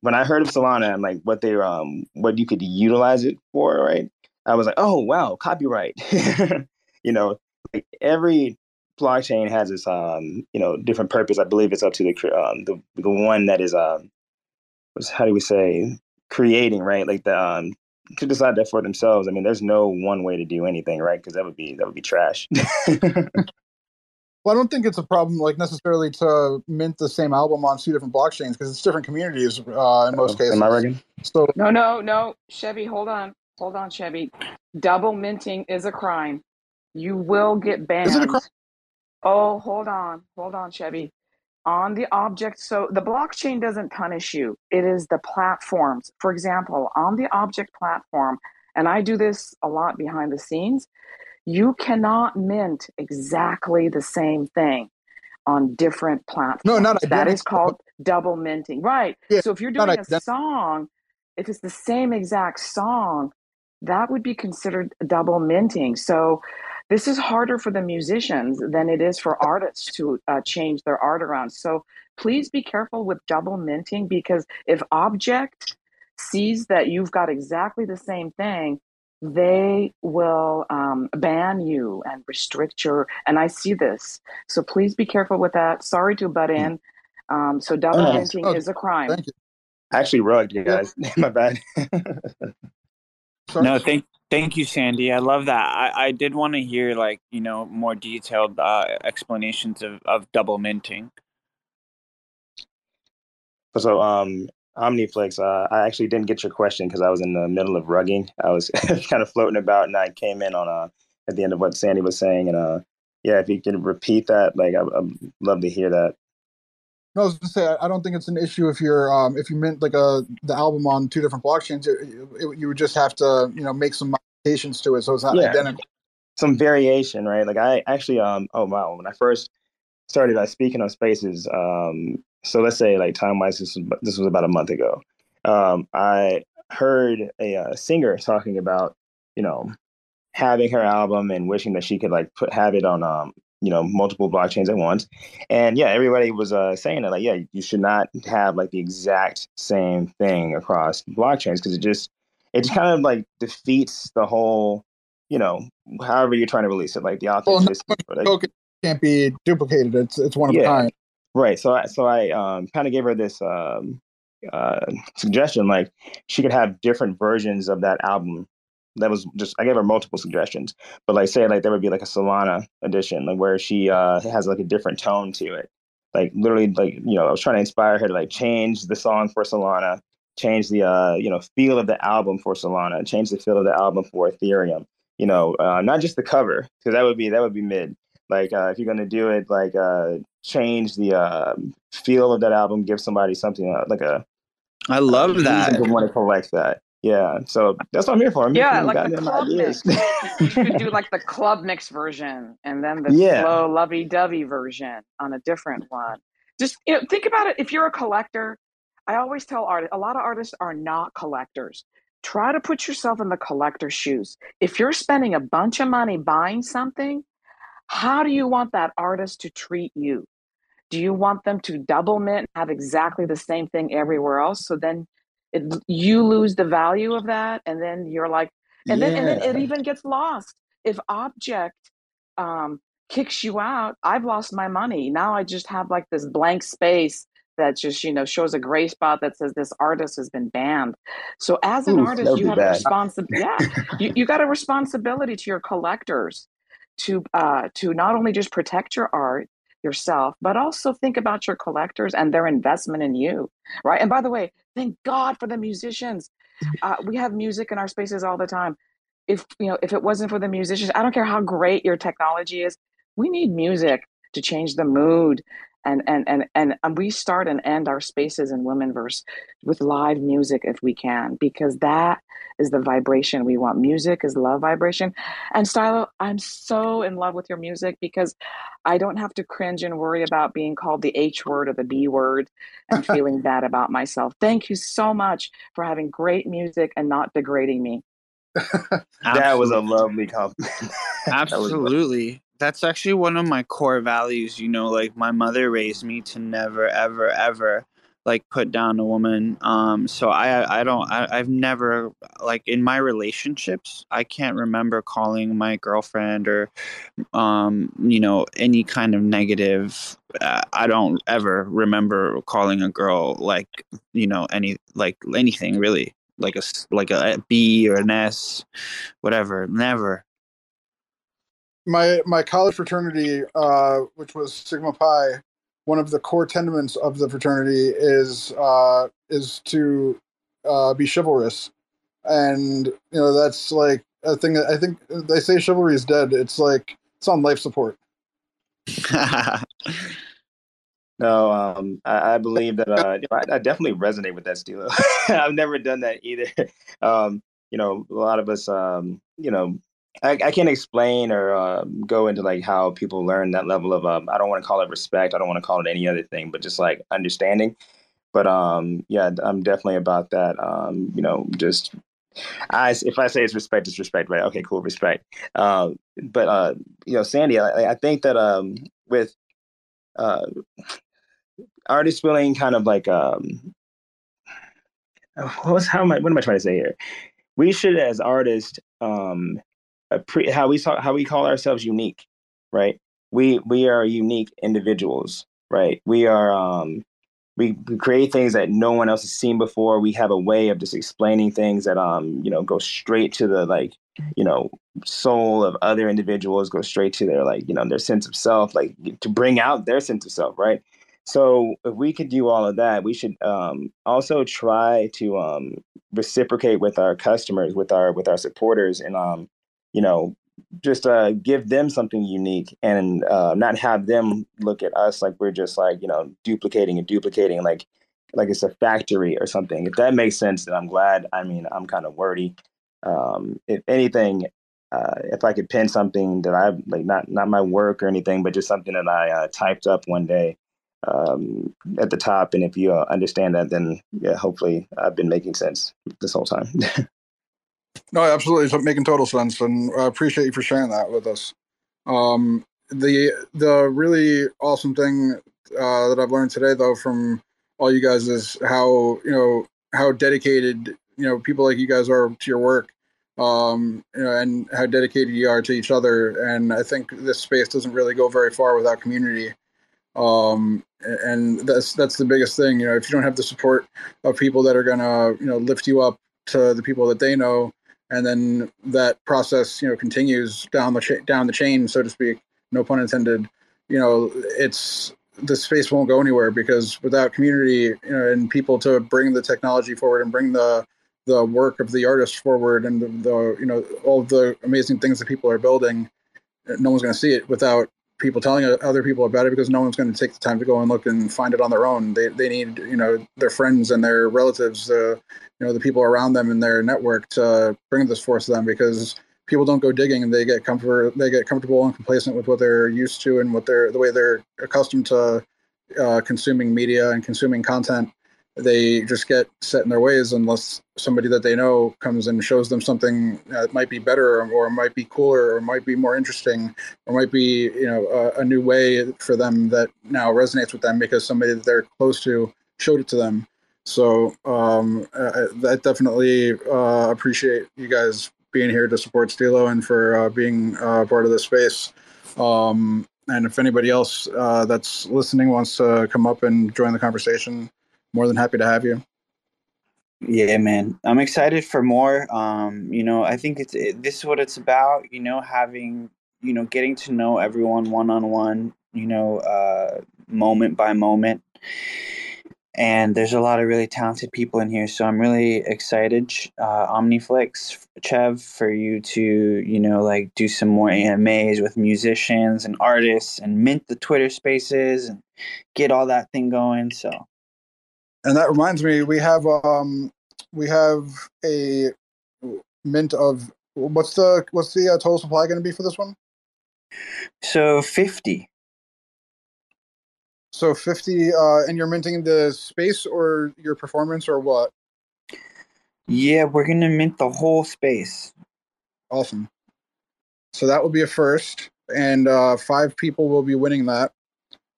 when I heard of Solana and like what they um what you could utilize it for, right? I was like, oh wow, copyright. you know, like every blockchain has its um you know different purpose. I believe it's up to the um the the one that is um how do we say creating right like the um to decide that for themselves. I mean, there's no one way to do anything, right? Because that would be that would be trash. Well, I don't think it's a problem, like necessarily to mint the same album on two different blockchains because it's different communities uh, in most cases. Am I right? So No, no, no, Chevy, hold on, hold on, Chevy. Double minting is a crime. You will get banned. Is it a crime? Oh, hold on, hold on, Chevy. On the objkt, so the blockchain doesn't punish you. It is the platforms. For example, on the objkt platform, and I do this a lot behind the scenes. You cannot mint exactly the same thing on different platforms. No, not that identical. is called double minting. Right. Yeah, so if you're doing a song, if it's the same exact song, that would be considered double minting. So this is harder for the musicians than it is for artists to uh, change their art around. So please be careful with double minting because if objkt sees that you've got exactly the same thing, they will um, ban you and restrict your. And I see this, so please be careful with that. Sorry to butt in. Um, so double Oh, minting oh, is a crime. thank you. I actually rugged you guys. My bad. No, thank thank you, Sandy. I love that. I, I did want to hear like you know more detailed uh, explanations of, of double minting. So, um, Omniflix, uh, I actually didn't get your question because I was in the middle of rugging. I was kind of floating about, and I came in on uh, at the end of what Sandy was saying. And uh, yeah, if you could repeat that, like I, I'd love to hear that. No, I was gonna say I, I don't think it's an issue if you're um, if you mint like a the album on two different blockchains. It, it, you would just have to you know make some modifications to it so it's not Yeah. identical. some variation, right? Like I actually, um, oh wow, when I first started uh, speaking on spaces, um, so let's say like time wise, this was, this was about a month ago. Um, I heard a uh, singer talking about, you know, having her album and wishing that she could like put have it on, um, you know, multiple blockchains at once. And yeah, everybody was uh, saying that like, yeah, you should not have like the exact same thing across blockchains because it just it just kind of like defeats the whole you know, however you're trying to release it, like the Well, no like, can't be duplicated. It's it's one of a kind. Right. So I so I um kind of gave her this um uh suggestion like she could have different versions of that album. That was just I gave her multiple suggestions. But like say like there would be like a Solana edition, like where she uh has like a different tone to it. Like literally like, you know, I was trying to inspire her to like change the song for Solana, change the uh, you know, feel of the album for Solana, change the feel of the album for Ethereum. You know, uh, not just the cover, because that would be that would be mid like uh, if you're gonna do it like uh change the uh feel of that album give somebody something uh, like a I love reason that. to want to collect that yeah so that's what i'm here for i'm Yeah, here like the club ideas. mix. you could do like the club mix version and then the Yeah. slow lovey-dovey version on a different one. Just you know, think about it. If you're a collector, I always tell artists, a lot of artists are not collectors. Try to put yourself in the collector's shoes. If you're spending a bunch of money buying something, how do you want that artist to treat you? Do you want them to double mint, have exactly the same thing everywhere else? So then it, you lose the value of that, and then you're like, and then and then it even gets lost. If objkt um, kicks you out, I've lost my money. Now I just have like this blank space that just you know shows a gray spot that says this artist has been banned. So as an that artist, you have a responsibility. Yeah, you, you got a responsibility to your collectors to uh, to not only just protect your art yourself, but also think about your collectors and their investment in you, right? And by the way, thank God for the musicians. Uh, we have music in our spaces all the time. If you know, if it wasn't for the musicians, I don't care how great your technology is. We need music to change the mood, and and and and, and we start and end our spaces in Womenverse with live music if we can, because that is the vibration we want. Music is love vibration. And Stilo, I'm so in love with your music because I don't have to cringe and worry about being called the H word or the B word and feeling bad about myself. Thank you so much for having great music and not degrading me. that was a lovely compliment Absolutely. That's actually one of my core values, you know, like my mother raised me to never ever ever like put down a woman. Um so I I don't I, I've never like in my relationships, I can't remember calling my girlfriend or um you know any kind of negative uh, I don't ever remember calling a girl like you know any like anything really like a like a B or an S whatever never my my college fraternity, uh, which was Sigma Pi, one of the core tenements of the fraternity is uh, is to uh, be chivalrous, and you know that's like a thing that I think they say chivalry is dead. It's like it's on life support. No, um, I, I believe that uh, I, I definitely resonate with that, Stilo. I've never done that either. Um, you know, a lot of us, um, you know, I, I can't explain or um, go into like how people learn that level of. Um, I don't want to call it respect. I don't want to call it any other thing, but just like understanding. But um, yeah, I'm definitely about that. Um, you know, just I if I say it's respect, it's respect, right? Okay, cool, respect. Um, but uh, you know, Sandy, I, I think that um, with uh, artists feeling kind of like um what was how am I what am I trying to say here? We should as artists um appre- how we how we call ourselves unique, right? We we are unique individuals, right? We are um we, we create things that no one else has seen before. We have a way of just explaining things that um you know go straight to the like you know soul of other individuals, go straight to their like you know their sense of self, like to bring out their sense of self, right? So if we could do all of that, we should um, also try to um, reciprocate with our customers, with our with our supporters, and um, you know just uh, give them something unique and uh, not have them look at us like we're just like you know duplicating and duplicating like like it's a factory or something. If that makes sense, then I'm glad. I mean, I'm kind of wordy. Um, if anything, uh, if I could pin something that I like, not not my work or anything, but just something that I uh, typed up one day um, at the top, and if you uh, understand that, then yeah, hopefully I've been making sense this whole time. No, absolutely, it's making total sense, and I appreciate you for sharing that with us. Um, the the really awesome thing uh, that I've learned today, though, from all you guys is how you know how dedicated you know people like you guys are to your work, um, you know, and how dedicated you are to each other. And I think this space doesn't really go very far without community. Um, and that's that's the biggest thing. You know, if you don't have the support of people that are gonna you know lift you up to the people that they know and then that process you know continues down the cha- down the chain so to speak. No pun intended. You know it's the space won't go anywhere because without community you know, and people to bring the technology forward and bring the the work of the artists forward and the, the you know all the amazing things that people are building no one's going to see it without people telling other people about it because no one's going to take the time to go and look and find it on their own. They, they need you know their friends and their relatives uh, you know the people around them in their network to bring this force to them because people don't go digging and they get comfort they get comfortable and complacent with what they're used to and what they're the way they're accustomed to uh, consuming media and consuming content. They just get set in their ways unless somebody that they know comes and shows them something that might be better or, or might be cooler or might be more interesting or might be you know a, a new way for them that now resonates with them because somebody that they're close to showed it to them so um, I, I definitely uh, appreciate you guys being here to support Stilo and for uh, being uh, part of this space. Um, and if anybody else uh, that's listening wants to come up and join the conversation, more than happy to have you. Yeah, man. I'm excited for more. Um, you know, I think it's it, this is what it's about. You know, having you know, getting to know everyone one on one. You know, uh, moment by moment and there's a lot of really talented people in here. So I'm really excited, uh, Omniflix, Chev, for you to you know like do some more AMAs with musicians and artists and mint the Twitter Spaces and get all that thing going. So, and that reminds me, we have um we have a mint of what's the what's the uh, total supply going to be for this one? So fifty. So 50, uh, and you're minting the space or your performance or what? Yeah, we're going to mint the whole space. Awesome. So that will be a first, and uh, five people will be winning that.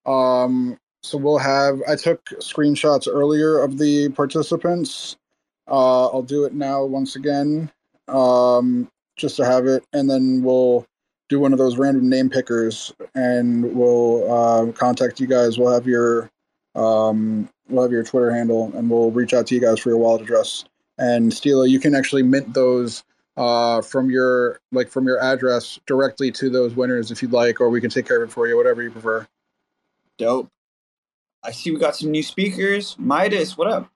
Um, so we'll have, I took screenshots earlier of the participants. Uh, I'll do it now once again, um, just to have it, and then we'll do one of those random name pickers, and we'll uh, contact you guys. We'll have your um, we'll have your Twitter handle, and we'll reach out to you guys for your wallet address. And Stilo, you can actually mint those uh, from your like from your address directly to those winners if you'd like, or we can take care of it for you, whatever you prefer. Dope. I see we got some new speakers. Midas, what up?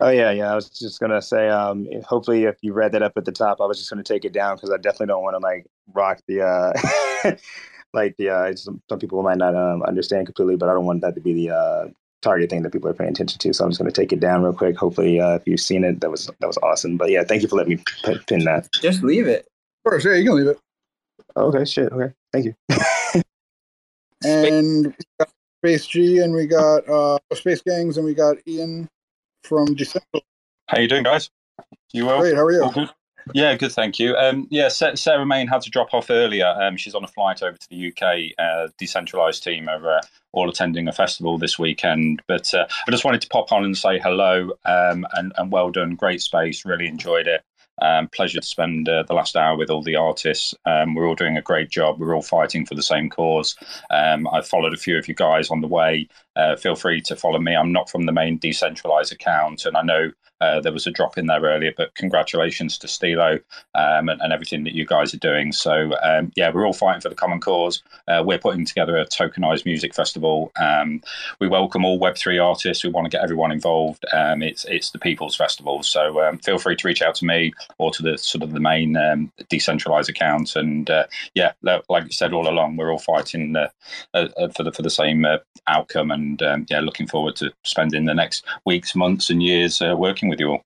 Oh yeah, yeah. I was just gonna say, um, hopefully, if you read that up at the top, I was just gonna take it down because I definitely don't want to like rock the, uh, like the. Uh, some, some people might not um, understand completely, but I don't want that to be the uh, target thing that people are paying attention to. So I'm just gonna take it down real quick. Hopefully, uh, if you've seen it, that was that was awesome. But yeah, thank you for letting me p- pin that. Just leave it. Of course, yeah, you can leave it. Okay, shit. Okay, thank you. and Space G, and we got uh, Space Gangs, and we got Ian from December. How you doing, guys? You well? Great. How are you? All good. Yeah, good. Thank you. Um, yeah, Sarah Main had to drop off earlier. Um, she's on a flight over to the UK. Uh, decentralized team are uh, all attending a festival this weekend. But uh, I just wanted to pop on and say hello um, and, and well done. Great space. Really enjoyed it. Um, pleasure to spend uh, the last hour with all the artists. Um, we're all doing a great job. We're all fighting for the same cause. Um, I've followed a few of you guys on the way. Uh, feel free to follow me. I'm not from the main decentralized account, and I know uh, there was a drop in there earlier, but congratulations to Stilo um, and, and, everything that you guys are doing. So, um, yeah, we're all fighting for the common cause. Uh, we're putting together a tokenized music festival. Um, we welcome all Web3 artists. We want to get everyone involved. Um, it's it's the People's Festival. So, um, feel free to reach out to me. or to the sort of the main um, decentralized account. And uh, yeah, like you said all along, we're all fighting uh, uh, for the for the same outcome. And yeah, looking forward to spending the next weeks, months, and years working with you all.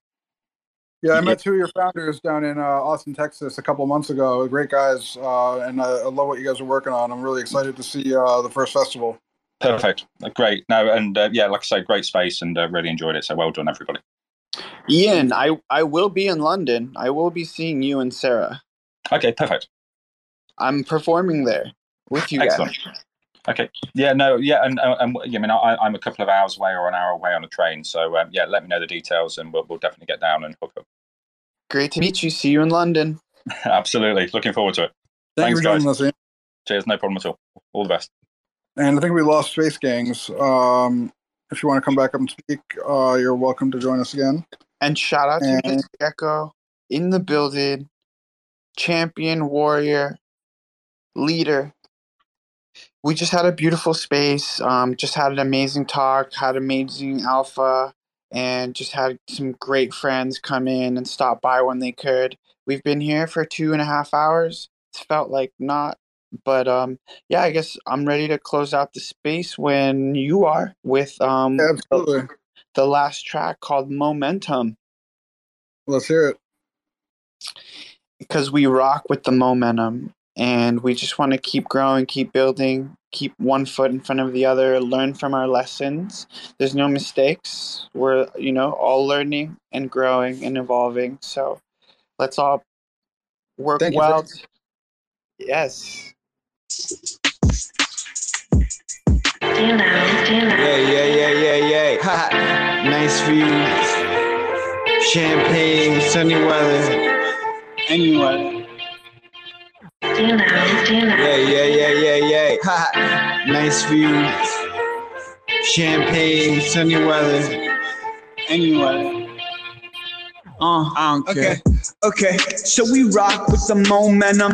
Yeah, I met two of your founders down in uh, Austin, Texas, a couple months ago. Great guys, uh, and I, I, love what you guys are working on. I'm really excited to see uh, the first festival. Perfect, great. No, and uh, yeah, like I say, great space, and uh, really enjoyed it. So well done, everybody. Ian, I I will be in London. I will be seeing you and Sarah. Okay, perfect. I'm performing there with you Excellent. guys. Okay. Yeah. No. Yeah. And, uh, and I mean, I, am a couple of hours away or an hour away on a train. So um, yeah, let me know the details, and we'll, we'll definitely get down and hook up. Great to meet you. See you in London. Absolutely. Looking forward to it. Thank Thanks, guys. Us, Cheers. No problem at all. All the best. And I think we lost Space Gangs. Um, if you want to come back up and speak, uh, you're welcome to join us again. And shout out and... to Miss Gecko in the building, champion, warrior, leader. We just had a beautiful space. Um, just had an amazing talk. Had amazing alpha and just had some great friends come in and stop by when they could. We've been here for two and a half hours. It's felt like not, but um, yeah, I guess I'm ready to close out the space when you are with um, absolutely the, the last track called Momentum. Let's hear it. Because we rock with the momentum and we just want to keep growing, keep building, keep one foot in front of the other, learn from our lessons. There's no mistakes. We're, you know, all learning and growing and evolving. So let's all work Thank well. You, yes. Yeah, yeah, yeah, yeah, yeah. nice views. Champagne, sunny weather. Anyway. Yeah, yeah, yeah, yeah, yeah. Ha, nice views. Champagne, sunny weather. Anyway. Uh, I don't care. Okay, okay. So we rock with the momentum.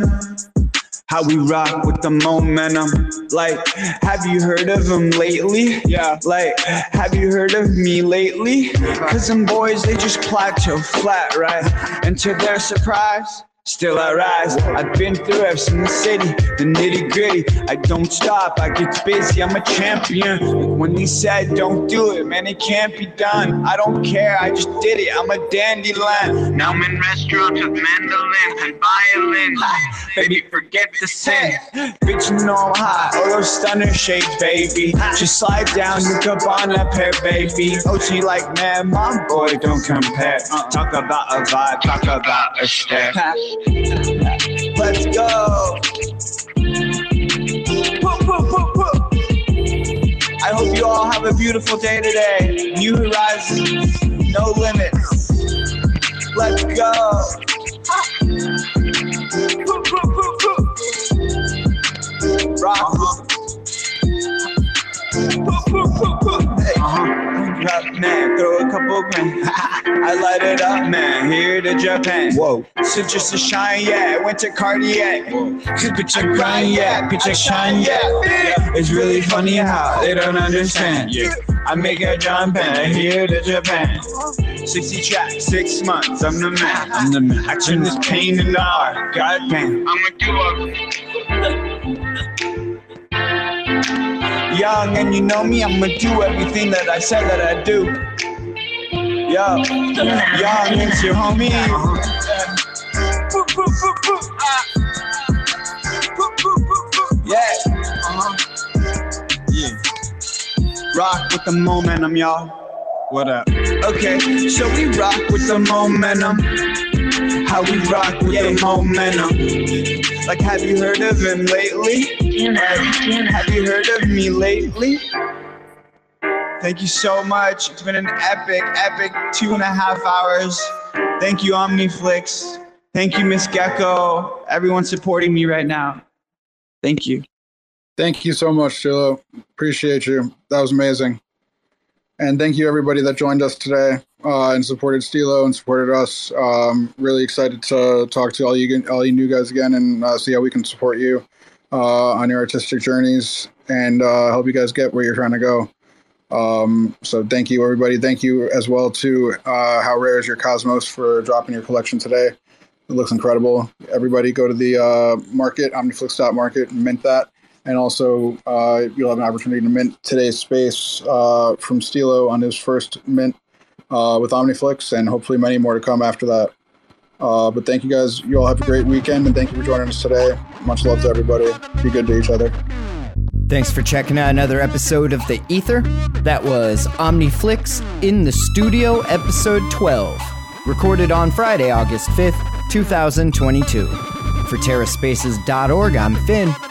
How we rock with the momentum. Like, have you heard of them lately? Yeah. Like, have you heard of me lately? Cause them boys, they just plateau flat, right? And to their surprise, Still I rise, I've been through, I've seen the city, the nitty gritty. I don't stop, I get busy, I'm a champion. When they said don't do it, man, it can't be done. I don't care, I just did it, I'm a dandelion. Now I'm in restaurants with mandolins and violins. Baby, forget the sin. Bitch, you know I'm hot, all those stunner shades, baby. Just slide down, you up on that pair, baby. OG like, man, my boy, don't compare. Talk about a vibe, talk about a step. Let's go. I hope you all have a beautiful day today. New horizons, no limits. Let's go. Rock. Uh-huh rap, man. Throw a couple man. I light it up, man. Here to Japan. Whoa. So just a shine, yeah. Went to Cardiac. Cause picture grind, yeah. Picture shine, yeah. It's really funny how they don't understand. Yeah. I make a jump and here to Japan. 60 tracks, six months, I'm the man. I'm the man. I turn this pain into art. God damn. I'm a do young and you know me, I'ma do everything that I said that I do. Yo, young, it's your homie. Yeah. Uh-huh. Yeah. Rock with the momentum, y'all. What up? Okay, so we rock with the momentum. How we rock with yeah. the momentum. Like, have you heard of him lately? Have you heard of me lately? Thank you so much. It's been an epic, epic two and a half hours. Thank you, OmniFlix. Thank you, Miss Gecko. Everyone supporting me right now. Thank you. Thank you so much, Stilo. Appreciate you. That was amazing. And thank you, everybody that joined us today uh, and supported Stilo and supported us. Um, really excited to talk to all you all you new guys again and uh, see how we can support you uh, on your artistic journeys, and uh, help you guys get where you're trying to go. Um, so thank you, everybody. Thank you as well to uh, How Rare is Your Cosmos for dropping your collection today. It looks incredible. Everybody go to the uh, market, omniflix.market, and mint that. And also, uh, you'll have an opportunity to mint today's space uh, from Stilo on his first mint uh, with Omniflix, and hopefully many more to come after that. Uh, but thank you guys. You all have a great weekend, and thank you for joining us today. Much love to everybody. Be good to each other. Thanks for checking out another episode of The Ether. That was Omniflix in the Studio, episode 12, recorded on Friday, August 5th, 2022. For TerraSpaces.org, I'm Finn.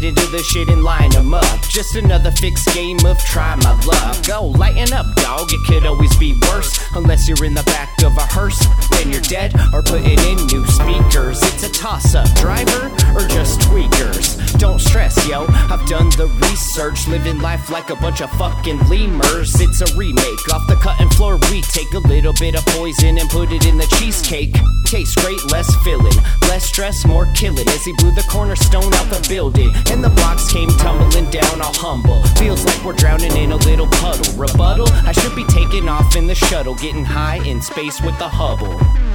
Get into the shit and line 'em up. Just another fixed game of try my luck. Go lighten up, dog. It could always be worse. Unless you're in the back of a hearse, then you're dead or putting in new speakers. It's a toss up, driver or just tweakers. Don't stress, yo. I've done the research, living life like a bunch of fucking lemurs. It's a remake off the cutting floor. We take a little bit of poison and put it in the cheesecake. Tastes great, less filling, less stress, more killing. As he blew the cornerstone out the building, and the blocks came tumbling down, all humble. Feels like we're drowning in a little puddle. Rebuttal? I should be taking off in the shuttle, getting high in space with the Hubble.